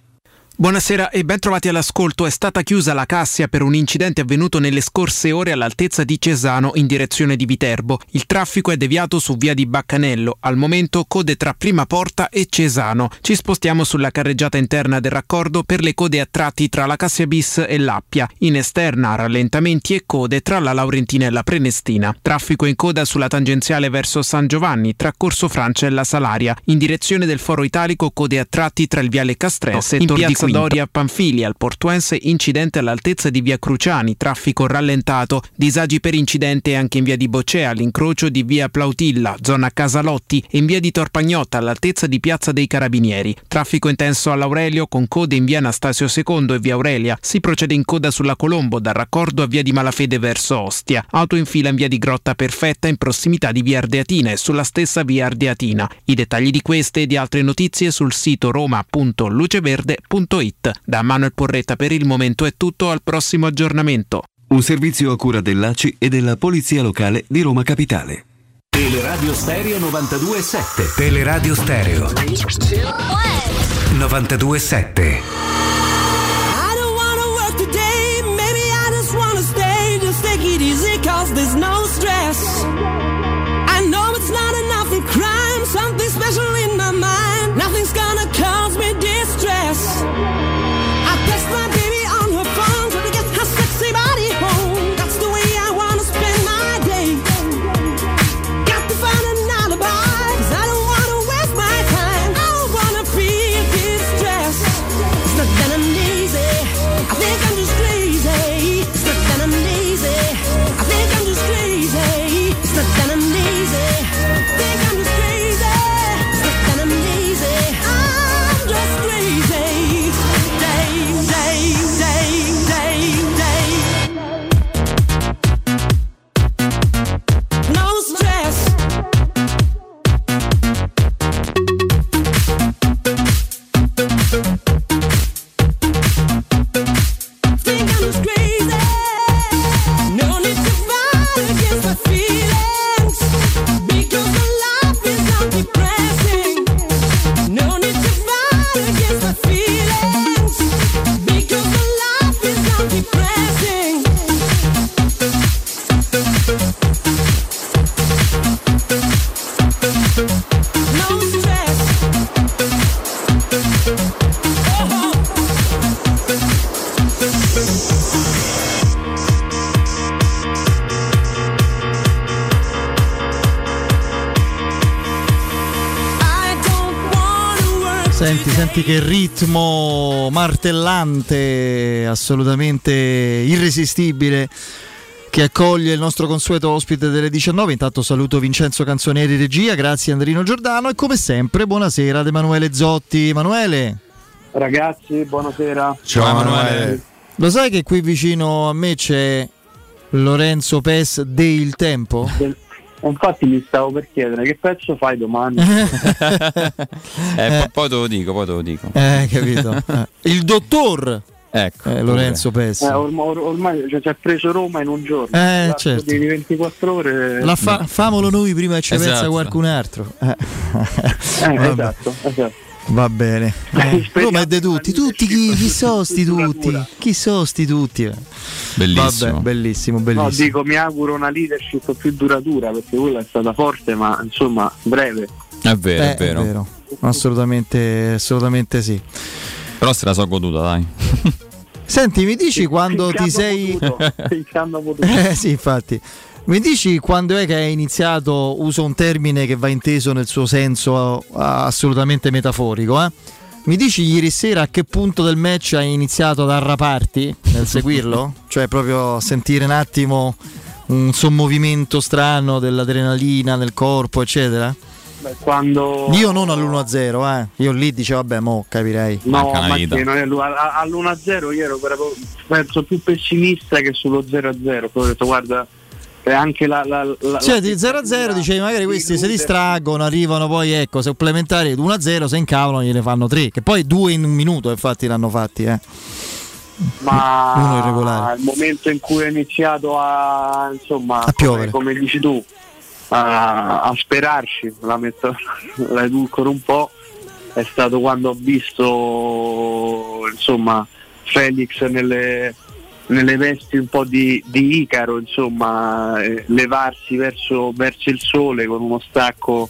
Buonasera e ben trovati all'ascolto. È stata chiusa la Cassia per un incidente avvenuto nelle scorse ore all'altezza di Cesano in direzione di Viterbo. Il traffico è deviato su via di Baccanello. Al momento code tra Prima Porta e Cesano. Ci spostiamo sulla carreggiata interna del raccordo per le code a tratti tra la Cassia Bis e l'Appia. In esterna rallentamenti e code tra la Laurentina e la Prenestina. Traffico in coda sulla tangenziale verso San Giovanni tra Corso Francia e la Salaria. In direzione del Foro Italico code a tratti tra il viale Castrense in Doria Panfili al Portuense incidente all'altezza di via Cruciani, traffico rallentato, disagi per incidente anche in via di Boccea all'incrocio di via Plautilla, zona Casalotti e in via di Torpagnotta all'altezza di piazza dei Carabinieri. Traffico intenso all'Aurelio con code in via Anastasio II e via Aurelia. Si procede in coda sulla Colombo dal raccordo a via di Malafede verso Ostia. Auto in fila in via di Grotta Perfetta in prossimità di via Ardeatina e sulla stessa via Ardeatina. I dettagli di queste e di altre notizie sul sito roma.luceverde.it. Da Manuel Porretta per il momento è tutto, al prossimo aggiornamento. Un servizio a cura dell'ACI e della Polizia Locale di Roma Capitale. Teleradio Stereo 92.7. Teleradio Stereo 92.7. I don't wanna Senti, che ritmo martellante, assolutamente irresistibile che accoglie il nostro consueto ospite delle 19. Intanto saluto Vincenzo Canzonieri regia, grazie Andrino Giordano e come sempre buonasera ad Emanuele Zotti. Emanuele, Ragazzi, buonasera. lo sai che qui vicino a me c'è Lorenzo Pes de Il Tempo? Infatti mi stavo per chiedere che pezzo fai domani? Eh, po- poi te lo dico, poi te lo dico. Eh, capito? Eh, Il dottor Ecco, eh, Lorenzo Pes. Eh, orm- or- ormai cioè, ci ha preso Roma in un giorno. Eh, certo. di 24 ore. La fa- famolo noi prima che ci pensa Esatto. qualcun altro. Eh. Eh, esatto, esatto. Va bene. Eh, Roma è di tutti, tutti chi, chi sono sti tutti? Chi sono sti tutti? Bellissimo. Vabbè, bellissimo, No, bellissimo. dico, mi auguro una leadership più duratura perché quella è stata forte, ma insomma breve. È vero, Eh, è vero. Assolutamente, assolutamente sì. Però se la so goduta, dai. Senti, mi dici quando ti sei. potuto. Eh sì, infatti. Mi dici quando è che hai iniziato, uso un termine che va inteso nel suo senso assolutamente metaforico, eh? Mi dici ieri sera a che punto del match hai iniziato ad arraparti nel seguirlo? cioè proprio sentire un attimo un sommovimento strano dell'adrenalina nel corpo, eccetera? Beh, quando... Io non all'1-0, eh. Io lì dicevo, vabbè, mo capirei. No, ma che non è lui. A- a- all'1-0 io ero proprio, penso più pessimista che sullo 0-0. Poi ho detto, guarda, anche la... la, la Cioè, di 0-0 dicevi magari questi si distraggono, arrivano poi ecco, supplementari 1-0, se incavolano gliene fanno 3, che poi due in un minuto infatti l'hanno fatti, eh. ma il momento in cui ho iniziato a insomma A piovere. come, come dici tu a, a sperarci la metto la edulcoro un po' è stato quando ho visto insomma Felix nelle, nelle vesti un po' di, di Icaro insomma eh, levarsi verso, verso il sole con uno stacco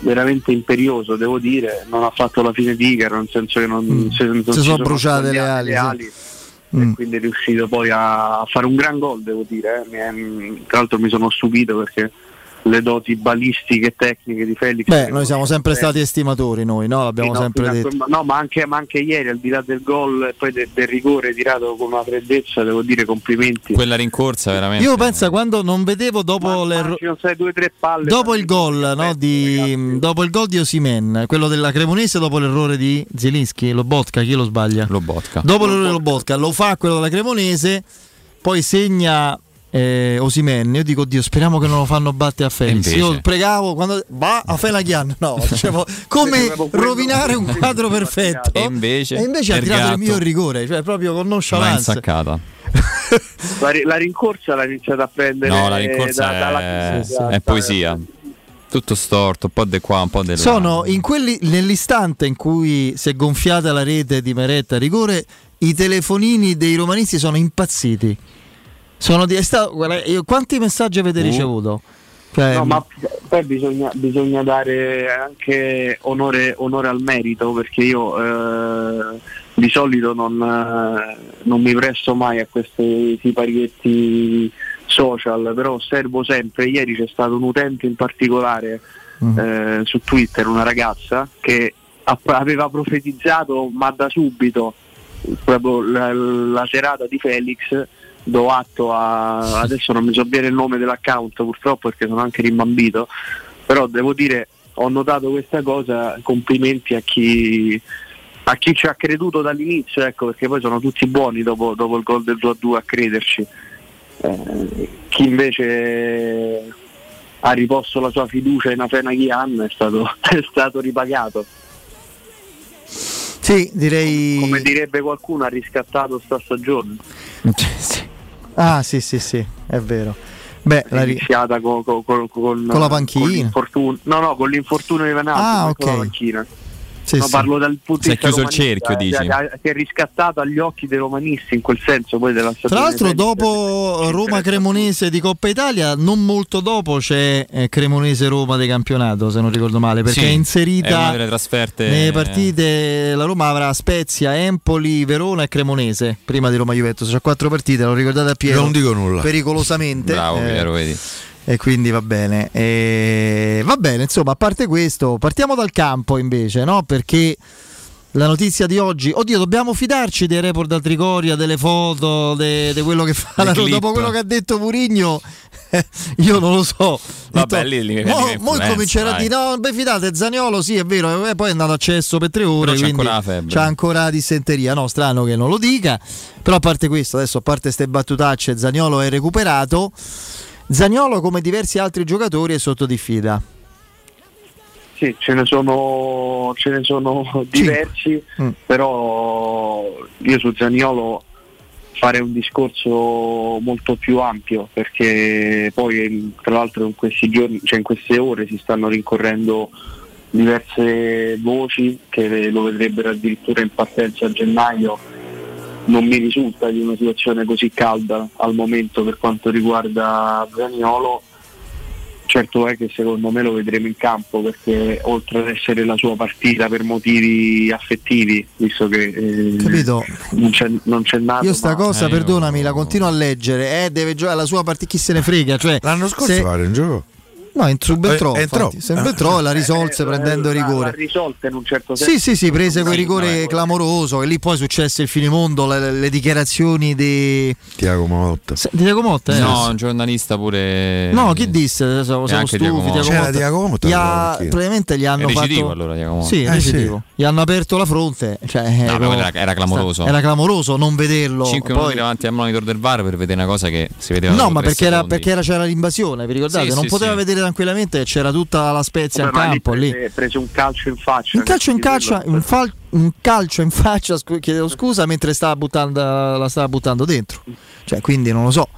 veramente imperioso devo dire non ha fatto la fine di Icaro nel senso che non, Mm. se- non Si ci sono bruciate le ali, sì. e Mm. quindi è riuscito poi a fare un gran gol devo dire eh. Mi è- tra l'altro mi sono stupito perché le doti balistiche e tecniche di Felix Beh, noi siamo sempre stati estimatori, noi, no? L'abbiamo sì, no, sempre detto. quel- ma- no, ma anche, ma anche ieri, al di là del gol e poi de- del rigore tirato con una freddezza, devo dire complimenti. Quella rincorsa veramente. Io penso quando non vedevo dopo, l'erro- Ci sono state due o tre palle. dopo il gol, no, di, dopo il gol di Osimen, quello della Cremonese dopo l'errore di Zielinski, Lobotka, chi lo sbaglia? Lobotka. Dopo l'errore di Lobotka, lo fa quello della Cremonese, poi segna eh, Osimen. Io dico, Dio, speriamo che non lo fanno battere a Felix. Invece? Io pregavo quando va a Felaghian, no, dicevo, come rovinare un quadro perfetto. E invece, E invece ha tirato il mio rigore, cioè proprio con l'ha nonchalance. insaccata. La, ri- la rincorsa l'ha iniziata a prendere No, la rincorsa da- è, chiusura, è poesia. Tutto storto, un po' di qua, un po' di là. Sono in quelli, nell'istante in cui si è gonfiata la rete di Meretta a rigore, i telefonini dei romanisti sono impazziti. Sono di, stato- guarda, io- quanti messaggi avete Uh. ricevuto? Cioè, No, ma poi bisogna, bisogna dare anche onore, onore al merito perché io eh, di solito non, eh, non mi presto mai a questi siparietti social, però osservo sempre, ieri c'è stato un utente in particolare eh, su Twitter, una ragazza che aveva profetizzato ma da subito proprio la, la serata di Felix do atto a adesso non mi so bene il nome dell'account purtroppo perché sono anche rimbambito però devo dire ho notato questa cosa complimenti a chi a chi ci ha creduto dall'inizio ecco perché poi sono tutti buoni dopo, dopo il gol del 2-2 a crederci Eh, chi invece ha riposto la sua fiducia in Afena Ghian è stato, è stato ripagato Sì, direi. Come direbbe qualcuno, ha riscattato sta stagione. Ah, sì, sì, sì, è vero. Beh, la iniziata co- co- co- con, Con la panchina. con no, no, con l'infortunio di Venanzi, Ah, non con la panchina. Sì, no, sì. parlo dal punto Si di è vista chiuso il cerchio, eh, dici. che- che è riscattato agli occhi dei romanisti in quel senso poi della stagione. Tra l'altro, dopo Roma-Cremonese di Coppa Italia, non molto dopo c'è eh, Cremonese-Roma di campionato, se non ricordo male, perché Sì, è è inserita delle trasferte nelle partite. La Roma avrà Spezia, Empoli, Verona e Cremonese prima di Roma-Juventus. C'ha quattro partite, lo ricordate a Piero? Non dico nulla. Pericolosamente. Bravo eh, Piero, vedi. E quindi va bene. E va bene, insomma, a parte questo, partiamo dal campo invece, no? Perché la notizia di oggi, oddio, dobbiamo fidarci dei report da Trigoria, delle foto, di quello che fa la dopo quello che ha detto Murigno. io non lo so. Vabbè, lì li Mo, mo comincerà a dire no, beh fidate Zaniolo sì è vero e poi è andato a cesso per tre ore Però c'è ancora febbre. c'ha ancora dissenteria no strano che non lo dica però a parte questo adesso a parte ste battutacce Zaniolo è recuperato Zaniolo come diversi altri giocatori è sotto diffida Sì, ce ne sono, ce ne sono diversi, Mm. però io su Zaniolo farei un discorso molto più ampio perché poi tra l'altro in questi giorni, cioè in queste ore si stanno rincorrendo diverse voci che lo vedrebbero addirittura in partenza a gennaio. Non mi risulta di una situazione così calda al momento per quanto riguarda Zaniolo. Certo è che secondo me lo vedremo in campo perché oltre ad essere la sua partita per motivi affettivi, visto che eh, Capito? Non, c'è, non c'è nato. io sta ma- cosa perdonami la continuo a leggere eh, deve giocare la sua partita chi se ne frega cioè, L'anno scorso se- fare un gioco. No in subentrò Eh, entrò. infatti, se entrò e la risolse prendendo Eh, l'ha- rigore l'ha risolta in un certo senso. Sì, sì, sì, prese quel rigore clamoroso e lì poi successe il finimondo, le, le dichiarazioni di, Tiago Motta. Se- di Diaco Motta. eh? No, un giornalista pure. No, chi disse? Siamo, stufi. Diaco Motta. C'era Motta. Diaco Motta, Gli ha- probabilmente gli hanno recidivo, fatto. allora, Diaco Motta. Sì, Eh, sì. Gli hanno aperto la fronte. Cioè, No, però era, era clamoroso. Era clamoroso non vederlo. 5 Poi- minuti davanti al monitor del VAR per vedere una cosa che si vedeva No, ma perché, era, perché era- c'era l'invasione, vi ricordate? Sì, non sì, poteva sì. Vedere tranquillamente che c'era tutta la Spezia in Vabbè, campo lì. prese, prese un calcio in faccia. Un calcio in quello- un, fal- un calcio in faccia, scu- chiedevo scusa, mentre stava buttando, la stava buttando dentro. Cioè, quindi non lo so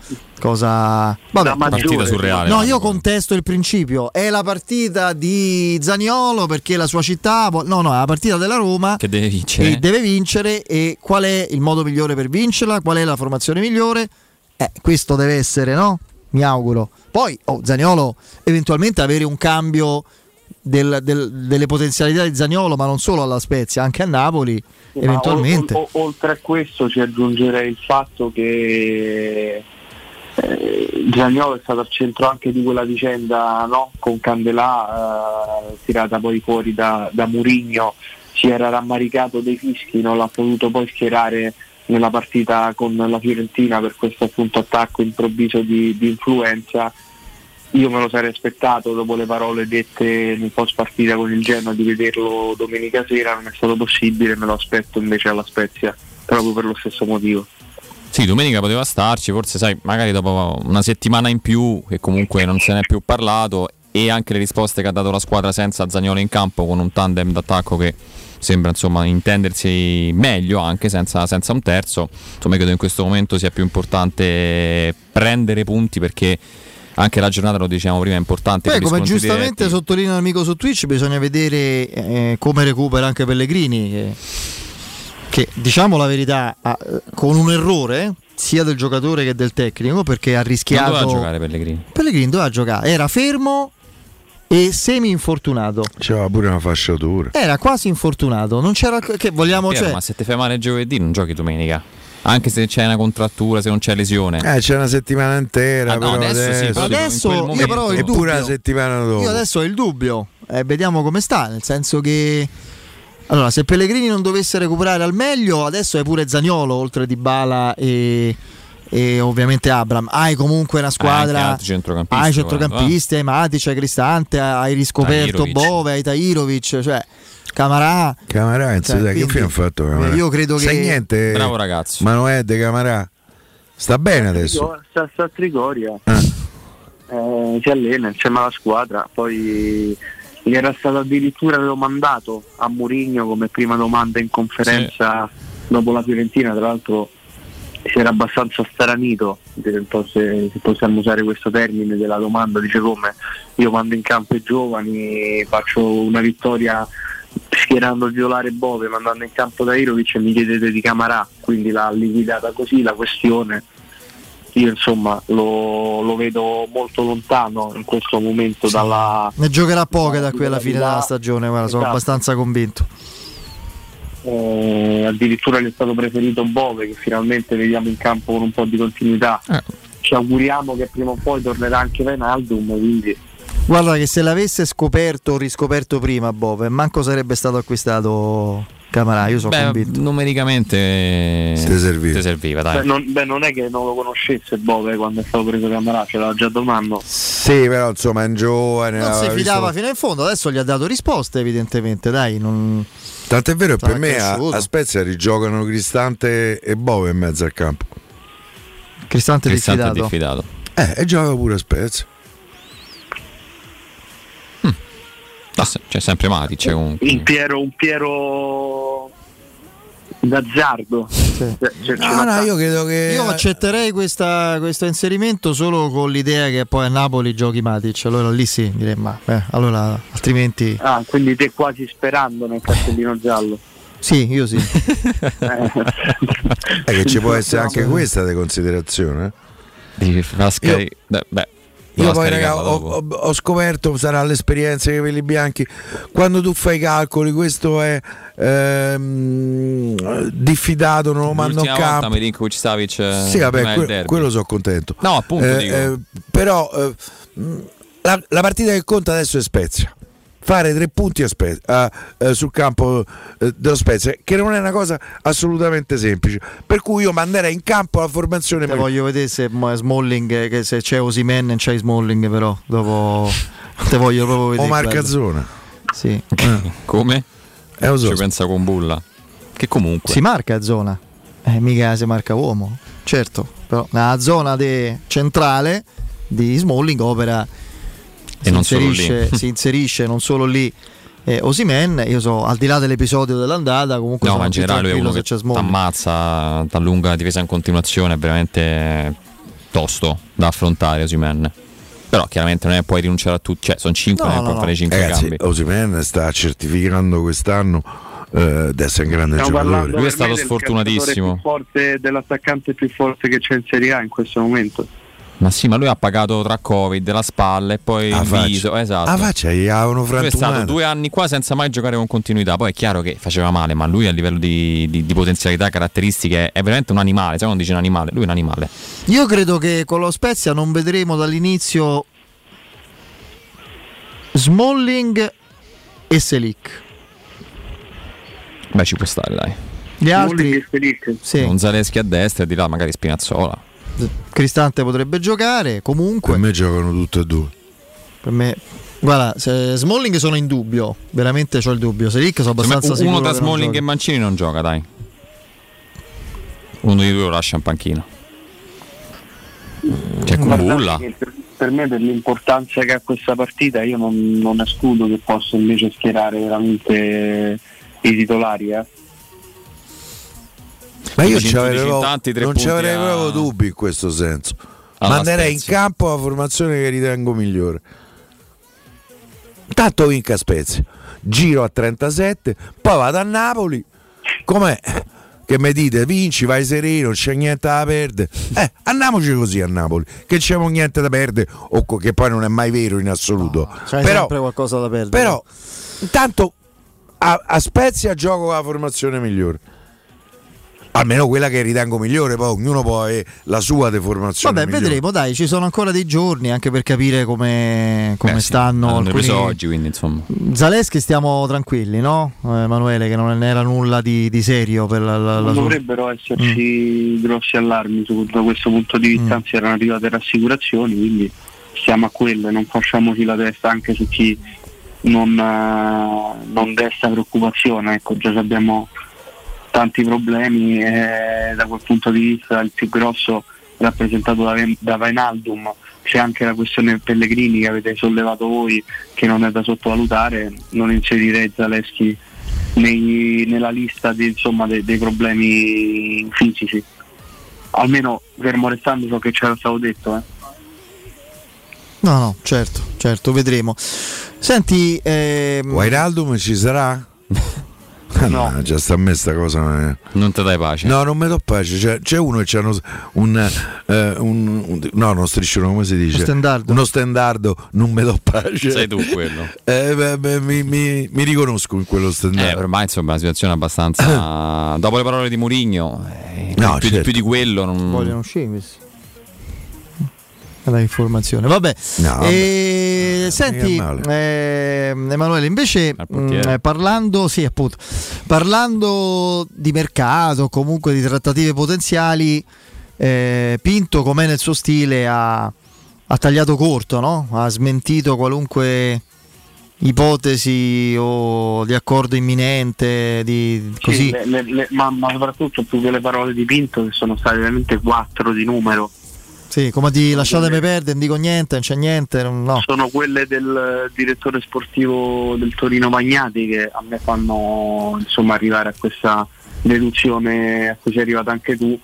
cosa. Vabbè, maggiore, Partita surreale. No, io contesto il principio. È la partita di Zaniolo perché la sua città. No, no, è la partita della Roma. Che deve vincere. E deve vincere. E qual è il modo migliore per vincerla? Qual è la formazione migliore? Eh, questo deve essere, no? Mi auguro. Poi, oh, Zaniolo, eventualmente avere un cambio del- del- delle potenzialità di Zaniolo, ma non solo alla Spezia, anche a Napoli, Ma eventualmente. o- o- oltre a questo ci aggiungerei il fatto che eh, Zaniolo è stato al centro anche di quella vicenda no? con Candelà eh, tirata poi fuori da, da Murigno, si era rammaricato dei fischi, non l'ha potuto poi schierare nella partita con la Fiorentina per questo appunto attacco improvviso di, di influenza. Io me lo sarei aspettato dopo le parole dette nel post partita con il Genoa di vederlo domenica sera, non è stato possibile, me lo aspetto invece alla Spezia, proprio per lo stesso motivo. Sì, domenica poteva starci, forse sai, magari dopo una settimana in più, che comunque non se ne è più parlato, e anche le risposte che ha dato la squadra senza Zagnolo in campo, con un tandem d'attacco che sembra insomma intendersi meglio anche senza, senza un terzo. Insomma, credo in questo momento sia più importante prendere punti perché anche la giornata, lo diciamo prima, è importante. Gli come giustamente diretti. sottolinea l'amico su Twitch, bisogna vedere eh, come recupera anche Pellegrini. Che, che, diciamo la verità, ha- con un errore sia del giocatore che del tecnico, perché ha Non rischiato. doveva giocare Pellegrini. Pellegrini doveva giocare, era fermo e semi infortunato. C'era pure una fasciatura. Era quasi infortunato, non c'era che vogliamo Piero, cioè, ma se ti fai male giovedì non giochi domenica. Anche se c'è una contrattura, se non c'è lesione. Eh, c'è una settimana intera. Ah, no, però adesso sì, però Adesso io però ho il dubbio. la settimana dopo. Io adesso ho il dubbio, eh, vediamo come sta, nel senso che allora, se Pellegrini non dovesse recuperare al meglio, adesso hai pure Zagnolo oltre di Bala e, e ovviamente Abram. Hai comunque una squadra, altri centrocampisti, hai centrocampisti, hai Matic, hai Cristante, hai riscoperto Tahirovic. Bove, hai Tairovic, cioè Camarà. Camarà, Cioè, sai, che quindi, fine ha fatto Camarà? eh, io credo Sai che- niente? Bravo ragazzo. Manoè De Camarà sta bene adesso. Sta, sta a Trigoria, Ah. eh, si allena insieme alla squadra, poi gli era stato addirittura domandato a Mourinho come prima domanda in conferenza dopo la Fiorentina, tra l'altro si era abbastanza stranito, se, possiamo usare questo termine della domanda, dice come io mando in campo i giovani, faccio una vittoria schierando il titolare Bove, mandando in campo Dairovic e mi chiedete di Camarà, quindi l'ha liquidata così la questione. Io insomma lo, lo vedo molto lontano in questo momento dalla, Ne giocherà poche da qui alla fine della stagione, guarda, sono Esatto. abbastanza convinto. Eh, addirittura gli è stato preferito Bove che finalmente vediamo in campo con un po' di continuità. Ci auguriamo che prima o poi tornerà anche Wijnaldum, quindi Guarda che se l'avesse scoperto o riscoperto prima Bove, manco sarebbe stato acquistato Camarà, io sono Beh, convinto. numericamente Ti serviva. ti serviva, dai. beh, non, beh, non è che non lo conoscesse Bove quando è stato preso Camarà, ce l'ha già domando. Sì, però insomma è un giovane. Non si fidava visto- fino in fondo, adesso gli ha dato risposte evidentemente, dai, non... Tant'è vero che per me a, a Spezia rigiocano Cristante e Bove in mezzo al campo. Cristante, Cristante è diffidato. diffidato. Eh, e gioca pure a Spezia. Ah, se- C'è sempre Matic comunque. Un Piero, un Piero d'azzardo. Cioè, ce- ce No, no, io credo che. Io accetterei questa- questo inserimento solo con l'idea che poi a Napoli giochi Matic, allora lì sì, direi ma eh, allora altrimenti Ah, quindi te quasi sperando nel cartellino giallo. sì, io sì. Eh, che ci può essere anche questa di considerazione. eh. Di Frascari. Beh, beh, Io poi raga, ho, ho- scoperto, sarà l'esperienza dei capelli bianchi, quando tu fai i calcoli, questo è ehm, diffidato, non lo mando volta campo. Milinkovic Savic eh, Sì, vabbè, que- quello sono contento. No, appunto, Eh, eh, però eh, la, la partita che conta adesso è Spezia. Fare tre punti a Spe- a- eh, sul campo eh, dello Spezia, che non è una cosa assolutamente semplice. Per cui io manderei in campo la formazione. Te voglio vedere se Smalling, eh, che se c'è Osimen non c'è Smalling però, dopo te voglio proprio vedere. O quello. Marcazzona. Sì. Come? Eh, so. Ci pensa con Bulla. Che comunque. Si marca a zona, eh, mica si marca uomo, certo, però nella zona de- centrale di Smalling opera si, non solo inserisce, lì. si inserisce non solo lì eh, Osimen, io so, al di là dell'episodio dell'andata, comunque No, sono ma in generale lui è uno che c'è Smalling. t'ammazza, t'allunga la difesa in continuazione, è veramente tosto da affrontare Osimen. Però chiaramente non è puoi rinunciare a tutti, cioè sono 5, No, non no, puoi no. fare 5 Ragazzi, cambi. Osimhen sta certificando quest'anno eh, di essere un grande Stiamo giocatore. Lui è stato sfortunatissimo. più forte, dell'attaccante più forte che c'è in Serie A in questo momento. Ma sì, ma lui ha pagato tra Covid, la spalla e poi Ah, il viso. Esatto. Ah, faccia, gli avevano Lui è stato due anni qua senza mai giocare con continuità. Poi è chiaro che faceva male, ma lui a livello di, di- di potenzialità, caratteristiche, è veramente un animale. Sai quando dice un animale? Lui è un animale. Io credo che con lo Spezia non vedremo dall'inizio Smalling e Selic. Beh, ci può stare, dai. Gli altri, Smalling e Selic. sì, Un Zaleschi a destra e di là magari Spinazzola. Cristante potrebbe giocare. Comunque, Per me giocano tutte e due. per me, guarda, se Smalling sono in dubbio, veramente ho il dubbio. Selic sono abbastanza sicuro. uno non Smalling e Mancini non gioca, dai. Uno di due lo lascia in panchina. C'è Kumbulla. Per, per me, per l'importanza che ha questa partita, io non, non escludo che possa invece schierare veramente i titolari. Eh. Ma io ci non ci avrei a- proprio dubbi in questo senso. Manderei in campo la formazione che ritengo migliore. Tanto vinca Spezia. Giro a 37, poi vado a Napoli. Com'è? Che mi dite, vinci, vai sereno, non c'è niente da perdere. Eh, andiamoci così a Napoli, che c'è niente da perdere, o co- che poi non è mai vero in assoluto. C'hai però, sempre qualcosa da perdere. però, intanto a, a Spezia gioco con la formazione migliore. Almeno quella che ritengo migliore, poi ognuno può avere la sua deformazione. Vabbè, migliore. vedremo, dai, ci sono ancora dei giorni anche per capire come, come Beh, sì, stanno Hanno alcuni... preso oggi, quindi insomma. Zaleschi stiamo tranquilli, no? Emanuele, che non era nulla di, di serio per la, la- la Non sua- dovrebbero esserci grossi allarmi su- da questo punto di vista, anzi erano arrivate rassicurazioni, quindi stiamo a quello e non facciamoci la testa anche su chi non, eh, non desta preoccupazione. Ecco, già abbiamo tanti problemi e da quel punto di vista il più grosso rappresentato da, da Vainaldum c'è anche la questione Pellegrini che avete sollevato voi, che non è da sottovalutare, non inserirei Zaleschi nei- nella lista di- insomma, dei, dei problemi fisici. Almeno fermo restando ciò che c'era stato detto. Eh. No, no, certo, certo, vedremo. Senti, ehm, Wijnaldum ci sarà? No, già sta a me sta cosa. non è- Non ti dai pace. No, non mi do pace. C'è, c'è uno che c'ha uno- un, eh, un- un- No, non striscione, come si dice? Uno stendardo. Uno stendardo, non mi do pace. Sei tu quello. Eh, beh, beh, mi, mi- mi riconosco in quello Eh, stendardo. ormai insomma è una situazione abbastanza. Dopo le parole di Mourinho, eh, No, più, di- certo. più di quello non. vogliono uscire questi. La informazione, vabbè. No, E, senti, mica male. ehm, Emanuele, invece mh, eh, parlando, sì, appunto, parlando di mercato, comunque di trattative potenziali, eh, Pinto, com'è nel suo stile, ha, ha tagliato corto, no? ha smentito qualunque ipotesi o di accordo imminente, di Sì, così. le- le- le- ma, ma soprattutto più che le parole di Pinto, che sono state veramente quattro di numero, Sì, come di lasciatemi perdere, non dico niente, non c'è niente, non- no. sono quelle del direttore sportivo del Torino Magnati che a me fanno insomma, arrivare a questa deduzione a cui sei arrivato anche tu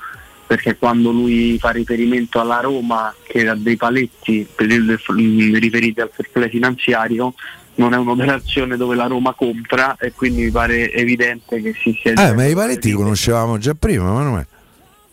perché quando lui fa riferimento alla Roma che ha dei paletti mm, riferiti al fair play finanziario non è un'operazione dove la Roma compra e quindi mi pare evidente che si sia Eh, ma i paletti li conoscevamo già prima, ma non è.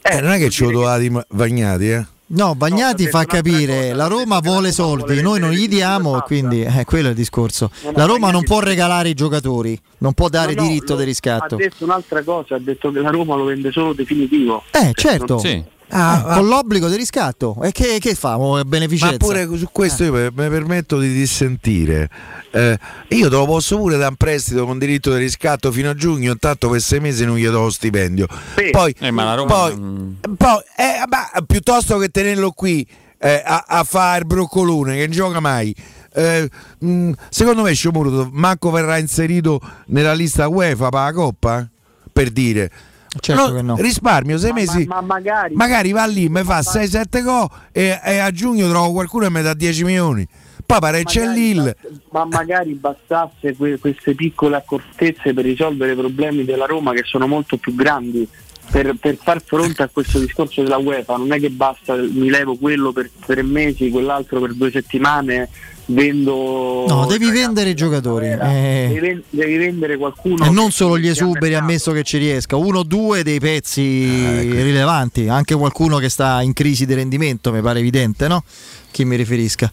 Eh, non è che ci ho dovati Vagnati, eh? No, Bagnati fa capire la Roma vuole soldi, noi non gli diamo, quindi eh, quello è il discorso. La Roma non può regalare i giocatori, non può dare No, no, diritto lo- di riscatto. Ha detto un'altra cosa, ha detto che la Roma lo vende solo definitivo. Eh, certo. Sì. Ah, con l'obbligo di riscatto. E che, che fa? Beneficenza. Ma pure su questo io mi mi permetto di dissentire. Eh, io te lo posso pure dare un prestito con diritto di riscatto fino a giugno, intanto per sei mesi non gli do lo stipendio. Poi, Eh, ma la Roma poi, poi, eh, ma piuttosto che tenerlo qui eh, a, a fare il broccolone che non gioca mai. eh, mh, secondo me Sciomuro Manco verrà inserito nella lista UEFA per la Coppa per dire Certo che no. risparmio sei Ma- mesi. ma- ma magari- magari va lì mi fa 6-7 go e, e a giugno trovo qualcuno che mi dà 10 milioni. Poi pare c'è Magari Lille. ma magari bastasse que- queste piccole accortezze per risolvere i problemi della Roma che sono molto più grandi per, per far fronte a questo discorso della UEFA. Non è che basta mi levo quello per tre mesi quell'altro per due settimane vendo No, devi vendere i giocatori. eh, devi, ven- devi vendere qualcuno e non solo gli esuberi, ammesso che ci riesca, uno o due dei pezzi ecco. rilevanti, anche qualcuno che sta in crisi di rendimento, mi pare evidente, no? Chi mi riferisca.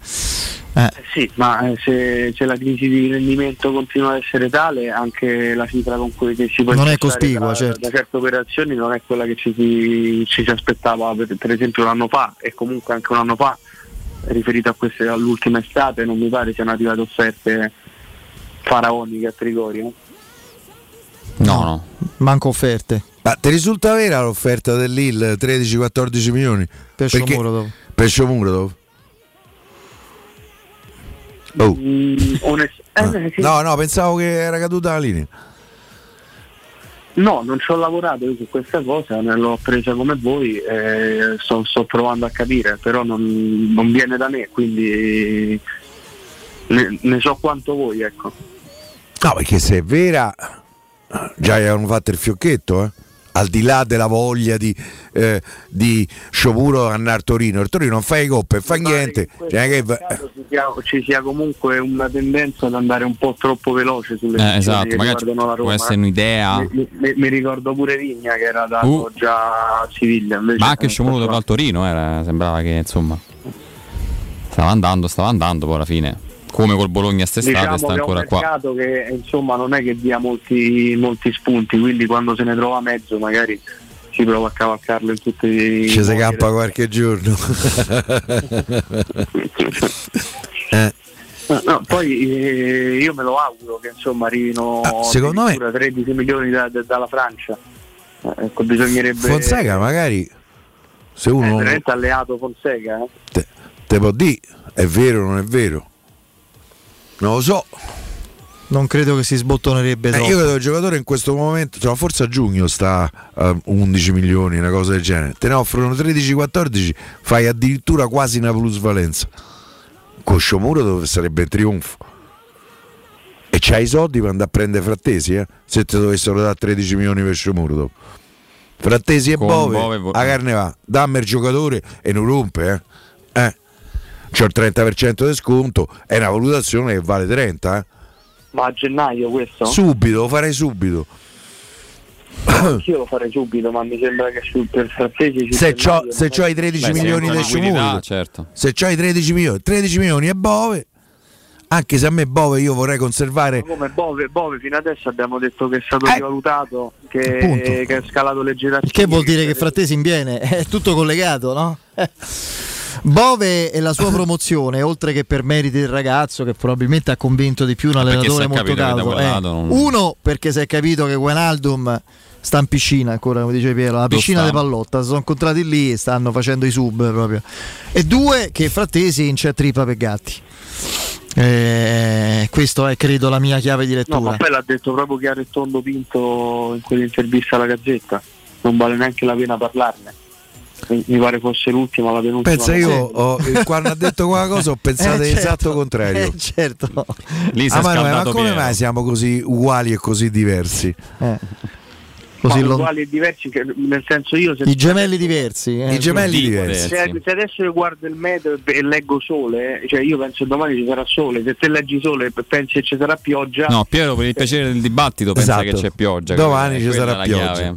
Eh. Eh Sì, ma eh, se, se la crisi di rendimento continua ad essere tale, anche la cifra con cui si può Non è cospicua, da, certo. da certe operazioni non è quella che ci si, ci si aspettava per, per esempio un anno fa e comunque anche un anno fa riferito a queste, all'ultima estate non mi pare siano arrivate offerte faraoniche a Trigoria. No, no. Manco offerte. ma ti risulta vera l'offerta del Lille 13-14 milioni Per Perché- Shomurodov. per Shomurodov? Oh. Mm, onest- eh, sì. no no pensavo che era caduta la linea No, non ci ho lavorato io su questa cosa, ne l'ho presa come voi, eh, sto, sto provando a capire, però non, non viene da me, quindi ne, ne so quanto voi, ecco. no perché se è vera già gli hanno fatto il fiocchetto eh? Al di là della voglia di, eh, di Sciopuro andare a Torino il Torino non fa i coppe fa niente cioè, che Ci sia, ci sia comunque una tendenza ad andare un po' troppo veloce sulle Eh, esatto, che magari riguardano la può Roma. essere eh. un'idea. Mi, mi- mi ricordo pure Vigna che era dato Uh. già a Siviglia. invece- Ma anche Sciomuro dopo al Torino era, sembrava che insomma stava andando, stava andando poi alla fine. Come col Bologna st'estate diciamo sta che è un ancora qua. mercato che insomma non è che dia molti, molti spunti, quindi quando se ne trova mezzo magari si prova a cavalcarlo in tutti i ci si campa qualche giorno Eh, No, poi eh, io me lo auguro che insomma arrivino Ah, secondo me- addirittura 13 milioni da- da- dalla Francia. Eh, ecco, bisognerebbe Fonseca magari se è uno veramente alleato Fonseca. eh. te, te può dire è vero o non è vero non lo so non credo che si sbottonerebbe Eh, troppo. io credo che il giocatore in questo momento, cioè, forse a giugno sta a 11 milioni, una cosa del genere. Te ne offrono 13-14, fai addirittura quasi una plusvalenza. Con Sciomuro dove sarebbe il trionfo. E c'hai i soldi per andare a prendere Frattesi, eh? se ti dovessero dare 13 milioni per Sciomuro dopo. Frattesi e Con Bove, Bove a carne va, dammi il giocatore e non rompe, eh? eh. C'ho il 30% di sconto, è una valutazione che vale 30, eh? Ma a gennaio questo? Subito, lo farei subito. Anch'io lo farei subito, ma mi sembra che sul per su Se c'ho, se non c'ho è- i 13 Beh, milioni liquidità, Sciomuro, certo. se c'ho i 13 milioni, 13 milioni e Bove, anche se a me Bove io vorrei conservare Come Bove, Bove fino adesso abbiamo detto che è stato Eh. rivalutato, che, che è scalato le gerarchie. Il che vuol dire che Frattesi viene, è tutto collegato, no? Bove e la sua promozione, oltre che per meriti del ragazzo, che probabilmente ha convinto di più un allenatore molto che quel eh. non- Uno, perché si è capito che Guenaldum sta in piscina ancora, come dice Piero, la piscina di pallotta, si sono incontrati lì e stanno facendo i sub proprio. E due, che Frattesi in c'è trippa per gatti. Eh, questo è credo la mia chiave di No, lettura. ma poi l'ha detto proprio chiaro e tondo Pinto in quell'intervista alla Gazzetta. Non vale neanche la pena parlarne. Mi pare fosse l'ultima, la penultima. Pensa io ho- eh, quando ha detto quella cosa ho pensato Eh, l'esatto certo. contrario. Eh, certo. Lì Ah, ma, ma come Piero. mai siamo così uguali e così diversi? Eh. Ma Così lo- uguali e diversi, che- nel senso io se I gemelli diversi. eh. I gemelli Di- diversi. Se, se adesso io guardo il meteo e, leggo sole, cioè io penso che domani ci sarà sole, se te leggi sole e pensi che ci sarà pioggia, No, Piero, per il piacere del dibattito, pensa Esatto. che c'è pioggia. Domani ci sarà pioggia. chiave.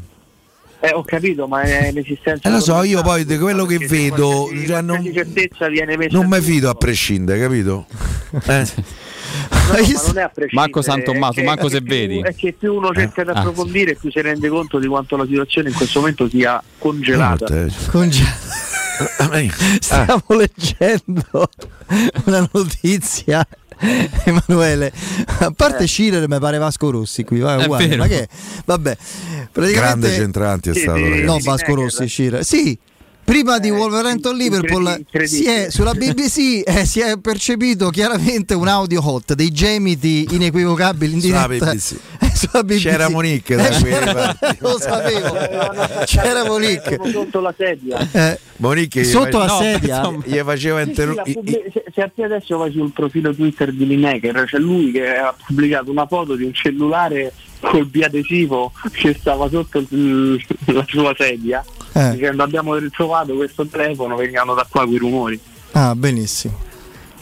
Eh, ho capito, ma è l'esistenza. Eh, lo so, io poi di quello che vedo, qualsiasi- cioè, non- qualsiasi certezza viene messa Non mi fido a prescindere, capito? Eh. No, ma non è a prescindere, Marco San Tommaso, manco se vedi. più- È che più uno cerca di Ah, approfondire, più si rende conto di quanto la situazione in questo momento sia congelata. Eh, Conge- Ah. Stiamo leggendo una notizia. Emanuele, a parte Scirer mi pare Vasco Rossi qui, va, È uguale, ma che vabbè, Grande praticamente centrante è Sì, stato, sì. ragazzi. no Vasco Rossi Scirer. Sì, prima di Eh, Wolverhampton Liverpool è, sulla BBC eh, si è percepito chiaramente un audio hot dei gemiti inequivocabili in Sulla diretta BBC. sulla BBC. C'era Monique Eh, c'era- lo sapevo c'era Monique sotto la sedia. Eh, Monique Sotto la sedia? no, gli faceva Sì, sì, interro- l'ha i- pubblic- i- se, se a te adesso vai sul profilo Twitter di Lineker, c'è lui che ha pubblicato una foto di un cellulare col biadesivo che stava sotto la sua sedia, Eh. dicendo abbiamo ritrovato questo telefono, vengano da qua quei rumori. ah, benissimo.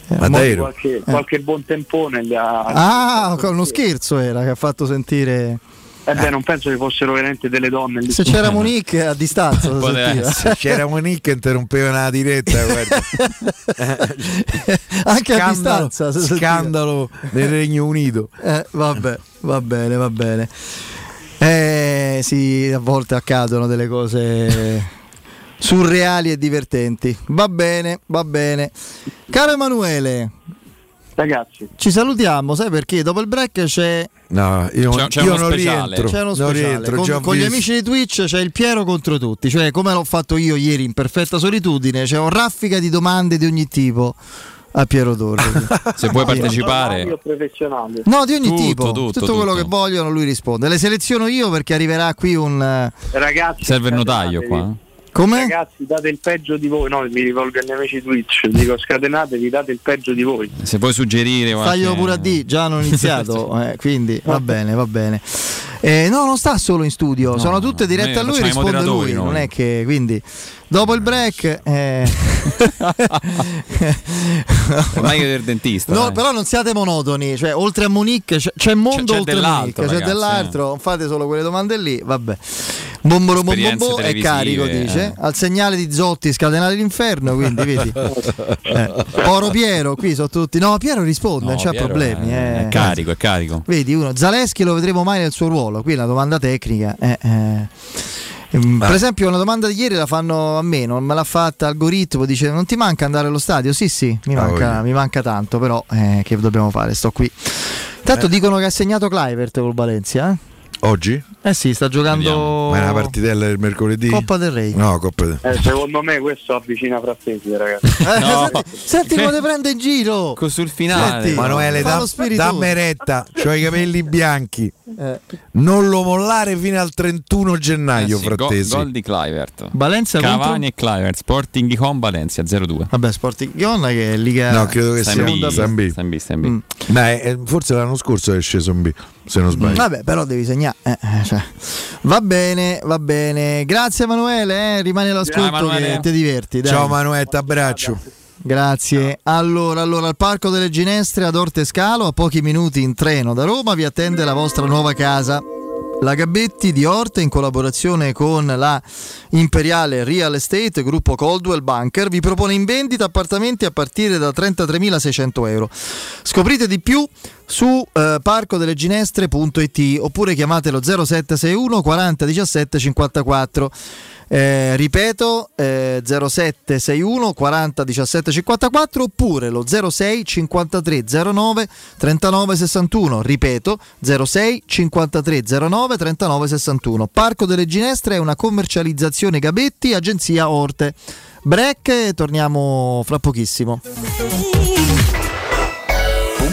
Eh, Ma mo- dai, Qualche, qualche buon tempone gli ha... Ah, uno scherzo era che ha fatto sentire. Eh beh, non penso che fossero veramente delle donne. lì. Se c'era Monique a distanza, essere. c'era Monique interrompeva la diretta, guarda. Anche a Scandalo- distanza. si sentiva. Scandalo nel Regno Unito. Eh, vabbè, va bene, va bene. Eh, sì, a volte accadono delle cose surreali e divertenti. Va bene, va bene. Caro Emanuele, Ragazzi, ci salutiamo, sai perché? Dopo il break c'è, No, io, C'è- c'è io uno non speciale. rientro. c'è uno speciale. rientro, con, con gli amici di Twitch c'è il Piero contro tutti, cioè come l'ho fatto io ieri in perfetta solitudine, c'è un raffica di domande di ogni tipo a Piero Torri. Se vuoi partecipare? No, di ogni Tutto, tipo, tutto, tutto, quello tutto. che vogliono lui risponde. Le seleziono io perché arriverà qui un eh, Ragazzi, serve il notaio qua. come? Ragazzi, date il peggio di voi. No, mi rivolgo agli amici Twitch. Dico, scatenatevi, date il peggio di voi. Se vuoi suggerire qualche... Staglio pure a D, già hanno iniziato, eh, quindi va bene, va bene. Eh, no, non sta solo in studio, No, sono tutte dirette a lui, risponde lui, noi. non è che quindi dopo il break eh, Ormai che del dentista. No, dai. però non siate monotoni, cioè oltre a Monique c'è, c'è mondo C'è- c'è oltre Monique, c'è dell'altro, non fate solo quelle domande lì, vabbè. Bomboro bombombo è carico, dice. eh. Al segnale di Zotti scatenate l'inferno, quindi vedi. Eh, Oro Piero, qui sono tutti. No, Piero risponde, No, non c'ha Piero problemi. È, eh. è carico, è carico. Vedi uno, Zaleschi lo vedremo mai nel suo ruolo. Qui una domanda tecnica. eh, eh. Ehm, Per esempio, una domanda di ieri la fanno a me, non me l'ha fatta algoritmo. Dice: Non ti manca andare allo stadio? Sì, sì, mi Ah, manca, mi manca tanto, però eh, che dobbiamo fare? Sto qui. Intanto Eh. dicono che ha segnato Clivert col Valencia. eh? Oggi? Eh sì, sta giocando Ma è una partitella del mercoledì? Coppa del Re. No, Coppa del Eh, secondo me questo avvicina frattesi, ragazzi. Eh, No. Senti, senti come ti prende in giro. Sul finale. Senti, Manuele, fa da, lo spiritoso. dammi retta, c'ho i capelli bianchi. Eh. Non lo mollare fino al 31 gennaio, Eh sì, go- frattesi. gol di Clivert. Valencia Cavani e Clivert. Sporting con Valencia 0-2. Vabbè, Sporting Ghionna che è Liga No, credo che Sta sia in B, San B. sta in B. Mm. Dai, eh, forse l'anno scorso è sceso in B, se non sbaglio. Vabbè, però devi segnare. Eh, eh, cioè. Va bene, va bene. Grazie Emanuele, eh, rimani all'ascolto che ti diverti. dai. Ciao Manuetta, abbraccio. Grazie. Allora, allora, al Parco delle Ginestre ad Orte Scalo, a pochi minuti in treno da Roma, vi attende la vostra nuova casa. La Gabetti di Orte, in collaborazione con la Imperiale Real Estate, gruppo Coldwell Banker, vi propone in vendita appartamenti a partire da 33.600 euro. Scoprite di più su eh, parcodelleginestre.it oppure chiamatelo 0761 40 17 54. Eh, ripeto eh, 0761 40 17 54 oppure lo 06 53 09 39 61 ripeto 06 53 09 39 61 Parco delle Ginestre è una commercializzazione Gabetti agenzia Orte. Break torniamo fra pochissimo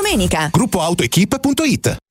domenica. Gruppoautoequip.it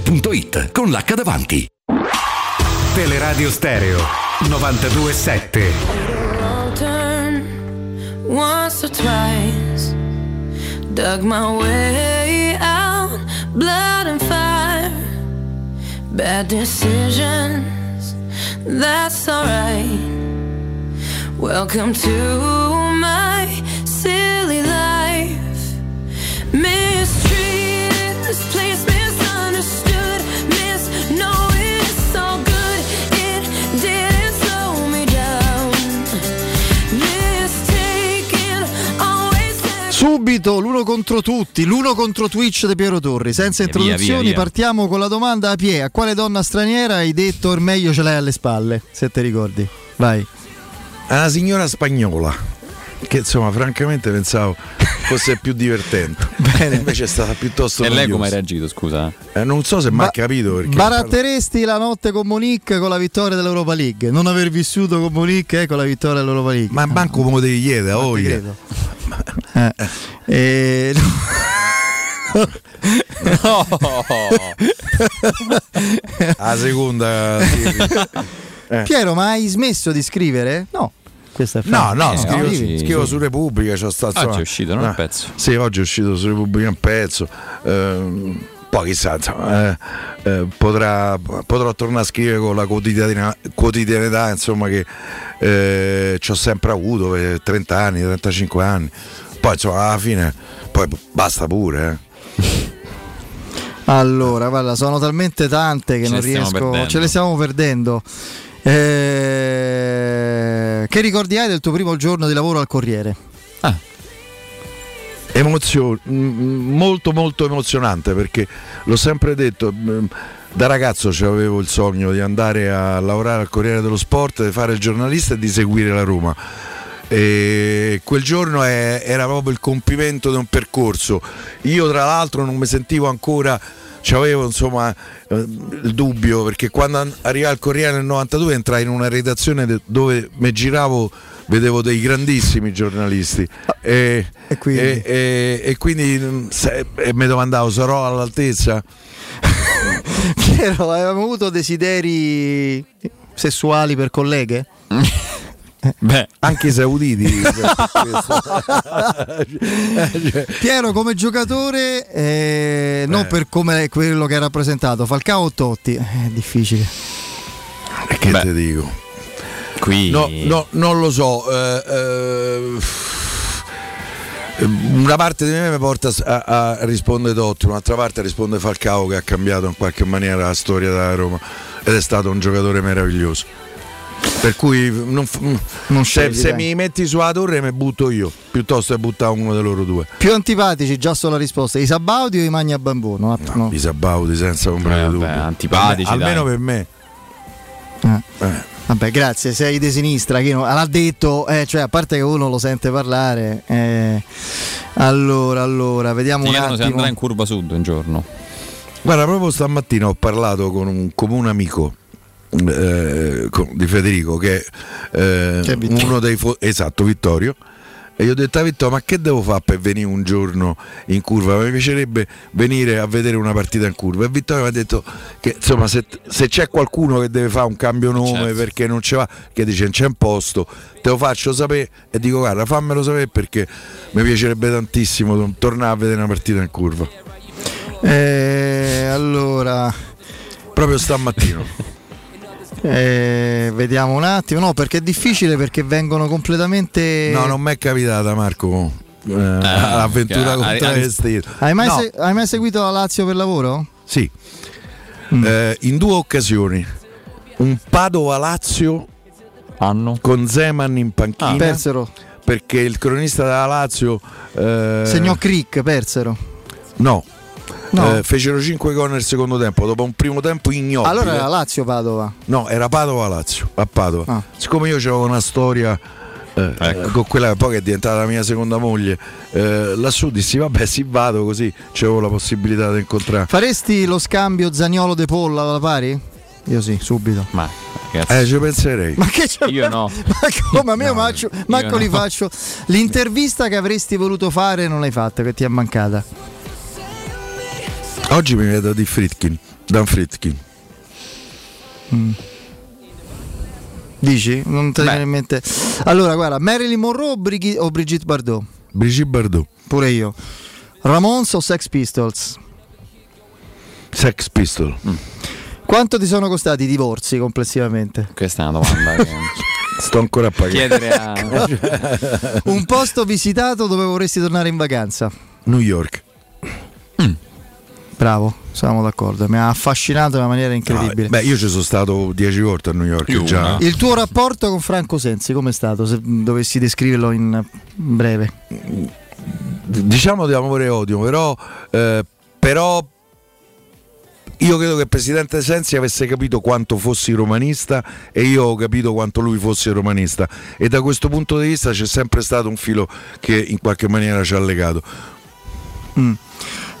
Arte.it con l'H davanti. Teleradio Stereo 927. turn once or twice. Dug my way out, blood and fire. Bad decisions, that's alright. Welcome to Subito l'uno contro tutti, l'uno contro Twitch di Piero Torri. Senza E via, introduzioni, via, via. partiamo con la domanda a Pie. A quale donna straniera hai detto or meglio ce l'hai alle spalle? Se ti ricordi. Vai. Una signora spagnola. Che insomma, francamente pensavo fosse più divertente. Invece è stata piuttosto E lei come hai reagito, scusa? Eh, non so se mi ha capito perché. Baratteresti la notte con Monique con la vittoria dell'Europa League. Non aver vissuto con Monique eh, con la vittoria dell'Europa League. Ma manco come devi chiedere, oh, credo. Eh, eh, No. La seconda. sì, sì. Eh. Piero, ma hai smesso di scrivere? No. Questa è No, no, Eh, scrivo, scrivi. scrivo su Repubblica. C'ho sta, Oggi è uscito, no, il ah, pezzo? Sì, oggi è uscito su Repubblica un pezzo. Ehm, poi chissà, insomma, eh, eh, potrà, potrò tornare a scrivere con la quotidianità, quotidianità insomma, che eh, ci ho sempre avuto per 30 anni, 35 anni. Poi insomma, alla fine poi basta pure. Eh. Allora, guarda, sono talmente tante che Ce non riesco. perdendo. Ce le stiamo perdendo. Eh, che ricordi hai del tuo primo giorno di lavoro al Corriere? Emozio- mm, molto molto emozionante perché l'ho sempre detto da ragazzo avevo il sogno di andare a lavorare al Corriere dello Sport, di fare il giornalista e di seguire la Roma. E quel giorno è- era proprio il compimento di un percorso. Io tra l'altro non mi sentivo ancora avevo insomma eh, il dubbio perché quando an- arrivai al Corriere nel 92 entrai in una redazione dove mi giravo vedevo dei grandissimi giornalisti. E, e quindi, e- e- e quindi, mm, se- e mi domandavo sarò all'altezza? Piero, avevamo avuto desideri sessuali per colleghe? Beh, anche i sauditi. Piero come giocatore, eh, non per come quello che ha rappresentato, Falcao o Totti? Eh, È difficile. E che te dico? Qui No, no, non lo so. eh, eh, una parte di me mi porta a, a rispondere Totti, un'altra parte risponde Falcao che ha cambiato in qualche maniera la storia della Roma ed è stato un giocatore meraviglioso. Per cui non f- se, scegli, se mi metti sulla torre mi butto io, piuttosto che buttare uno di loro due. Più antipatici, già solo la risposta, i Sabaudi o i Magna Bambù? No, no. I Sabauti senza comprare Eh, dubbio. vabbè, antipatici, Almeno dai. per me. Eh. Vabbè, grazie, sei di sinistra, chi non- l'ha detto, eh, cioè a parte che uno lo sente parlare. eh. Allora, allora, vediamo Ti un chiedono se attimo. andrà in curva sud un giorno. Guarda, proprio stamattina ho parlato con un comune amico eh, di Federico che è eh, Che è uno dei fo- esatto Vittorio. E gli ho detto a Vittorio ma che devo fare per venire un giorno in curva? Mi piacerebbe venire a vedere una partita in curva. E Vittorio mi ha detto che insomma se, se c'è qualcuno che deve fare un cambio nome Certo. perché non ce va che dice non c'è un posto te lo faccio sapere e dico guarda fammelo sapere perché mi piacerebbe tantissimo tornare a vedere una partita in curva. Eh, allora, Proprio stamattina. eh, vediamo un attimo. No, perché è difficile perché vengono completamente. No, non mi è capitata Marco. eh, l'avventura ah, contro vestito. Hai mai, No, se- hai mai seguito la Lazio per lavoro? Sì. Mm. Eh, in due occasioni. Un Padova-Lazio con Zeman in panchina. Ah, persero. Perché il cronista della Lazio... eh, Segnò Crick, persero. No. No. Eh, fecero 5 gol nel secondo tempo, dopo un primo tempo ignobile. Allora era Lazio Padova. No, era Padova-Lazio, a Padova. Ah. Siccome io avevo una storia eh, Ecco. con quella che poi che è diventata la mia seconda moglie, eh, lassù dissi vabbè sì vado così c'avevo la possibilità di incontrare. Faresti lo scambio Zagnolo De Polla alla pari? Io sì, subito. Ma Eh, ci penserei. Ma che c'è? Io no. Ma come? Ma io faccio, Marco no. li faccio. L'intervista che avresti voluto fare non l'hai fatta, che ti è mancata. Oggi mi vedo di Fritkin, Dan Fritkin. Mm. Dici? Non te ne viene in mente. Allora, guarda, Marilyn Monroe o, Brighi- o Brigitte Bardot? Brigitte Bardot. Pure io. Ramones o Sex Pistols? Sex Pistol. Quanto ti sono costati i divorzi complessivamente? Questa è una domanda che Sto ancora a pagare. chiedere a... Un posto visitato dove vorresti tornare in vacanza? New York. Bravo, siamo d'accordo. Mi ha affascinato in una maniera incredibile. Beh, io ci sono stato dieci volte a New York Io già. una. Il tuo rapporto con Franco Sensi com'è stato? Se dovessi descriverlo in breve. Diciamo di amore e odio, però, eh, però io credo che il presidente Sensi avesse capito quanto fossi romanista e io ho capito quanto lui fosse romanista e da questo punto di vista c'è sempre stato un filo che in qualche maniera ci ha legato. Mm.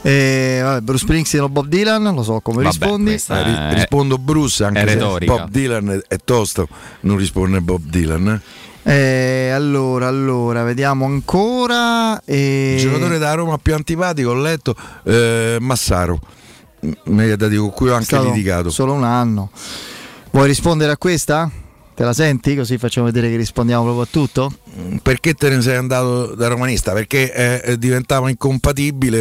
Eh, vabbè, Bruce Springsteen o Bob Dylan? Lo so come Vabbè, rispondi. Eh, rispondo Bruce anche se. Bob Dylan è, è tosto, non risponde Bob Dylan. eh. Allora, allora, vediamo ancora. eh, Il giocatore da Roma più antipatico, ho letto, eh, Massaro, M- mi ha dato con cui ho anche litigato. Solo un anno. Vuoi rispondere a questa? Te la senti? Così facciamo vedere che rispondiamo proprio a tutto? Perché te ne sei andato da romanista? Perché eh, eh, diventava incompatibile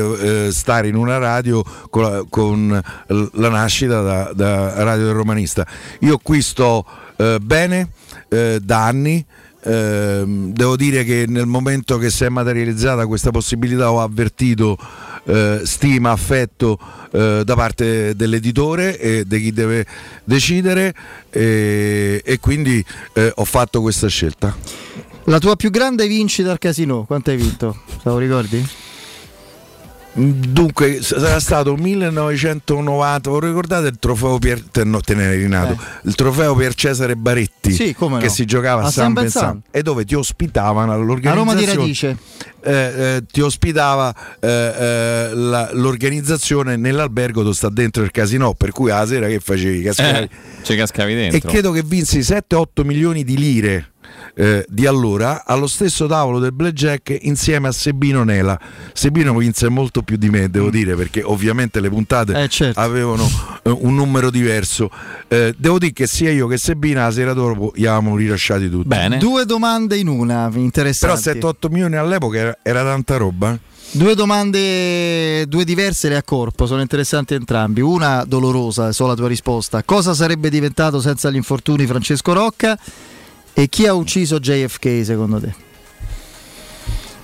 eh, stare in una radio con la, con la nascita da, da radio del romanista. Io qui sto eh, bene eh, da anni. ehm, devo dire che nel momento che si è materializzata questa possibilità ho avvertito eh, stima, affetto eh, da parte dell'editore e di chi deve decidere e, e quindi eh, ho fatto questa scelta. La tua più grande vincita al casino, quanto hai vinto? Te lo ricordi? Dunque sarà stato 1990, vi ricordate il trofeo Pier, no, rinato, il trofeo Pier Cesare Baretti Sì, come no. che si giocava a, A San San e dove ti ospitavano A all'organizzazione Roma di Radice. eh, eh, ti ospitava eh, eh, la- l'organizzazione nell'albergo dove sta dentro il casino per cui la sera che facevi cascavi Eh, ci cascavi dentro. e credo che vinsi 7-8 milioni di lire eh, di allora allo stesso tavolo del blackjack insieme a Sebino Nela Sebino vinse molto più di me devo dire perché ovviamente le puntate Mm. Eh, certo. avevano eh, un numero diverso Eh, devo dire che sia io che Sebina la sera dopo gli avevamo rilasciati tutti Bene. Due domande in una, però interessanti. 7-8 milioni all'epoca era, era tanta roba eh. Due domande, due diverse le a corpo, sono interessanti entrambi. Una dolorosa, so la tua risposta. Cosa sarebbe diventato senza gli infortuni Francesco Rocca? E chi ha ucciso JFK secondo te?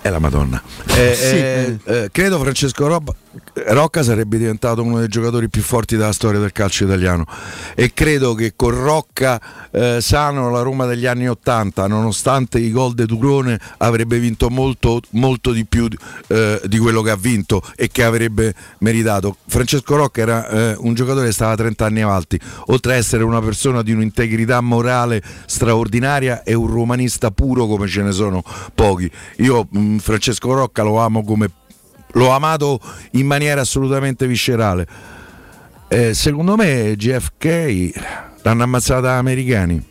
È la Madonna. Eh, Sì, eh, eh, credo Francesco Rob- Rocca sarebbe diventato uno dei giocatori più forti della storia del calcio italiano e credo che con Rocca eh, sano la Roma degli anni Ottanta, nonostante i gol di Turone, avrebbe vinto molto, molto di più eh, di quello che ha vinto e che avrebbe meritato. Francesco Rocca era eh, un giocatore che stava 30 anni avanti, oltre a essere una persona di un'integrità morale straordinaria e un romanista puro come ce ne sono pochi. Io mh, Francesco Rocca lo amo come l'ho amato in maniera assolutamente viscerale. Eh, secondo me GFK l'hanno ammazzata americani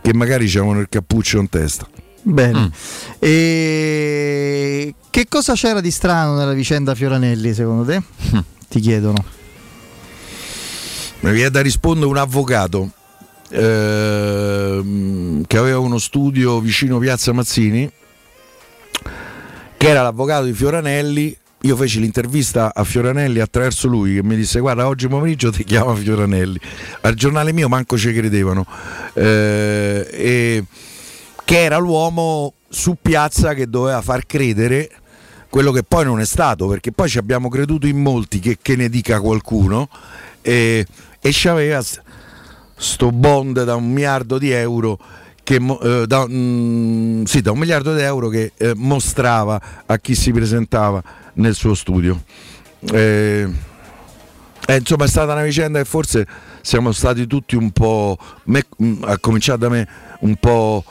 che magari c'avevano il cappuccio in testa. Bene. E che cosa c'era di strano nella vicenda Fioranelli secondo te? Ti chiedono. Mi viene da rispondere un avvocato ehm, che aveva uno studio vicino Piazza Mazzini, che era l'avvocato di Fioranelli io feci l'intervista a Fioranelli attraverso lui che mi disse guarda oggi pomeriggio ti chiama Fioranelli. Al giornale mio manco ci credevano. Eh, e che era l'uomo su piazza che doveva far credere quello che poi non è stato, perché poi ci abbiamo creduto in molti che, che ne dica qualcuno e, e c'aveva s- sto bond da un miliardo di euro che eh, da, mm, sì, da un miliardo di euro che eh, mostrava a chi si presentava nel suo studio. Eh, eh, insomma è stata una vicenda che forse siamo stati tutti un po', me, mm, a cominciare da me, un po',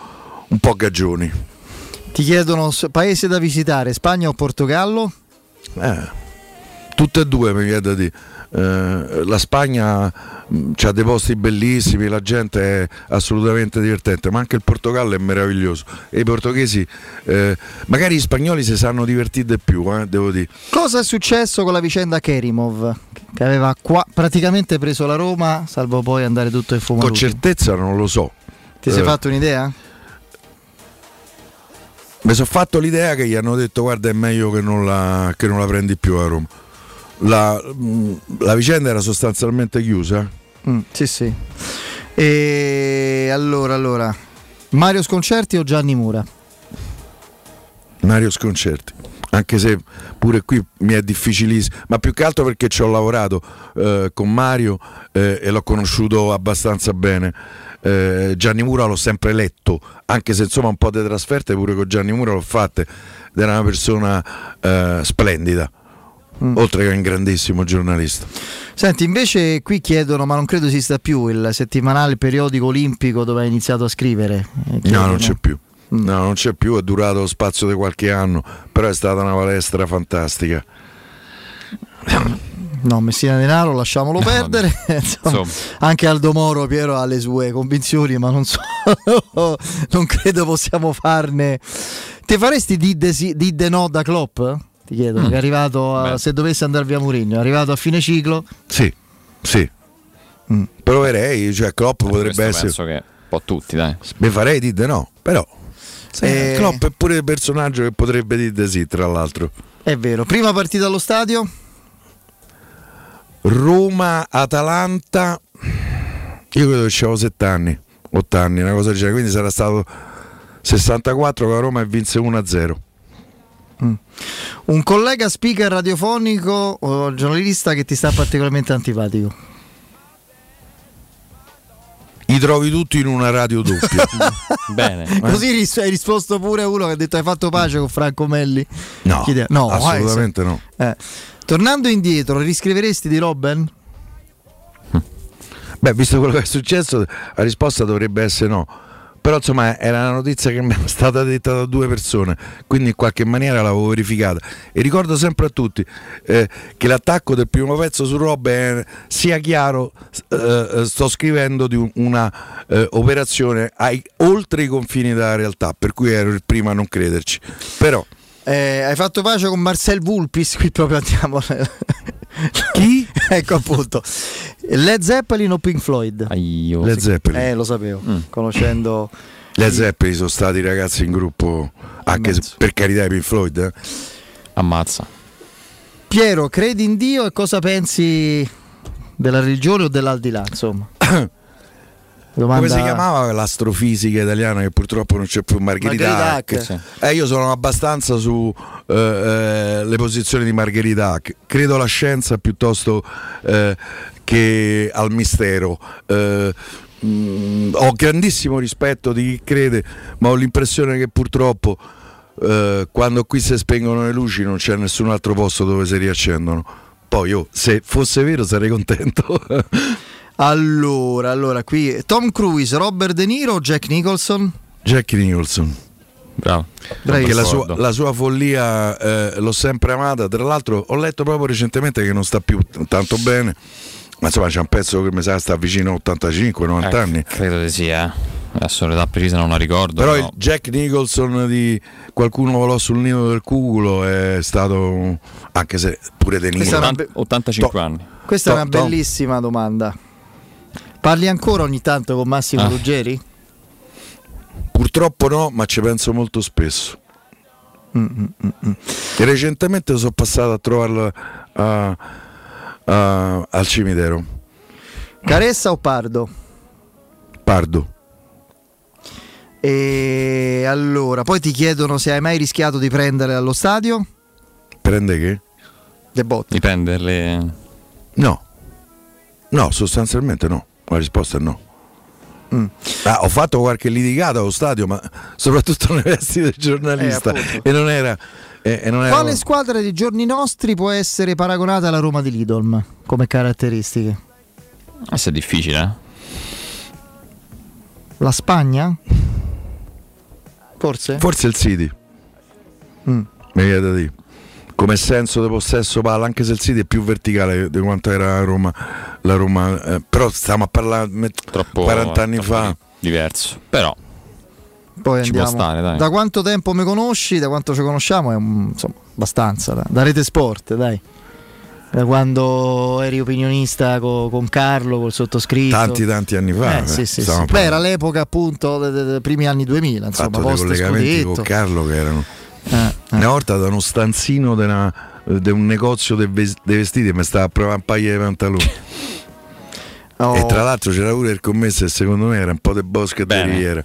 un po' gagioni. Ti chiedono paese da visitare, Spagna o Portogallo? Eh, tutte e due mi viene da dire. Eh, la Spagna ha dei posti bellissimi, la gente è assolutamente divertente, ma anche il Portogallo è meraviglioso. E i portoghesi, eh, magari gli spagnoli si sanno divertire di più, eh, devo dire. Cosa è successo con la vicenda Kerimov? Che aveva qua praticamente preso la Roma, salvo poi andare tutto in fumo. Con certezza non lo so. Ti sei Eh, fatto un'idea? Mi sono fatto l'idea che gli hanno detto guarda è meglio che non la, che non la prendi più a Roma. La, la vicenda era sostanzialmente chiusa. Mm, sì, sì. E allora, allora, Mario Sconcerti o Gianni Mura? Mario Sconcerti. Anche se pure qui mi è difficilissimo, ma più che altro perché ci ho lavorato eh, con Mario eh, e l'ho conosciuto abbastanza bene. Eh, Gianni Mura l'ho sempre letto, anche se insomma un po' di trasferte pure con Gianni Mura l'ho fatte ed era una persona eh, splendida, oltre che un grandissimo giornalista. Senti, invece qui chiedono, ma non credo esista più il settimanale periodico olimpico dove hai iniziato a scrivere. Eh, No, non c'è più. No, non c'è più, è durato lo spazio di qualche anno, però è stata una palestra fantastica. No, Messina Denaro lasciamolo perdere. Insomma, Insomma. Anche Aldo Moro, Piero, ha le sue convinzioni, ma non so, non credo possiamo farne. Ti faresti di de, di de no da Klopp? Ti chiedono, Mm. è arrivato a- Beh. se dovesse andare via Mourinho, è arrivato a fine ciclo. Sì, sì. Proverei, cioè Klopp potrebbe questo essere... penso che un po' tutti, dai. Mi farei di no, però... Eh, Klopp è pure il personaggio che potrebbe dire di sì, tra l'altro. È vero, prima partita allo stadio? Roma-Atalanta, io credo che avevo 7 anni, 8 anni, una cosa del genere, quindi sarà stato 64 che la Roma e vinse 1-0. Un collega speaker radiofonico o giornalista che ti sta particolarmente antipatico? I trovi tutti in una radio doppia. Bene. Così ris- hai risposto pure a uno che ha detto hai fatto pace con Franco Melli? No, Chiede- no assolutamente eh, no. eh. Tornando indietro, riscriveresti di Robben? Beh, visto quello che è successo, la risposta dovrebbe essere no. Però insomma era una notizia che mi è stata detta da due persone, quindi in qualche maniera l'avevo verificata. E ricordo sempre a tutti eh, che l'attacco del primo pezzo su Rob è, sia chiaro, eh, eh, sto scrivendo di un- una eh, operazione ai- oltre i confini della realtà, per cui ero il primo a non crederci. Però Eh, hai fatto pace con Marcel Vulpis? Qui proprio andiamo. Chi? ecco appunto. Led Zeppelin o Pink Floyd? Led Zeppelin. Eh, lo sapevo, conoscendo. le Zeppelin sono stati ragazzi in gruppo, anche se, per carità i Pink Floyd. eh. Ammazza. Piero, credi in Dio e cosa pensi della religione o dell'aldilà? Insomma, Domanda- Come si chiamava l'astrofisica italiana che purtroppo non c'è più Margherita, Margherita Hack? Hack. Eh, io sono abbastanza su eh, eh, le posizioni di Margherita Hack. Credo alla scienza piuttosto eh, che al mistero. Eh, mm, ho grandissimo rispetto di chi crede, ma ho l'impressione che purtroppo eh, quando qui si spengono le luci non c'è nessun altro posto dove si riaccendono. Poi io, se fosse vero, sarei contento. Allora, allora, qui Tom Cruise, Robert De Niro o Jack Nicholson? Jack Nicholson. Bravo. Perché la sua, la sua follia eh, l'ho sempre amata. Tra l'altro, ho letto proprio recentemente che non sta più tanto bene. Ma insomma, c'è un pezzo che mi sa sta vicino a 85-90 Eh, anni. Credo di sì, eh. Adesso l'età precisa non la ricordo. Però però- il Jack Nicholson di Qualcuno volò sul nido del cuculo è stato, anche se pure De Niro. Questa è una be- 85 anni. Questa è Tom- una bellissima domanda. Parli ancora ogni tanto con Massimo Ah. Ruggeri? Purtroppo no, ma ci penso molto spesso. E recentemente sono passato a trovarlo a- a- al cimitero. Caressa o Pardo? Pardo. E allora, poi ti chiedono se hai mai rischiato di prendere allo stadio? Prende che? Le botte. Di prenderle. No. No, sostanzialmente no. La risposta è no. Mm. Ah, ho fatto qualche litigata allo stadio, ma soprattutto nei vesti del giornalista. Eh, e non era. e- e non era- Quale squadra dei giorni nostri può essere paragonata alla Roma di Lidolm come caratteristiche? Questo è difficile, eh? La Spagna? Forse? Forse il City. Mm. Mi viene da dire. Come senso di possesso palla, anche se il City è più verticale di quanto era la Roma. La Roma eh, però stiamo a parlare me- 40 anni fa. Diverso. Però. Poi Ci può andiamo. stare, dai. Da quanto tempo mi conosci? Da quanto ci conosciamo? È insomma, abbastanza. Da, da Rete Sport, dai. Da quando eri opinionista co- con Carlo, col sottoscritto. Tanti tanti anni fa. Eh, eh, sì, sì, sì. Beh, era l'epoca appunto dei, dei- primi anni 2000, insomma, fatto dei post collegamenti scudetto. con Carlo che erano una volta da uno stanzino di un negozio dei ves- dei vestiti mi stava a provare un paio di pantaloni Oh. e tra l'altro c'era pure il commesso e secondo me era un po' del bosco e di riviera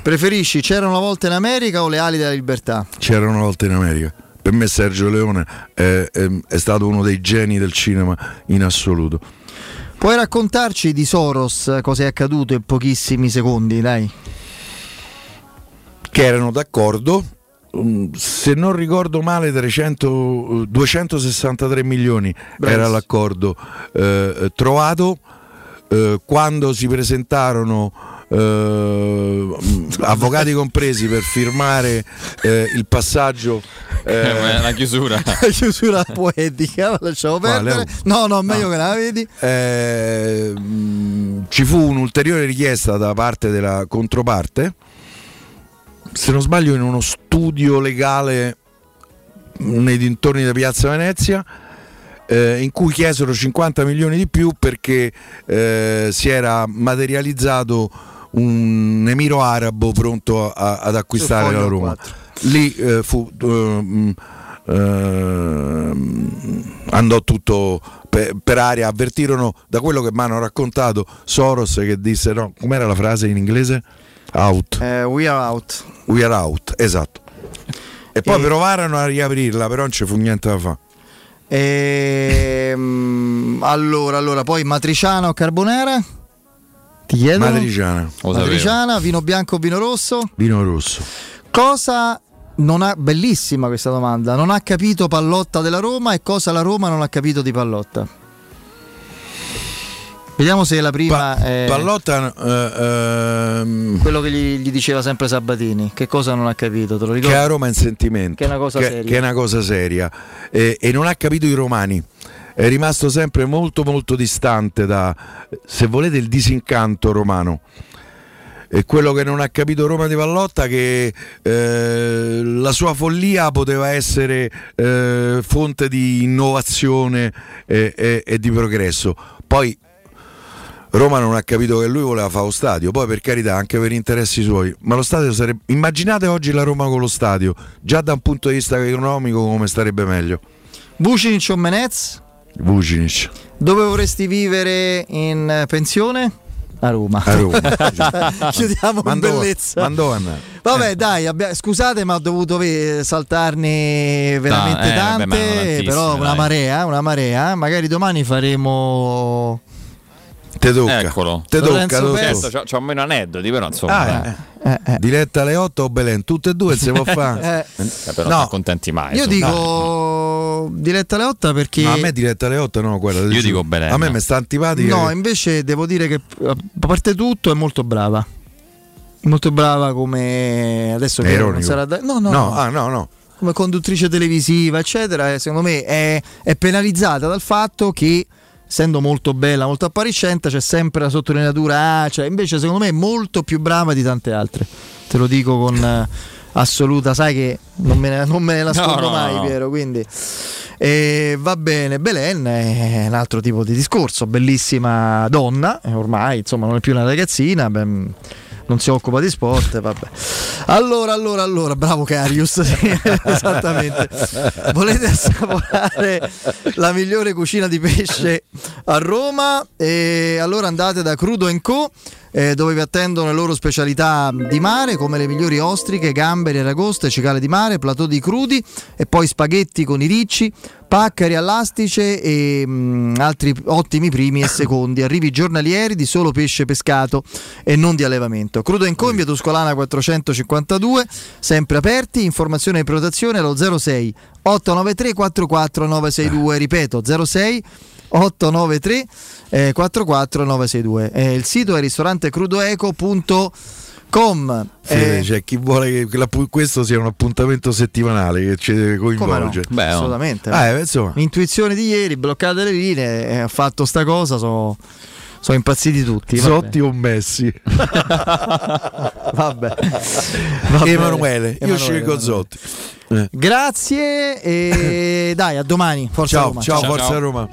Preferisci c'era una volta in America o le ali della libertà? c'era una volta in America per me Sergio Leone è, è- è stato uno dei geni del cinema in assoluto Puoi raccontarci di Soros cosa è accaduto in pochissimi secondi, dai? che erano d'accordo se non ricordo male 300, eh, 263 milioni era l'accordo eh, trovato eh, quando si presentarono eh, mm, avvocati compresi per firmare eh, il passaggio eh, la chiusura. La chiusura poetica, la lasciamo perdere. No, no, meglio che la vedi. eh, mh, ci fu un'ulteriore richiesta da parte della controparte, se non sbaglio in uno studio legale nei dintorni di Piazza Venezia, eh, in cui chiesero 50 milioni di più perché eh, si era materializzato un emiro arabo pronto a- ad acquistare la Roma. Lì eh, fu, eh, mh, ehm, andò tutto per, per aria, avvertirono da quello che mi hanno raccontato Soros che disse no, com'era la frase in inglese? Out. Eh, we are out. We are out, esatto. E poi E- provarono a riaprirla, però non ci fu niente da fare. Ehm, allora, allora, poi matriciana o carbonara? Ti chiedono? Matriciana. Matriciana, vino bianco o vino rosso? Vino rosso. Cosa non ha bellissima questa domanda. Non ha capito Pallotta della Roma e cosa la Roma non ha capito di Pallotta? Vediamo se la prima è Pallotta eh, ehm, quello che gli, gli diceva sempre Sabatini. Che cosa non ha capito? Te lo che ricordi? a Roma è in sentimento, Che è una cosa che, seria. che è una cosa seria. E, e non ha capito i romani. È rimasto sempre molto molto distante da, se volete, il disincanto romano. E quello che non ha capito Roma di Pallotta che eh, la sua follia poteva essere eh, fonte di innovazione e, e- e di progresso. Poi Roma non ha capito che lui voleva fare lo stadio, poi per carità anche per interessi suoi, ma lo stadio sarebbe... Immaginate oggi la Roma con lo stadio, già da un punto di vista economico come starebbe meglio. Vucinic o Menez? Vucinic. Dove vorresti vivere in eh, pensione? A Roma. A Roma. Chiudiamo con Mandò- bellezza. mandò andare. Vabbè, dai, abbia- scusate, ma ho dovuto ve- saltarne veramente eh, vabbè, ma tante. tantissime, però una dai. marea, una marea. Magari domani faremo. Te tocca. Eccolo. Te tocca, Lorenzo. Certo, c'ho, meno aneddoti, però insomma. Ah, Eh, eh. Diletta alle 8 o Belen, tutte e due si può fare. Eh, Eh, però No. non contenti mai. io dico diretta alle 8 perché. No, a me diretta alle 8 no, guarda. Io dico Belen. A me mi sta antipatica. No, che- invece devo dire che a parte tutto è molto brava. Molto brava come adesso che non sarà da- no, no, no, no. ah, no, no. come conduttrice televisiva, eccetera, e secondo me è, è penalizzata dal fatto che essendo molto bella, molto appariscente, c'è sempre la sottolineatura, ah, cioè, invece secondo me è molto più brava di tante altre. Te lo dico con eh, assoluta, sai che non me ne, non me ne nascondo No, no, mai, no. Piero, quindi e va bene, Belen è un altro tipo di discorso, bellissima donna, ormai insomma non è più una ragazzina, ben- non si occupa di sport. Vabbè. Allora, allora, allora, bravo Carius. sì, esattamente. Volete assaporare la migliore cucina di pesce a Roma? E allora andate da Crudo Co. eh, dove vi attendono le loro specialità di mare come le migliori ostriche, gamberi, aragoste, cicale di mare, platò di crudi e poi spaghetti con i ricci, paccheri all'astice e mm, altri ottimi primi e secondi. Arrivi giornalieri di solo pesce pescato e non di allevamento. Crudo in Co in via Tuscolana 452, sempre aperti. Informazione e prenotazione allo 06 893 44 962. Ripeto 06 893 eh, 44 962. Eh, il sito è ristorantecrudoeco.com. Eh, c'è chi vuole che questo sia un appuntamento settimanale che ci deve Come no? coinvolgere. Beh, assolutamente. Eh, insomma. Intuizione di ieri, bloccate le linee, eh, ha fatto sta cosa, sono sono impazziti tutti. vabbè. Zotti o Messi? Vabbè. Emanuele, io Emanuele, scelgo Emanuele. Zotti. Eh. Grazie e dai, a domani. Forza Ciao, Roma. ciao, Forza Roma.